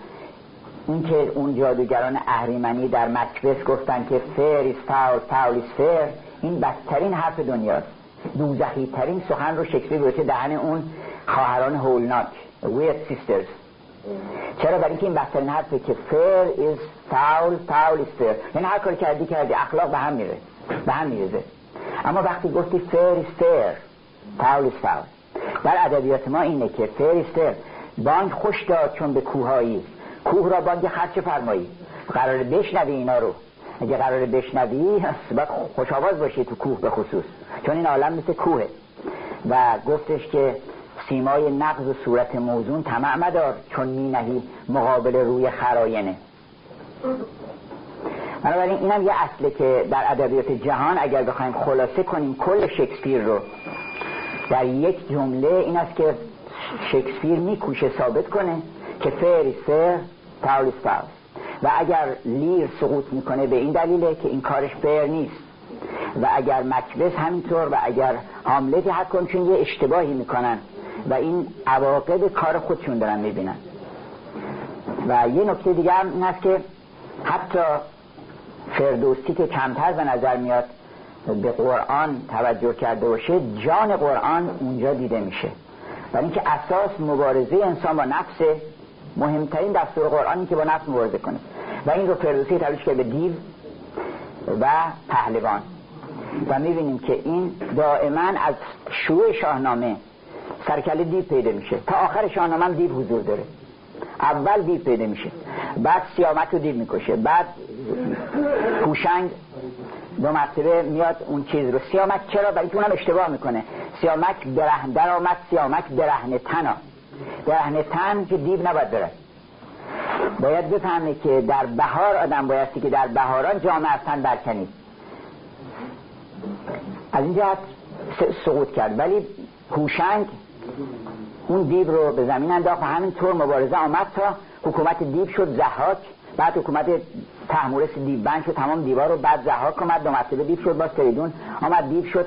این که اون جادوگران اهریمنی در مکبث گفتن که fair is foul foul is fair این بدترین حرف دنیاست. دوزخی ترین سخن رو شکسپیر گذاشته دهن اون خواهران هولناک weird sisters چرا برای اینکه این بدترین حرفه که fair is foul foul is fair یعنی هر کاری کردی کردی اخلاق به هم میره به هم می‌ریزه اما وقتی گفتی fair is fair foul is foul در ادبیات ما اینه که fair is fair بانگ خوش دار چون به کوه آیی. کوه را بانگ خر چه فرمایی. قرار بشنوی اینا رو. اگه قرار بشنوی باید خوش آواز باشی تو کوه به خصوص. چون این عالم مثل کوهه. و گفتش که سیمای نغز صورت موزون طمع مدار چون می نهی مقابل روی خر آینه بنابراین اینم یه اصله که در ادبیات جهان اگر بخوایم خلاصه کنیم کل شکسپیر رو. در یک جمله این است که شکسپیر میکوشه ثابت کنه که fair is fair foul is foul و اگر لیر سقوط می‌کنه به این دلیله که این کارش fair نیست. و اگر مکبس همینطور و اگر حاملت حکم چون یه اشتباهی می‌کنن. و این عواقب کار خودشون دارن می‌بینن. و یه نکته دیگه هم این است که حتی فردوسی که کمتر به نظر میاد به قرآن توجه کرده باشه جان قرآن اونجا دیده میشه. و اینکه اساس مبارزه انسان با نفس مهمترین دستور قرآنی که با نفس مبارزه کنه. و این رو فردوسی تبدیل که به دیو و پهلوان. و می‌بینیم که این دائما از شروع شاهنامه سرکل دیو پیدا میشه. تا آخر شاهنامه هم دیو حضور داره. اول دیو پیدا میشه. بعد سیامک رو دیو می‌کشه. بعد پوشنگ دو مرتبه میاد اون چیز رو. سیامک چرا؟ برای که اونم اشتباه می‌کنه. سیامک درهن در آمد سیامک درهن تنا درهن تن که دیو نباید بره. باید بفهمه که در بهار آدم بایستی که در بهاران جامعه از تن برکنید از این جهت سقوط کرد. ولی هوشنگ اون دیو رو به زمین انداخت و همینطور مبارزه آمد تا حکومت دیو شد زحاک. بعد حکومت تحمورس دیو بند شد تمام دیوار رو بعد زحاک آمد دو مرتبه دیو شد باز فریدون آمد دیو شد.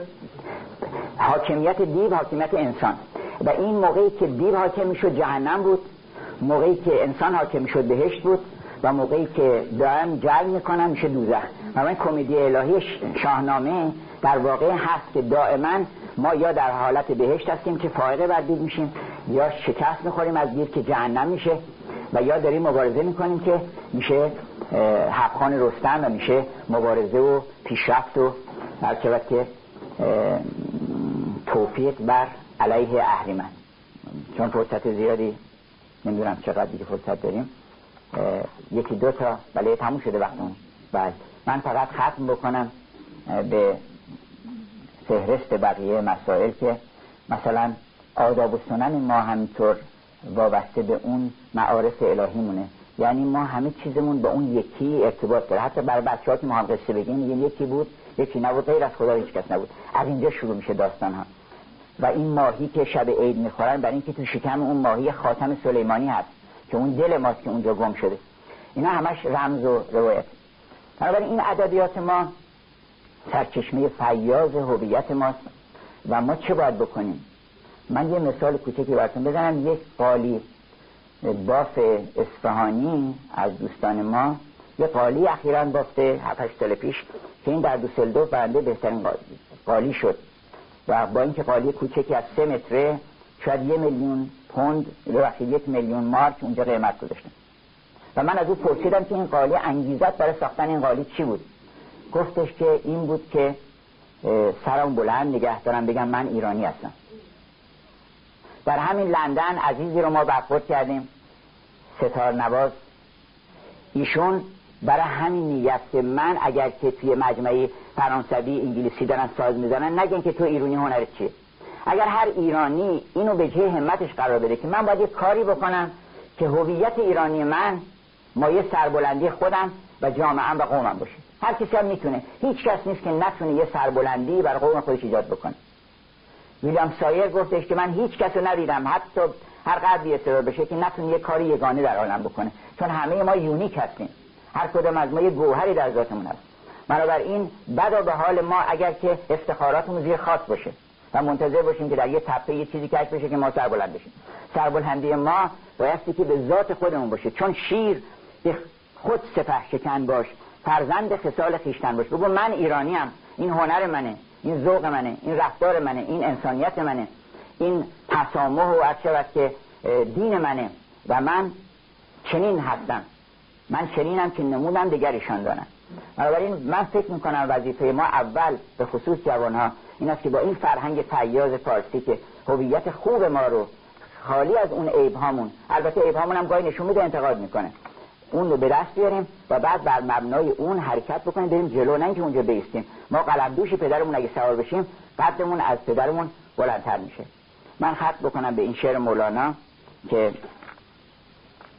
حاکمیت دیو حاکمیت انسان. و این موقعی که دیو حاکم شد جهنم بود. موقعی که انسان حاکم شد بهشت بود. و موقعی که دائم جنگ می‌کنن میشه دوزخ. و من کمدی الهی شاهنامه در واقع هست که دائما ما یا در حالت بهشت هستیم که فائقه بر دید میشیم یا شکست می‌خوریم از دید که جهنم میشه و یا داریم مبارزه می‌کنیم که میشه حقخان رستم و میشه مبارزه و پیشرفت و هر که توفیق بر علیه اهریمن چون فرصت زیادی نمی‌دونم چقدر دیگه فرصت داریم. یکی دو تا بله تموم شده وقتمون. بله. من فقط ختم بکنم به فهرست بقیه مسائل که مثلا آداب و سنن ما همینطور وابسته به اون معارف الهی مونه یعنی ما همه چیزمون با اون یکی ارتباط داره. حتی برای بچه ها که ما هم قصه بگیم یکی بود یکی نبود غیر از خدا هیچ کس نبود. از اینجا شروع میشه داستان ها و این ماهی که شب عید می‌خورن برای اینکه تو شکم اون ماهی خاتم سلیمانی هست که اون دل ماست که اونجا گم شده. اینا همش رمز و روایت. بنابراین این ادبیات ما سرچشمه فیاض هویت ماست و ما چه باید بکنیم؟ من یه مثال کوچکی براتون بزنم. یک قالی باف اصفهانی از دوستان ما یه قالی اخیرا بافته 7 سال پیش که این در دوسلدورف برنده بهترین قالی شد. و با اینکه قالی کوچکی از سه متره شاید یه میلیون پوند وقتی یک میلیون مارک اونجا قیمت گذاشتن. و من از او پرسیدم که این قالی انگیزت برای ساختن این قالی چی بود؟ گفتش که این بود که سرم بلند نگه دارم بگم من ایرانی هستم. در همین لندن عزیزی رو ما برخورد کردیم. ستار نواز. ایشون برای همین نیت که من اگر که توی مجمعی فرانسوی انگلیسی دارن ساز می‌زنن نگن که تو ایرانی هنر چیه؟ اگر هر ایرانی اینو به جه همتش قرار بده که من باید یه کاری بکنم که هویت ایرانی من مایه سربلندی خودم و جامعه و قومم باشه. هر کسی هم می‌تونه. هیچ کس نیست که نتونه یه سربلندی بر قوم خودش ایجاد بکنه. ویلیام سایر گفتش که من هیچ کس رو ندیدم. حتی هر قدری اصرار بشه که نتونه یه کاری یگانه در عالم بکنه. چون همه ما یونیک هستیم. هر کدام از ما یه گوهری در ذاتمون هست. بنابراین بدا به حال ما اگر که افتخاراتمون زیر خاص باشه و منتظر باشیم که در یه تپه یه چیزی کش بشه که ما سربلند بشیم. سربلندی ما بایستی که به ذات خودمون باشه. چون شیر به خود سپه شکن باش. فرزند خصال خیشتن باش بگو من ایرانیم. این هنر منه. این ذوق منه. این رفتار منه. این انسانیت منه. این تسامح و شود که دین منه. و من چنین هستم. من چنینم که نمودم دیگریشان دارم بنابراین من فکر می‌کنم وظیفه ما اول به خصوص جوانها این است که با این فرهنگ فیاض فارسی که هویت خوب ما رو خالی از اون عیب هامون البته عیب هامون هم گاهی نشون میده انتقاد می‌کنه. اون رو به دست بیاریم و بعد بر مبنای اون حرکت بکنیم بریم جلو نه اینکه اونجا بیستیم. ما قلم دوش پدرمون اگه سوار بشیم قدمون از پدرمون بلندتر میشه. من خط بکنم به این شعر مولانا که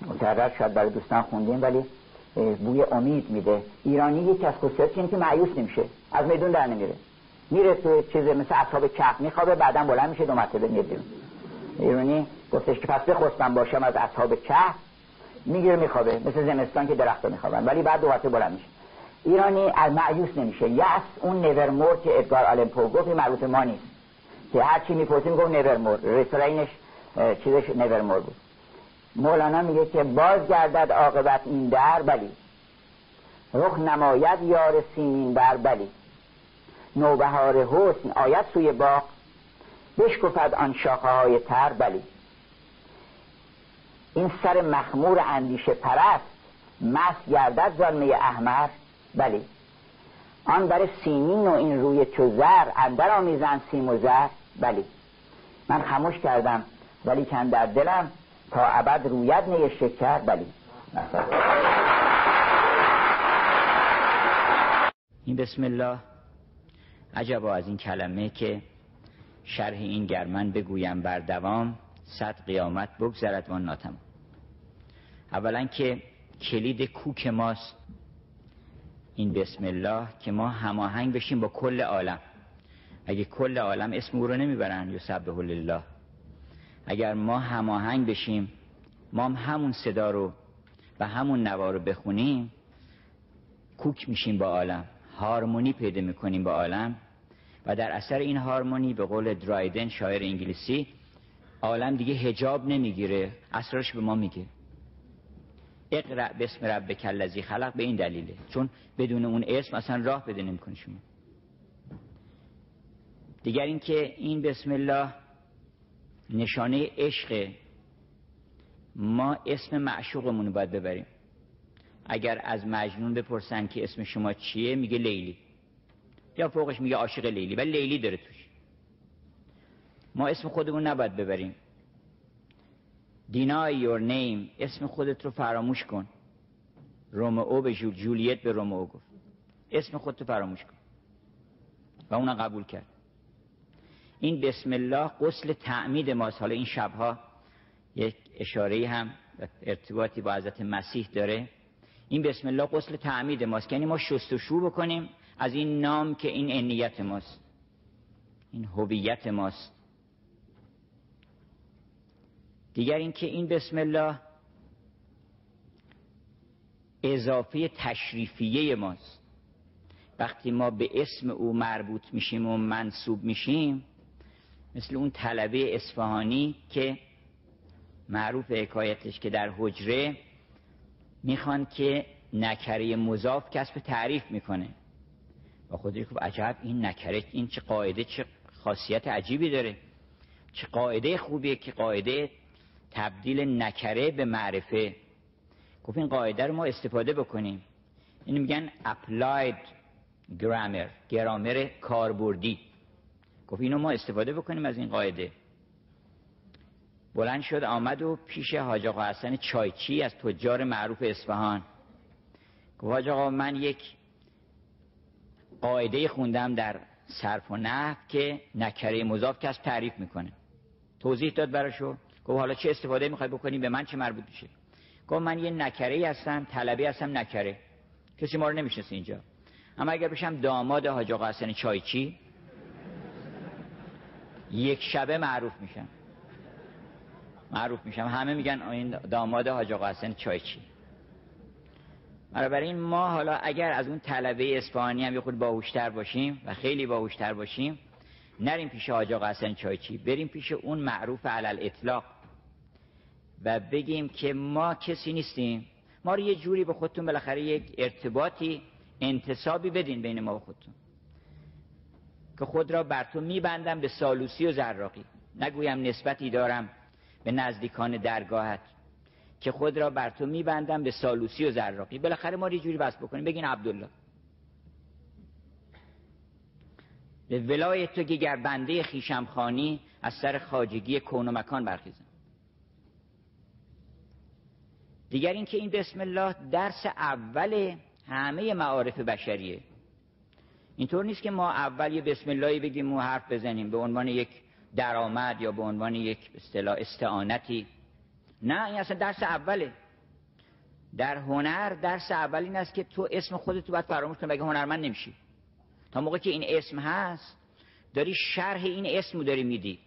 متعرض شاید برای دوستان خوندیم ولی بوی امید میده. ایرانی یکی از خصوصیت اینه که معیوس نمیشه. از میدون در نمیره. میره تو چیز مثل اصحاب کهف میخوابه بعدا بلند میشه دو مرتبه میره ایرانی گفتش که پس بخواستم باشم از اصحاب کهف می‌گیره میخوابه مثل زمستان که درخت میخوابن ولی بعد دو مرتبه بلند میشه. ایرانی از معیوس نمیشه. یس اون نورمور که ادگار آلن پو گفت مربوط ما نیست. که هر چی می‌پرسیم گفت نورمور. رسالینش چیزش نورمور بود. مولانا میگه که باز گردد عاقبت این در بلی. رخ نماید یار سیمین بر بلی. نوبهار حسن آید سوی باغ. بشکفد آن شاخه های تر بلی. این سر مخمور اندیشه پرست مست گردد زانمه احمر. بلی آن بر سیمین و این روی چو زر اندر آمیزن سیم و زر. بلی من خموش کردم ولی کن در دلم تا ابد روید نی شکر. بلی این بسم الله. عجبا از این کلمه که شرح این گرمن بگویم بر دوام صد قیامت بگذرد و ناتم اولا که کلید کوک ماست. این بسم الله که ما هماهنگ بشیم با کل عالم. اگه کل عالم اسم او رو نمی‌برن یسبح الله اگر ما هماهنگ بشیم ما هم همون صدا رو و همون نوا رو بخونیم کوک میشیم با عالم. هارمونی پیدا می‌کنیم با عالم. و در اثر این هارمونی به قول درایدن شاعر انگلیسی عالم دیگه هجاب نمی‌گیره اسرارش به ما میگه. اقرأ بسم ربک الذی خلق به این دلیله. چون بدون اون اسم اصلا راه بده نمی‌کنه شما. دیگر اینکه این بسم الله نشانه عشق ما اسم معشوقمون باید ببریم. اگر از مجنون بپرسن که اسم شما چیه میگه لیلی. یا فوقش میگه عاشق لیلی ولی لیلی داره توش. ما اسم خودمون نباید ببریم. Deny your name. اسم خودت رو فراموش کن. رومئو به جول جولیت به رومئو گفت. اسم خودت رو فراموش کن. و اونها قبول کرد. این بسم الله قسل تعمید ماست. حالا این شبها یک اشاره هم ارتباطی با حضرت مسیح داره. این بسم الله قسل تعمید ماست. یعنی ما شستشو بکنیم از این نام که این انیت ماست. این هویت ماست. دیگر اینکه این بسم الله اضافه تشریفیه ماست. وقتی ما به اسم او مربوط میشیم و منصوب میشیم مثل اون طلبه اصفهانی که معروف حکایتش که در حجره می‌خوان که نکره مضاف کسب تعریف می‌کنه. و خودش خب عجب این نکره این چه قاعده چه خاصیت عجیبی داره. چه قاعده خوبیه که قاعده تبدیل نکره به معرفه. گفت این قاعده رو ما استفاده بکنیم. این میگن applied grammar گرامر کاربردی. گفت اینو ما استفاده بکنیم از این قاعده. بلند شد آمد و پیش حاج آقا حسن چایچی از تجار معروف اصفهان. گفت حاج آقا من یک قاعده خوندم در صرف و نحو که نکره مضاف کس تعریف می‌کنه. توضیح داد براشو گفت حالا چه استفاده می‌خوای بکنی؟ به من چه مربوط میشه؟ گفت من یه نکره هستم طلبی هستم نکره. کسی ما رو نمی‌شناسه اینجا. اما اگر بشم داماد حاج آقا حسن چایچی یک شبه معروف میشم. معروف میشم. همه میگن این داماد حاج آقا حسن چایچی. بنابراین ما حالا اگر از اون طلبه اسپانی هم یه خود باهوشتر باشیم و خیلی باهوشتر باشیم نریم پیش حاج آقا حسن چایچی. بریم پیش اون معروف علل اطلاق و بگیم که ما کسی نیستیم. ما رو یه جوری به خودتون بالاخره یک ارتباطی انتصابی بدین بین ما و خودتون. که خود را بر تو میبندم به سالوسی و زراقی. نگویم نسبتی دارم به نزدیکان درگاهت. که خود را بر تو میبندم به سالوسی و زراقی. بالاخره ما رو یه جوری بس بکنیم. بگین عبدالله. به ولایت تو که گر بنده خیشم خانی از سر خاجگی کون و مکان برخیزم دیگر اینکه این بسم الله درس اول همه معارف بشریه. اینطور نیست که ما اول یه بسم اللهی بگیم و حرف بزنیم به عنوان یک درآمد یا به عنوان یک اصطلاح استعانتی. نه این اصلا درس اوله. در هنر درس اول این است که تو اسم خودتو باید فراموش کنی بگه هنرمند نمیشی؟ تا موقع که این اسم هست داری شرح این اسم رو داری میدی.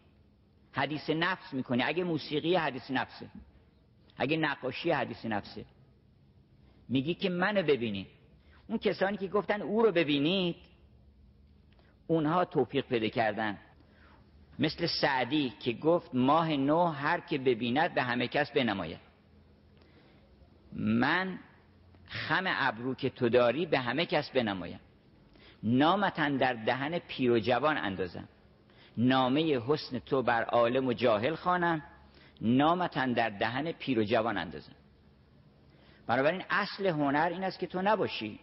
حدیث نفس می‌کنی. اگه موسیقی حدیث نفسه. اگه نقاشی حدیث نفسه. میگی که منو ببینید اون کسانی که گفتن او رو ببینید اونها توفیق پیدا کردن. مثل سعدی که گفت ماه نو هر که ببیند به همه کس بنماید. من خم ابرو که تو داری به همه کس بنمایم. نامتن در دهن پیر و جوان اندازم. نامه حسن تو بر عالم و جاهل خانم نامتن در دهن پیر و جوان اندازم بنابراین اصل هنر این است که تو نباشی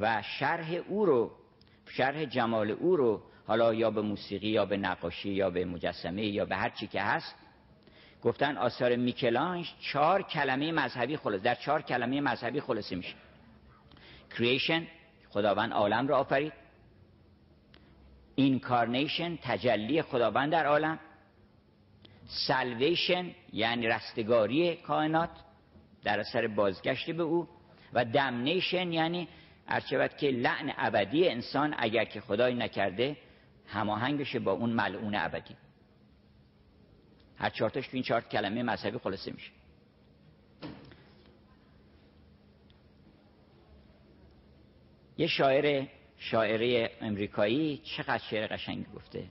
و شرح او رو شرح جمال او رو حالا یا به موسیقی یا به نقاشی یا به مجسمه یا به هر چی که هست گفتن آثار میکلانج چهار کلمه مذهبی خلاص در چهار کلمه مذهبی خلاصه میشه. کریشن خداوند عالم را آفرید. incarnation تجلی خداوند در عالم. salvation یعنی رستگاری کائنات در اثر بازگشت به او و damnation یعنی ارچبت که لعن ابدی انسان اگر که خدای نکرده هماهنگ بشه با اون ملعون ابدی. هر چهارتاش تو این چهار کلمه مذهبی خلاصه میشه. یه شاعر شاعره امریکایی چقدر شعر قشنگی گفته.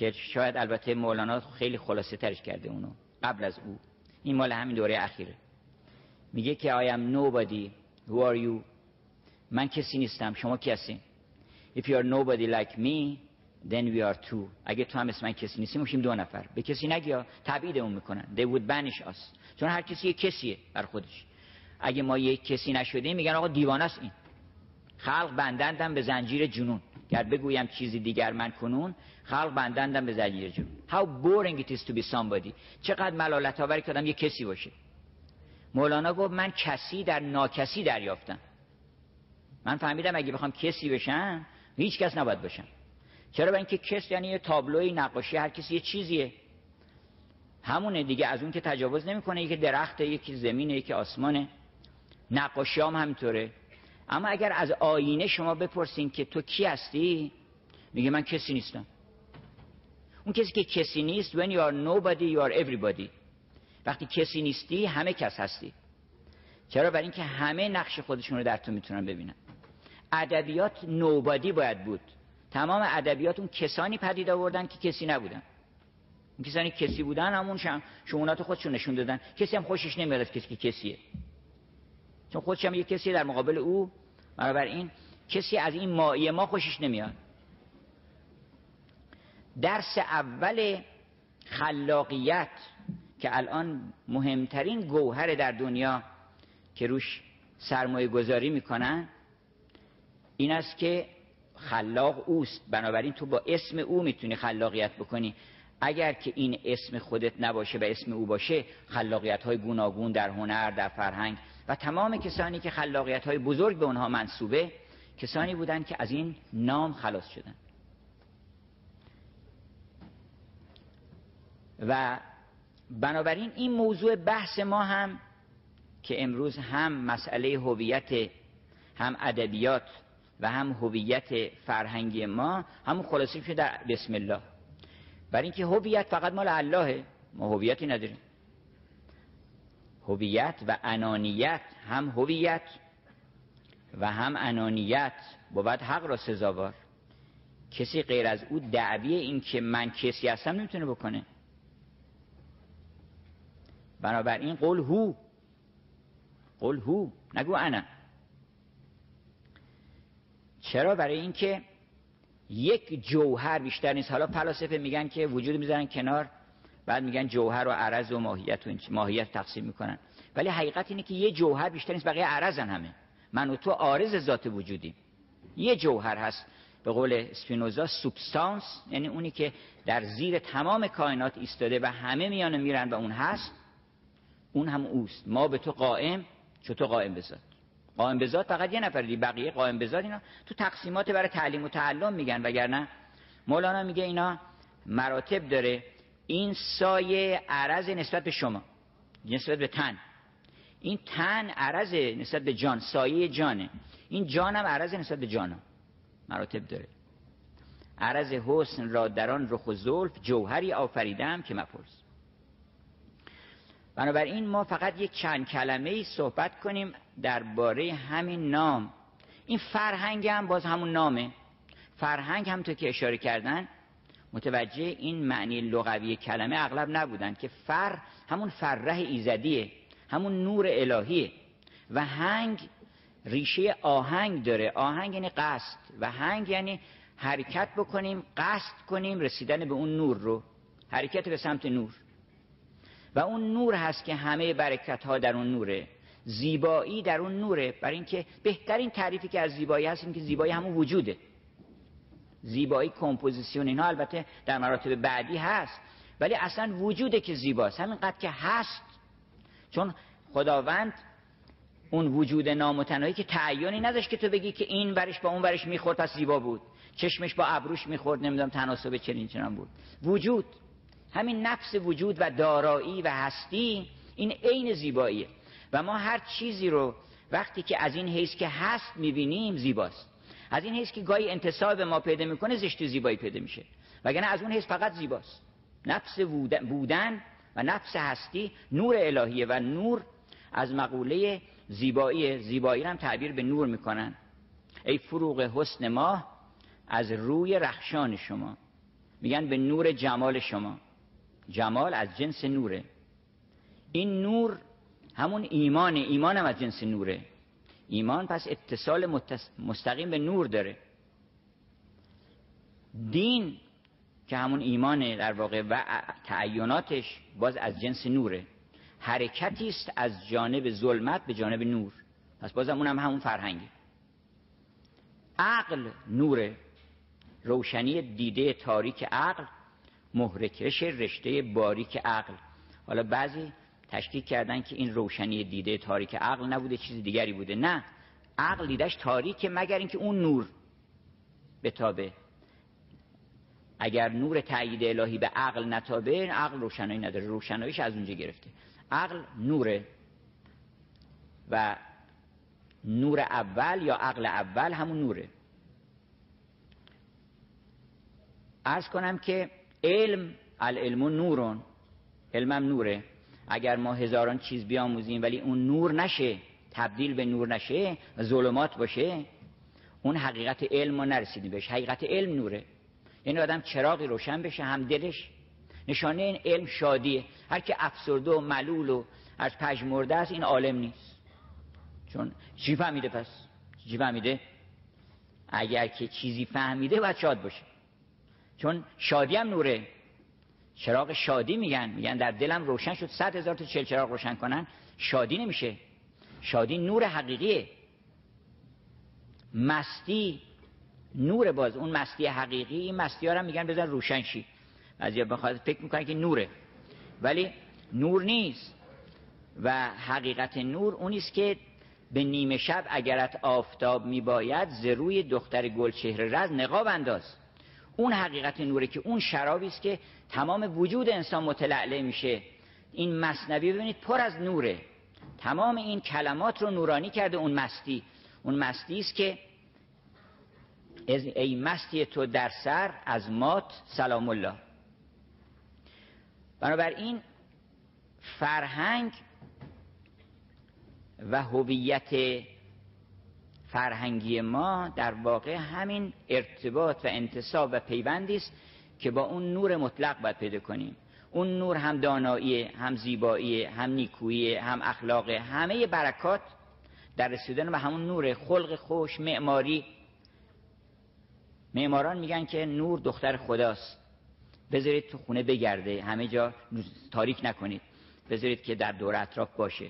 که شاید البته مولانا خیلی خلاصه ترش کرده اونو قبل از او. این مال همین دوره اخیره. میگه که I am nobody. Who are you? من کسی نیستم. شما کسی؟ If you are nobody like me then we are two. اگه تو هم اسم من کسی نیستی میشیم دو نفر. به کسی نگیا اون می‌کنن. They would banish us. چون هر کسی یک کسیه بر خودش. اگه ما یک کسی نشدیم میگن آقا دیوانه است این. خلق بندندم به زنجیر جنون. گر بگویم چیزی دیگر من کنون خلق بندندم به زنجیر جنون how boring it is to be somebody. چقدر ملالت آوری که آدم یک کسی باشه. مولانا گفت من کسی در ناکسی دریافتم. من فهمیدم اگه بخوام کسی بشم هیچ کس نباید باشم. چرا؟ به اینکه کس یعنی یه تابلوی نقاشی هر کسی یه چیزیه. همونه دیگه از اون که تجاوز نمی‌کنه یکی درخت یکی زمینه یکی آسمانه. نقاشی هم همینطوره. اما اگر از آینه شما بپرسین که تو کی هستی میگه من کسی نیستم. اون کسی که کسی نیست when you are nobody you are everybody. وقتی کسی نیستی همه کس هستی. چرا؟ برای اینکه همه نقش خودشون رو در تو می‌تونن ببینن. ادبیات نوبادی باید بود. تمام ادبیات اون کسانی پدید آوردن که کسی نبودن. اون کسانی کسی بودن همون شمونات خودشون نشون دادن. کسی هم خوشش نمیاد کسی که کسیه. چون خودش هم یه کسی در مقابل او این کسی از این مایی ما خوشش نمیاد. درس اول خلاقیت که الان مهمترین گوهر در دنیا که روش سرمایه گذاری می‌کنن این است که خلاق اوست. بنابراین تو با اسم او می‌تونی خلاقیت بکنی. اگر که این اسم خودت نباشه و اسم او باشه خلاقیت های گوناگون در هنر در فرهنگ و تمام کسانی که خلاقیت های بزرگ به اونها منصوبه کسانی بودند که از این نام خلاص شدن. و بنابراین این موضوع بحث ما هم که امروز هم مسئله هویت هم ادبیات و هم هویت فرهنگی ما همون خلاصه شده در بسم الله. برای اینکه هویت فقط مال اللهه ما هویتی نداریم. هویت و انانیت هم هویت و هم انانیت. بود حق را سزاوار. کسی غیر از او دعوی این که من کسی هستم نمی‌تونه بکنه. بنابراین قول هو. قول هو. نگو انا. چرا؟ برای اینکه یک جوهر بیشتر نیست. حالا فلاسفه میگن که وجود می‌ذارن کنار. بعد میگن جوهر و عرض و ماهیت و ماهیت تقسیم می‌کنن. ولی حقیقت اینه که یه جوهر بیشتر نیست بقیه عرضن همه. من و تو عارض ذات وجودیم. یه جوهر هست به قول اسپینوزا سوبستانس یعنی اونی که در زیر تمام کائنات ایستاده و همه میان میرن و اون هست. اون هم اوست. ما به تو قائم چو تو قائم بذات قائم بذات فقط یه نفر دی بقیه قائم بذات اینا تو تقسیمات برای تعلیم و تعلم میگن وگرنه مولانا میگه اینا مراتب داره این سایه عرض نسبت به شما نسبت به تن. این تن عرض نسبت به جان سایه جانه. این جانم عرض نسبت به جانم مراتب داره. عرض حسن را در آن رخ و زلف جوهری آفریدم که مپرس. بنابراین ما فقط یک چند کلمه ای صحبت کنیم درباره همین نام. این فرهنگ هم باز همون نامه. فرهنگ هم تو که اشاره کردن متوجه این معنی لغوی کلمه اغلب نبودن که فر همون فرح ایزدیه همون نور الهیه و هنگ ریشه آهنگ داره. آهنگ یعنی قصد و هنگ یعنی حرکت بکنیم قصد کنیم رسیدن به اون نور رو. حرکت به سمت نور. و اون نور هست که همه برکت ها در اون نوره. زیبایی در اون نوره. برای اینکه بهترین تعریفی که از زیبایی هست این که زیبایی همون وجوده. زیبایی کمپوزیسیون اینا البته در مراتب بعدی هست. ولی اصلا وجوده که زیباست. همینقدر که هست. چون خداوند اون وجود نامتناهی که تعیینی نداشت که تو بگی که این برش با اون برش می‌خورد پس زیبا بود. چشمش با ابروش می‌خورد نمی‌دونم تناسب چنین چنان بود. وجود. همین نفس وجود و دارایی و هستی این عین زیباییه. و ما هر چیزی رو وقتی که از این حیث که هست می‌بینیم زیباست. از این حیث که گاهی انتصاب ما پیدا می‌کنه زشت و زیبایی پیدا میشه. وگرنه از اون حیث فقط زیباست. نفس بودن و نفس هستی نور الهیه و نور از مقوله زیبایی زیبایی هم تعبیر به نور می‌کنن. ای فروغ حسن ما از روی رخشان شما. میگن به نور جمال شما. جمال از جنس نوره. این نور همون ایمان ایمان هم از جنس نوره. ایمان پس اتصال مستقیم به نور داره. دین که همون ایمانه در واقع و تعیناتش باز از جنس نوره. حرکتی است از جانب ظلمت به جانب نور. پس باز هم همون فرهنگی عقل نوره. روشنی دیده تاریک عقل مهرکش رشته باریک عقل. حالا بعضی تشکیک کردن که این روشنی دیده تاریک عقل نبوده چیز دیگری بوده. نه عقل دیدش تاریک مگر اینکه اون نور بتابه. اگر نور تایید الهی به عقل نتابه عقل روشنایی نداره. روشناییش از اونجا گرفته. عقل نوره و نور اول یا عقل اول همون نوره. ارز کنم که علم العلم نورون. علمم نوره. اگر ما هزاران چیز بیاموزیم ولی اون نور نشه تبدیل به نور نشه ظلمات باشه اون حقیقت علم ما نرسیدیم بهش. حقیقت علم نوره. یعنی آدم چراغی روشن بشه هم دلش. نشانه این علم شادیه. هر که افسرده و ملول و از پژمرده است این عالم نیست. چون چی فهمیده پس؟ چی فهمیده؟ اگر که چیزی فهمیده باید شاد باشه. چون شادی هم نوره. چراغ شادی میگن. میگن در دلم روشن شد. صد هزار تا چل چراغ روشن کنن. شادی نمیشه. شادی نور حقیقیه. مستی نور باز. اون مستی حقیقی این مستی ها میگن بزن روشن شی. بعضی بخواد فکر می‌کنن که نوره. ولی نور نیست. و حقیقت نور اونیست که به نیمه شب اگرت آفتاب میباید ز روی دختر گلچهره رز نقاب انداز. اون حقیقت نوره که اون شرابی است که تمام وجود انسان متلعله میشه. این مصنبی ببینید پر از نوره. تمام این کلمات رو نورانی کرده اون مستی. اون مستی است که ای مستی تو در سر از مات سلام الله. بنابراین فرهنگ و هویت فرهنگی ما در واقع همین ارتباط و انتصاب و پیوندی است که با اون نور مطلق باید پیدا کنیم. اون نور هم دانایی هم زیبایی هم نیکویی هم اخلاق همه برکات در رسیدن به همون نور خلق خوش معماری. معماران میگن که نور دختر خداست. بذارید تو خونه بگرده. همه جا تاریک نکنید. بذارید که در دور اطراف باشه.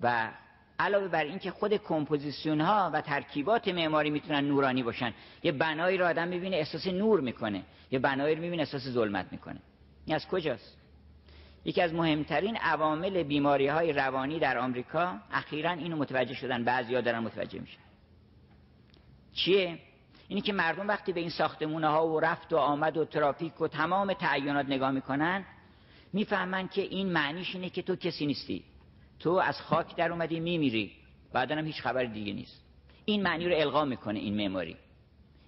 و علاوه بر این که خود کمپوزیسیون ها و ترکیبات معماری می‌تونن نورانی باشن یه بنایی رو آدم می‌بینه احساس نور می‌کنه یه بنایی رو می‌بینه احساس ظلمت می‌کنه. این از کجاست؟ یکی از مهمترین عوامل بیماری های روانی در آمریکا اخیرا اینو متوجه شدن بعضیا دارن متوجه میشن. چیه؟ اینی که مردم وقتی به این ساختمونه ها و رفت و آمد و ترافیک و تمام تعینات نگاه می‌کنن می‌فهمن که این معنیش اینه که تو کسی نیستی. تو از خاک در اومدی میمیری. بعدا هم هیچ خبر دیگه نیست. این معنی رو القا می‌کنه این معماری.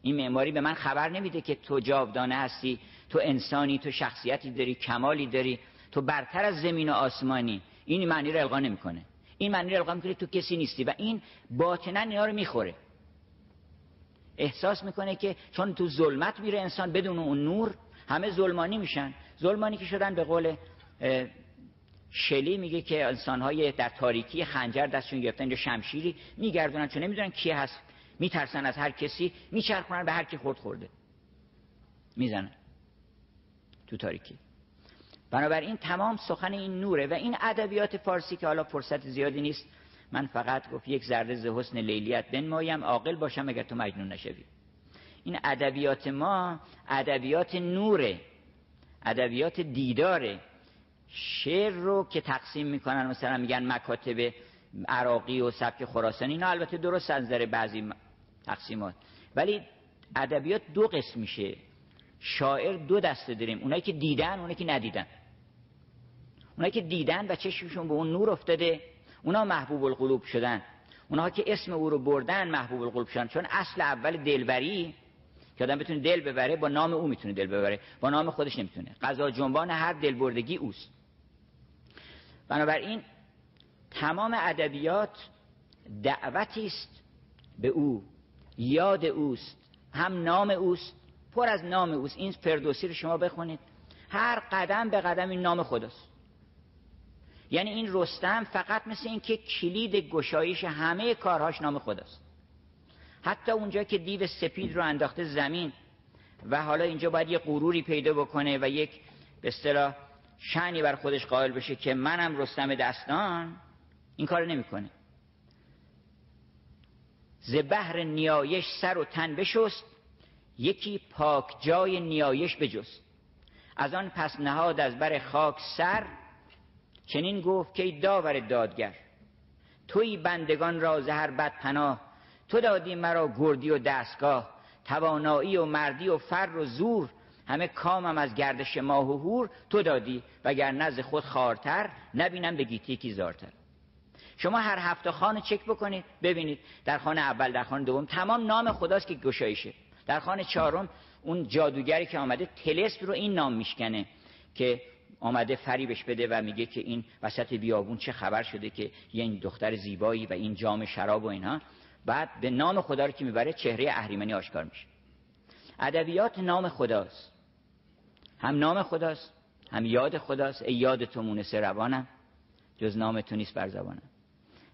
این معماری به من خبر نمیده که تو جاودانه هستی تو انسانی تو شخصیتی داری کمالی داری تو برتر از زمین و آسمانی. این معنی رو القا نمی‌کنه. این معنی رو القا می‌کنه تو کسی نیستی و این باطنا اینا رو می‌خوره. احساس می‌کنه که چون تو ظلمت میره انسان بدون اون نور همه ظلمانی میشن. ظلمانی که شدن به قول شلی میگه که انسانهای در تاریکی خنجر دستشون گرفتن یا شمشیری میگردونن چون نمی‌دونن کی هست. میترسن از هر کسی میچرخونن به هر کی خورد خورده. می‌زنن تو تاریکی. بنابراین تمام سخن این نوره و این ادبیات فارسی که حالا فرصت زیادی نیست من فقط گفت یک ذره ز حسن لیلیت بنمایم عاقل باشم اگر تو مجنون نشوی. این ادبیات ما ادبیات نوره ادبیات دیداره. شعر رو که تقسیم می‌کنن مثلا میگن مکاتب عراقی و سبک خراسانی اینا البته درست از نظر بعضی تقسیمات. ولی ادبیات دو قسم میشه. شاعر دو دسته داریم. اونایی که دیدن اونایی که ندیدن. اونایی که دیدن و چشمشون به اون نور افتاده اونا محبوب القلوب شدن. اونها که اسم او رو بردن محبوب القلوب شدن. چون اصل اول دلبری که آدم بتونه دل ببره با نام او می‌تونه دل ببره. با نام خودش نمی‌تونه. قضا جنبان هر دلبردگی اوست. بنابراین تمام ادبیات دعوتی است به او یاد اوست هم نام اوست پر از نام اوست. این فردوسی رو شما بخونید. هر قدم به قدم این نام خداست. یعنی این رستم فقط مثل این که کلید گشایش همه کارهاش نام خداست. حتی اونجا که دیو سپید رو انداخته زمین و حالا اینجا باید یه غروری پیدا بکنه و یک به اصطلاح شعنی بر خودش قائل بشه که منم رستم دستان این کار نمی‌کنه. ز بحر نیایش سر و تن بشست یکی پاک جای نیایش بجست. از آن پس نهاد از بر خاک سر چنین گفت که داور دادگر توی بندگان را زهر بد پناه تو دادی مرا گردی و دستگاه توانایی و مردی و فر و زور همه کامم از گردش ماه و هور تو دادی وگر نزد خود خارتر نبینم به گیتی کی زارتر. شما هر هفته خانه چک بکنید ببینید. در خانه اول در خانه دوم تمام نام خداست که گشایشه. در خانه چهارم اون جادوگری که آمده تلسم رو این نام میشکنه که آمده فریبش بده و میگه که این وسط بیابون چه خبر شده که یه این دختر زیبایی و این جام شراب و اینها. بعد به نام خدا رو که می‌بره چهره اهریمنی آشکار میشه. ادبیات نام خداست. هم نام خداست هم یاد خداست. ای یاد تو مونس روانم جز نام تو نیست بر زبانم.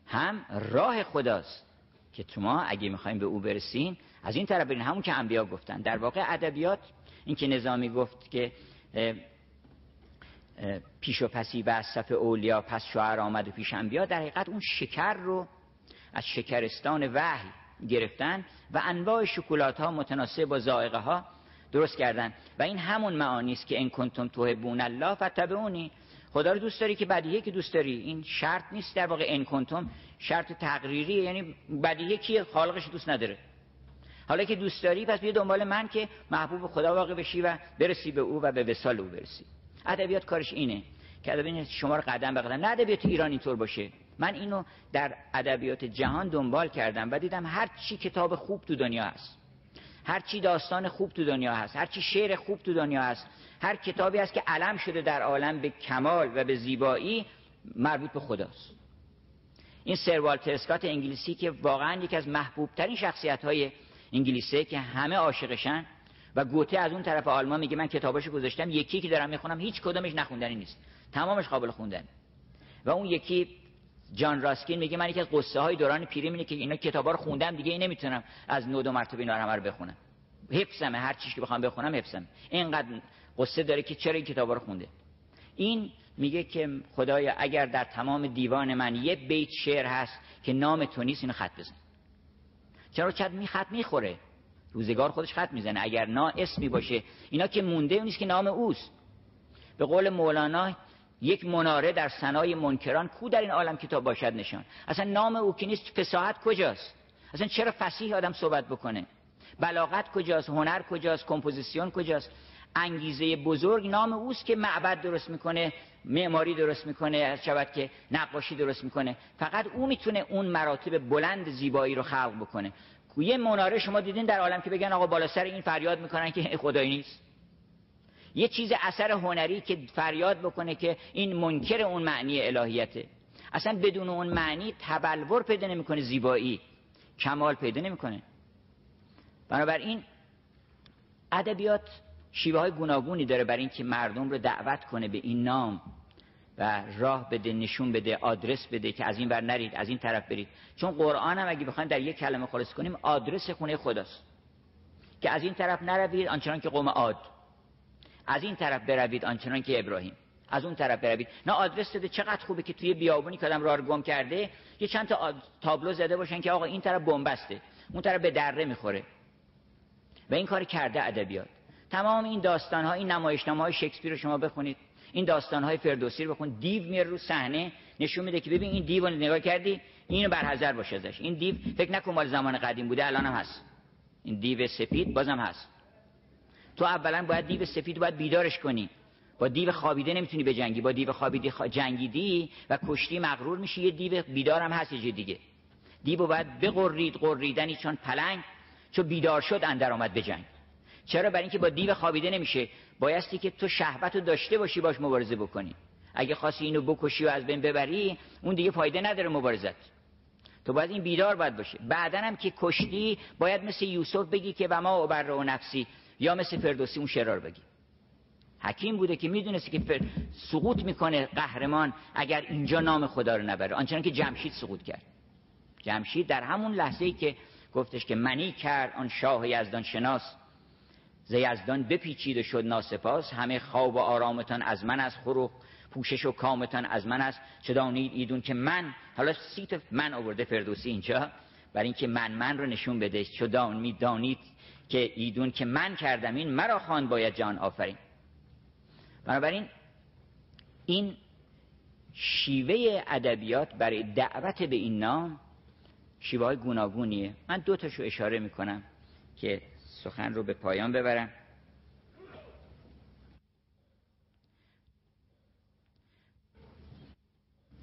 هم راه خداست که تو ما اگه می‌خوایم به او برسیم از این طرف برین همون که انبیا گفتن. در واقع ادبیات این که نظامی گفت که پیش و پسی از صف اولیا پس شعر آمد و پیش انبیا در حقیقت اون شکر رو از شکرستان وحی گرفتن و انواع شکلات ها متناسب با زائقه ها درست کردن. و این همون معانی است که ان کنتم توهبون الله فتبعونی خدا رو دوست داری که بدیهی که دوست داری. این شرط نیست در واقع ان کنتم. شرط تقریری یعنی بدیهی که خالقش دوست نداره. حالا که دوست داری پس بیا دنبال من که محبوب خدا واقع بشی و برسی به او و به وسال او برسی. ادبیات کارش اینه که ادبیات شما رو قدم به قدم. نه ادبیات ایران اینطور باشه. من اینو در ادبیات جهان دنبال کردم و دیدم هر چی کتاب خوب تو دنیا هست. هر چی داستان خوب تو دنیا هست هر چی شعر خوب تو دنیا هست هر کتابی هست که علم شده در عالم به کمال و به زیبایی مربوط به خداست. این سر والتر اسکات انگلیسی که واقعا یکی از محبوب ترین شخصیت های انگلیسه که همه عاشقشن و گوته از اون طرف آلمان میگه من کتاباشو گذاشتم یکی که دارم می‌خونم هیچ کدومش نخوندنی نیست. تمامش قابل خوندن و اون یکی جان راسکین میگه من یکی از قصه های دوران پیری اینه که اینا کتابا رو خوندم دیگه نمی‌تونم از نود و مرتبه اینا رو بخونم. حفظمه هر چیزی که بخوام بخونم حفظم اینقدر قصه داره که چرا این کتابا رو خونده؟ این میگه که خدایا اگر در تمام دیوان من یه بیت شعر هست که نام تو نیست اینو خط بزن. چرا چت می خط می‌خوره؟ روزگار خودش خط می‌زنه. اگر نا اسمی باشه اینا که مونده نیست که نام اوست. به قول مولانا یک مناره در سنای منکران کو در این عالم کتاب باشد نشان؟ اصلا نام او که نیست فساحت کجاست؟ اصلا چرا فسیح آدم صحبت بکنه؟ بلاغت کجاست؟ هنر کجاست؟ کمپوزیسیون کجاست؟ انگیزه بزرگ نام اوست که معبد درست می‌کنه معماری درست می‌کنه شود که نقاشی درست می‌کنه. فقط او می‌تونه اون مراتب بلند زیبایی رو خلق بکنه. یه مناره شما دیدین در عالم که بگن آقا بالا سر این فریاد می‌کنن که خدایی نیست. یه چیز اثر هنری که فریاد بکنه که این منکر اون معنی الهیته. اصلا بدون اون معنی تبلور پیدا نمی‌کنه زیبایی. کمال پیدا نمی‌کنه. بنابراین ادبیات شیوه های گوناگونی داره برای اینکه مردم رو دعوت کنه به این نام و راه بده نشون بده آدرس بده که از این بر نرید از این طرف برید. چون قرآن هم اگه بخوایم در یک کلمه خلاص کنیم آدرس خونه خداست. که از این طرف نروید آنچنان که قوم عاد. از این طرف بروید آنچنان که ابراهیم. از اون طرف بروید. نه آدرس داده چقدر خوبه که توی بیابونی که آدم راه گم کرده یه چند تا تابلو زده باشن که آقا این طرف بنبسته اون طرف به دره می‌خوره. و این کار کرده ادبیات. تمام این داستان ها این نمایشنامه های شکسپیر رو شما بخونید. این داستان های فردوسی رو بخون دیو میره رو صحنه نشون میده که ببین این دیو رو نگاه کردی اینو برحذر باشه ازش. این دیو فکر نکن مال زمان قدیم بوده الان هست. این دیو سپید بازم هست. تو اولا باید دیو سفید باید بیدارش کنی. با دیو خوابیده نمی‌تونی بجنگی با دیو خوابیدی جنگیدی و کشتی مغرور میشی یه دیو بیدار هم هست یه دیگه. دیو باید بقرید قریدنی چون پلنگ چون بیدار شد اندر آمد بجنگ چرا؟ برای اینکه با دیو خوابیده نمیشه. بایستی که تو شهوت رو داشته باشی باش مبارزه بکنی. اگه خواستی اینو بکشی و از بین ببری اون دیگه فایده نداره مبارزت. تو باید این بیدار باید باشه. بعدا هم که کشتی باید مثل یوسف بگی که و ما بر و نفسی. یا مثل فردوسی اون شرار بگی. حکیم بوده که می‌دونستی که فر... سقوط می‌کنه قهرمان اگر اینجا نام خدا رو نبره. آنچنان که جمشید سقوط کرد. جمشید در همون لحظه ای که گفتش که منی کرد آن شاه یزدان شناس. ز یزدان بپیچید و شد ناسپاس. همه خواب و آرامتان از من از خروق پوشش و کامتان از من است. چه دانید ایدون که من حالا سیت من آورده فردوسی اینجا. برای اینکه من من رو نشون بده. چه دانید که ایدون که من کردم این مرا خان باید جان آفرین. بنابراین این شیوه ادبیات برای دعوت به این نام شیوه های گوناگونیه. من دو تاشو اشاره می‌کنم که سخن رو به پایان ببرم.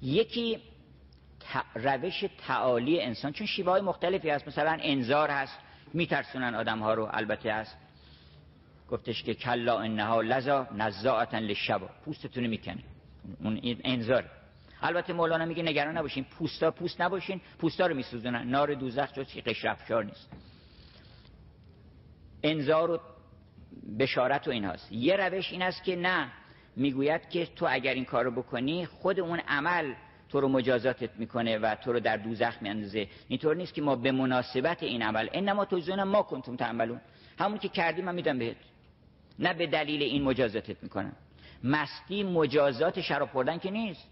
یکی روش تعالی انسان چون شیوه های مختلفی هست. مثلا انذار هست. میترسونن آدم ها رو. البته هست گفتش که کلا انها لذا نزاعتا للشبا پوستتون می‌کنه. اون انذار. البته مولانا میگه نگران نباشین. پوستا پوست نباشین. پوستا رو میسوزونن. نار دوزخ جز که قشر افشار نیست. انذار و بشارت و این هست یه روش این است که نه. می‌گوید که تو اگر این کارو بکنی خود اون عمل تو رو مجازاتت می‌کنه و تو رو در دوزخ میاندازه. اینطور نیست که ما به مناسبت این عمل انما تو ما کنتم تعملون. همون که کردی من میدم بهت. نه به دلیل این مجازاتت می‌کنم. مستی مجازات شراب خوردن که نیست.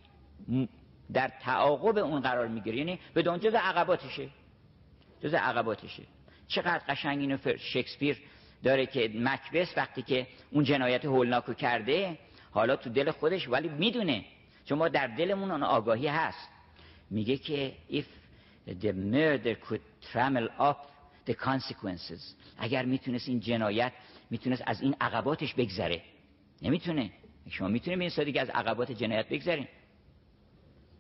در تعاقب اون قرار می‌گیره یعنی به جز عقباتشه. جز عقباتشه. چقدر قشنگ اینو شکسپیر داره که مکبس وقتی که اون جنایت هولناکو کرده حالا تو دل خودش ولی می‌دونه. چون ما در دلمون اون آگاهی هست. میگه که if the murder could trammel up the consequences. اگر می‌تونست این جنایت می‌تونست از این عقباتش بگذره. نمی‌تونه. شما می‌تونید به این سادگی از عقبات جنایت بگذرین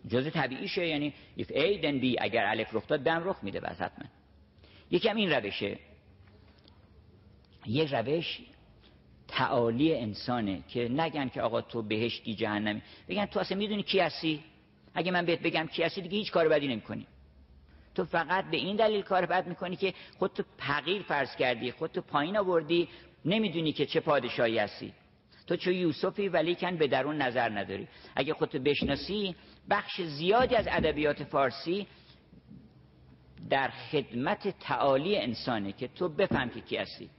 جز طبیعیشه. یعنی if A then B. اگر الف رخ داد بم رخ میده بس حتما یکم این روشه. یک روش تعالی انسانه که نگن که آقا تو بهشتی جهنمی. بگن تو اصلا می‌دونی کی هستی؟ اگه من بهت بگم کی هستی دیگه هیچ کار بدی نمی‌کنی. تو فقط به این دلیل کار بد می‌کنی که خودتو پقیر فرض کردی خودتو پایین آوردی نمی‌دونی که چه پادشاهی هستی. تو چه یوسفی ولی کن به درون نظر نداری. اگه خودتو بشناسی بخش زیادی از ادبیات فارسی در خدمت تعالی انسانه که تو بفهم که کی هستی.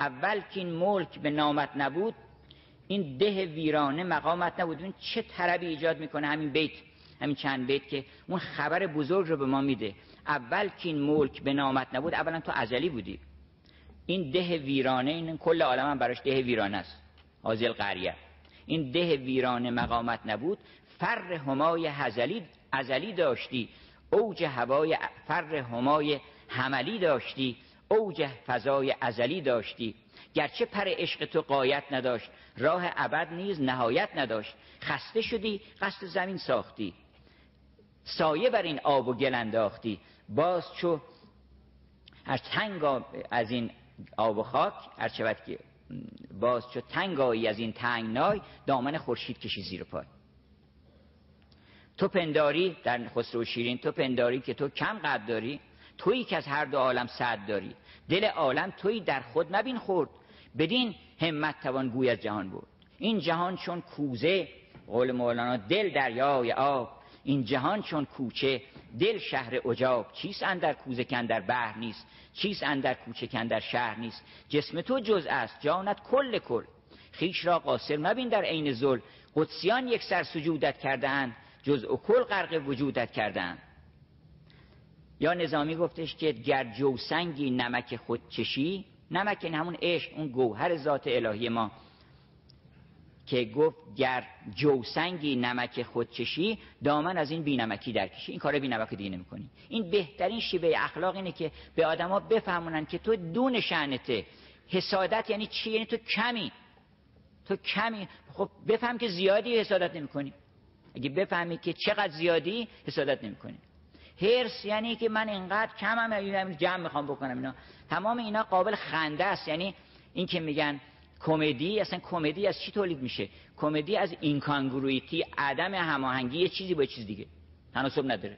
اول که این ملک به نامت نبود این ده ویرانه مقامت نبود. این چه طربی ایجاد می‌کنه همین بیت همین چند بیت که اون خبر بزرگ رو به ما میده. اول که این ملک به نامت نبود اولا تو ازلی بودی. این ده ویرانه این کل عالم هم براش ده ویرانه است. حاضل قریه این ده ویرانه مقامت نبود. فر همای هزلی ازلی داشتی. اوج هوای فر همای حملی داشتی. اوج فضای ازلی داشتی. گرچه پر عشق تو قایت نداشت. راه ابد نیز نهایت نداشت. خسته شدی قصد زمین ساختی. سایه بر این آب و گل انداختی. باز چو از تنگ از این آب و خاک هر که باز چو تنگایی از این تنگنای دامن خورشید کشی زیر پای. تو پنداری در خسرو شیرین تو پنداری که تو کم قد داری. تویی که از هر دو عالم صد داری. دل عالم تویی در خود نبین خورد. بدین همت توان گوی از جهان بود این جهان چون کوزه قول مولانا دل دریای آب. این جهان چون کوچه دل شهر اجاب. چیست اندر کوزه کن در بحر نیست؟ چیست اندر کوچه کن در شهر نیست؟ جسم تو جز است جانت کل کل. خیش را قاصر مبین در عین زل قدسیان یک سر سجودت کردن جز کل غرق وجودت کردن یا نظامی گفتش که گر جوسنگی نمک خود چشی نمک این همون عشق اون گوهر ذات الهی ما. که گفت گر جوسنگی نمک خود چشی دامن از این بینمکی در کشی این کار بینمک دیگه نمی‌کنی. این بهترین شیوه اخلاق اینه که به آدما بفهمونن که تو دون شأنته. حسادت یعنی چی؟ یعنی تو کمی. تو کمی. خب بفهم که زیادی حسادت نمی‌کنی. اگه بفهمی که چقدر زیادی حسادت نمی‌کنی. هرس یعنی که من اینقدر کمم جمع می‌خوام بکنم اینا. تمام اینا قابل خنده است. یعنی این که میگن کمدی اصلا کمدی از چی تولید میشه؟ کمدی از اینکانگرویتی عدم هماهنگی یه چیزی با چیز دیگه. تناسب نداره.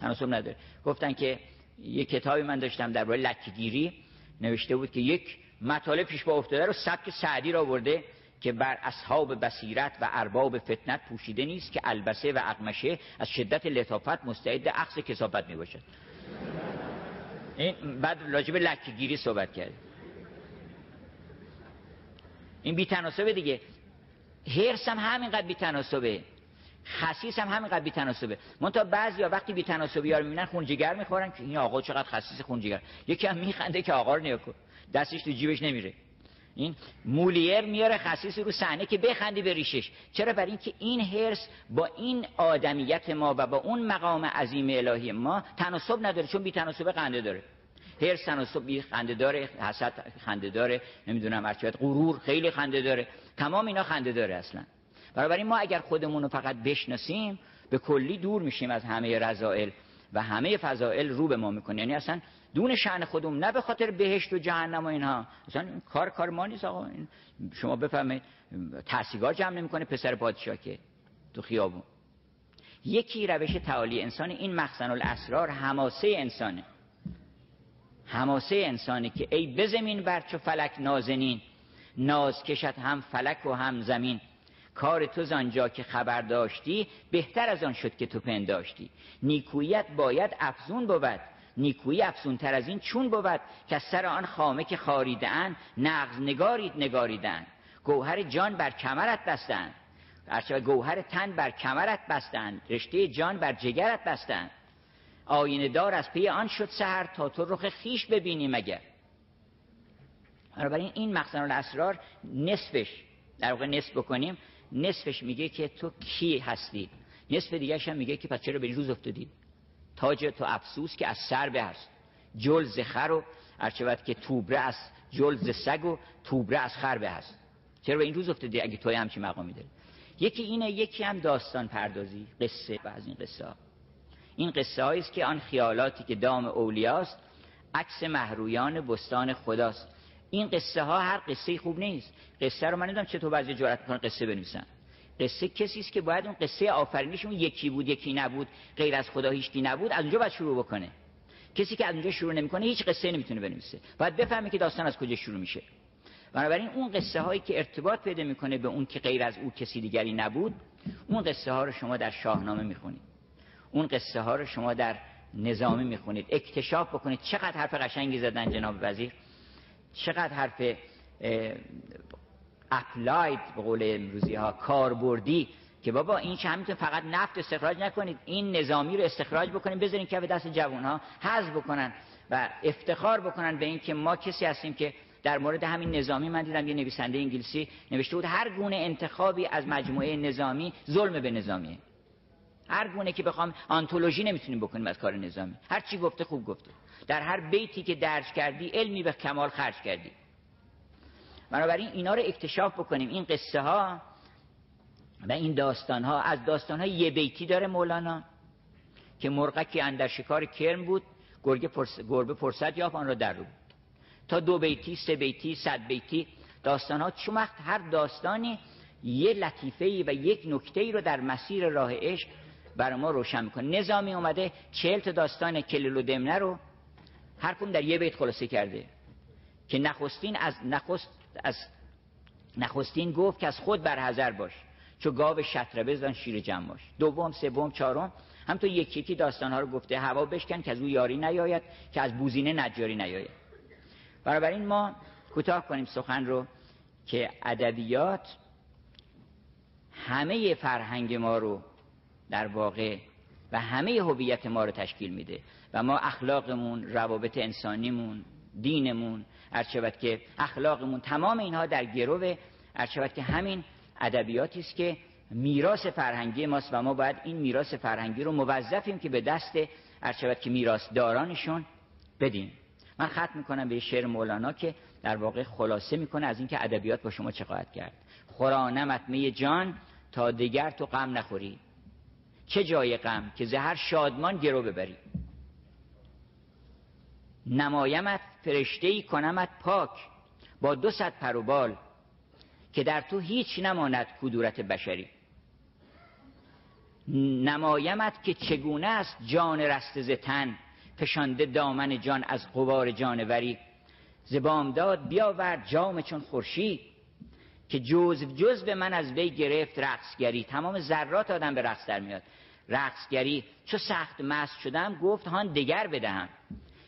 تناسب نداره. گفتن که یه کتابی من داشتم در برای لکگیری نوشته بود که یک مطالب پیش با افتاده رو سبک سعدی را برده که بر اصحاب بصیرت و ارباب فتنت پوشیده نیست که البسه و اقمشه از شدت لطافت مستعد عقص کسافت می باشد این بعد راجب لکگیری صحبت کرد این بیتناسبه دیگه. هرس هم همینقدر بیتناسبه. خصیص هم همینقدر بیتناسبه. منتها بعضی ها وقتی بیتناسبی ها رو می‌بینن خونجگر می‌خورن که این آقا چقدر خصیص خونجگر. یکی هم میخنده که آقا رو نیا دستش تو جیبش نمیره. این مولیر میاره خصیص رو صحنه که بخندی به ریشش. چرا؟ برای اینکه این هرس با این آدمیت ما و با اون مقام عظیم الهی ما تناسب نداره چون بی تناسب خنده داره. هرس تناسب بی خنده داره حسد خنده داره نمی‌دونم ارچیت غرور خیلی خنده داره. تمام اینا خنده داره اصلا. بنابراین ما اگر خودمون رو فقط بشناسیم به کلی دور میشیم از همه رضائل و همه فضائل رو به ما می‌کنه. یعنی اصلا دون شعن خودمون نه به خاطر بهشت و جهنم و اینها. مثلا کار کار ما نیست آقا. شما بفهمید تحصیلگاه جمع نمی‌کنه پسر پادشاه که تو خیابون. یکی روش تعالی انسان این مخزن الاسرار حماسه انسانه. حماسه انسانی که ای بزمین بر چو فلک نازنین ناز کشد هم فلک و هم زمین. کار تو زانجا که خبر داشتی بهتر از آن شد که تو پنداشتی. نیکویت باید افزون بود. نیکویی افزون تر از این چون بود که سر آن خامه که خاریدن نغز نگارید نگاریدن گوهر جان بر کمرت بستند. هرچه گوهر تن بر کمرت بستند. رشته جان بر جگرت بستند. آینه دار از پی آن شد سهر تا تو رخ خیش ببینی مگر. بنابراین این مخزن الاسرار نصفش در واقع نصف بکنیم نصفش میگه که تو کی هستی نصف دیگه هم میگه که پس چرا به روز افتادی تاج تو افسوس که از سر به هست. جلز خر و ارچبت که توبره از جلز سگ و توبره از خر به هست. چرا به این روز افتادی اگه توی همچی مقامی داری؟ یکی اینه یکی هم داستان پردازی قصه و از این قصه ها این قصه است که آن خیالاتی که دام اولیاست عکس محرویان بستان خداست. این قصه ها هر قصه خوب نیست. قصه رو من نمی‌دونم چطور بعضی جرأت می‌کنن قصه بنویسن. قصه کسی است که باید اون قصه آفرینش اون یکی بود یکی نبود غیر از خدا هیچکی نبود از اونجا باید شروع بکنه. کسی که از اونجا شروع نمی‌کنه هیچ قصه نمی‌تونه بنویسه. باید بفهمه که داستان از کجا شروع میشه. بنابراین اون قصه هایی که ارتباط پیدا می‌کنه به اون که غیر از او کسی دیگری نبود اون قصه ها رو شما در شاهنامه می‌خونید. اون قصه ها رو شما در نظامی می‌خونید. اکتشاف بکنید. چقدر حرف قشنگی زدن جناب وزیر. چقدر حرف اپلاید به قول امروزی ها کاربردی که بابا این چه همینطور فقط نفت استخراج نکنید این نظامی رو استخراج بکنید بذارین که به دست جوان ها حذف بکنن و افتخار بکنن به این که ما کسی هستیم که در مورد همین نظامی من دیدم یه نویسنده انگلیسی نوشته بود هر گونه انتخابی از مجموعه نظامی ظلم به نظامیه هر گونه که بخوام آنتولوژی نمی‌تونیم بکنیم از کار نظامی. هر چی گفته خوب گفته. در هر بیتی که درج کردی علمی به کمال خرج کردی. بنابراین اینا رو اکتشاف بکنیم. این قصه ها و این داستان ها از داستان ها یه بیتی داره مولانا که مرغکی اندر شکار کرم بود گرگه پرس... گربه فرصت یافت آن را در رو تا دو بیتی سه بیتی صد بیتی. داستان ها چون وقت هر داستانی یه لطیفه و یک نکته ای رو در مسیر راه عشق برای ما روشن می‌کنه. نظامی اومده چهل تا داستان کلیل و دمنه رو کم در یه بیت خلاصه کرده. که نخستین از نخست از نخستین گفت که از خود برحذر باش چو گاو شطره بزن شیر جمع باش. دوم سوم چهارم همطور یکی یکی داستان ها رو گفته هوا بشکن که از او یاری نیاید که از بوزینه نجاری نیاید. بنابراین ما کوتاه کنیم سخن رو که ادبیات همه فرهنگ ما رو در واقع و همه هویت ما رو تشکیل میده و ما اخلاقمون روابط انسانیمون دینمون ارچبت که اخلاقمون تمام اینها در گرو ارچبت که همین ادبیاتی است که میراث فرهنگی ماست و ما باید این میراث فرهنگی رو موظفیم که به دست ارچبت که میراث دارانشون بدیم. من ختم می‌کنم به شعر مولانا که در واقع خلاصه می‌کنه از اینکه ادبیات با شما چه خواهد کرد. خورانمت می جان تا دیگر تو غم نخوری. چه جای غم که زهر شادمان گرو ببری؟ نمایمت فرشته ای کنمت پاک با دو صد پر و بال که در تو هیچ نماند کدورت بشری. نمایمت که چگونه است جان رست ز تن فشانده دامن جان از قوار جانوری؟ ز بامداد بیاورد جام چون خورشید که جز جز به من از وی گرفت رقصگری. تمام ذرات آدم به رقص در میاد. رقصگری چو سخت مست شدم گفت هان دگر بدهم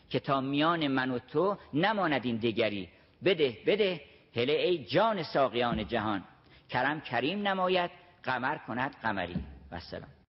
که تا میان من و تو نماند این دگری. بده بده هله ای جان ساقیان جهان. کرم کریم نماید قمر کند قمری. و سلام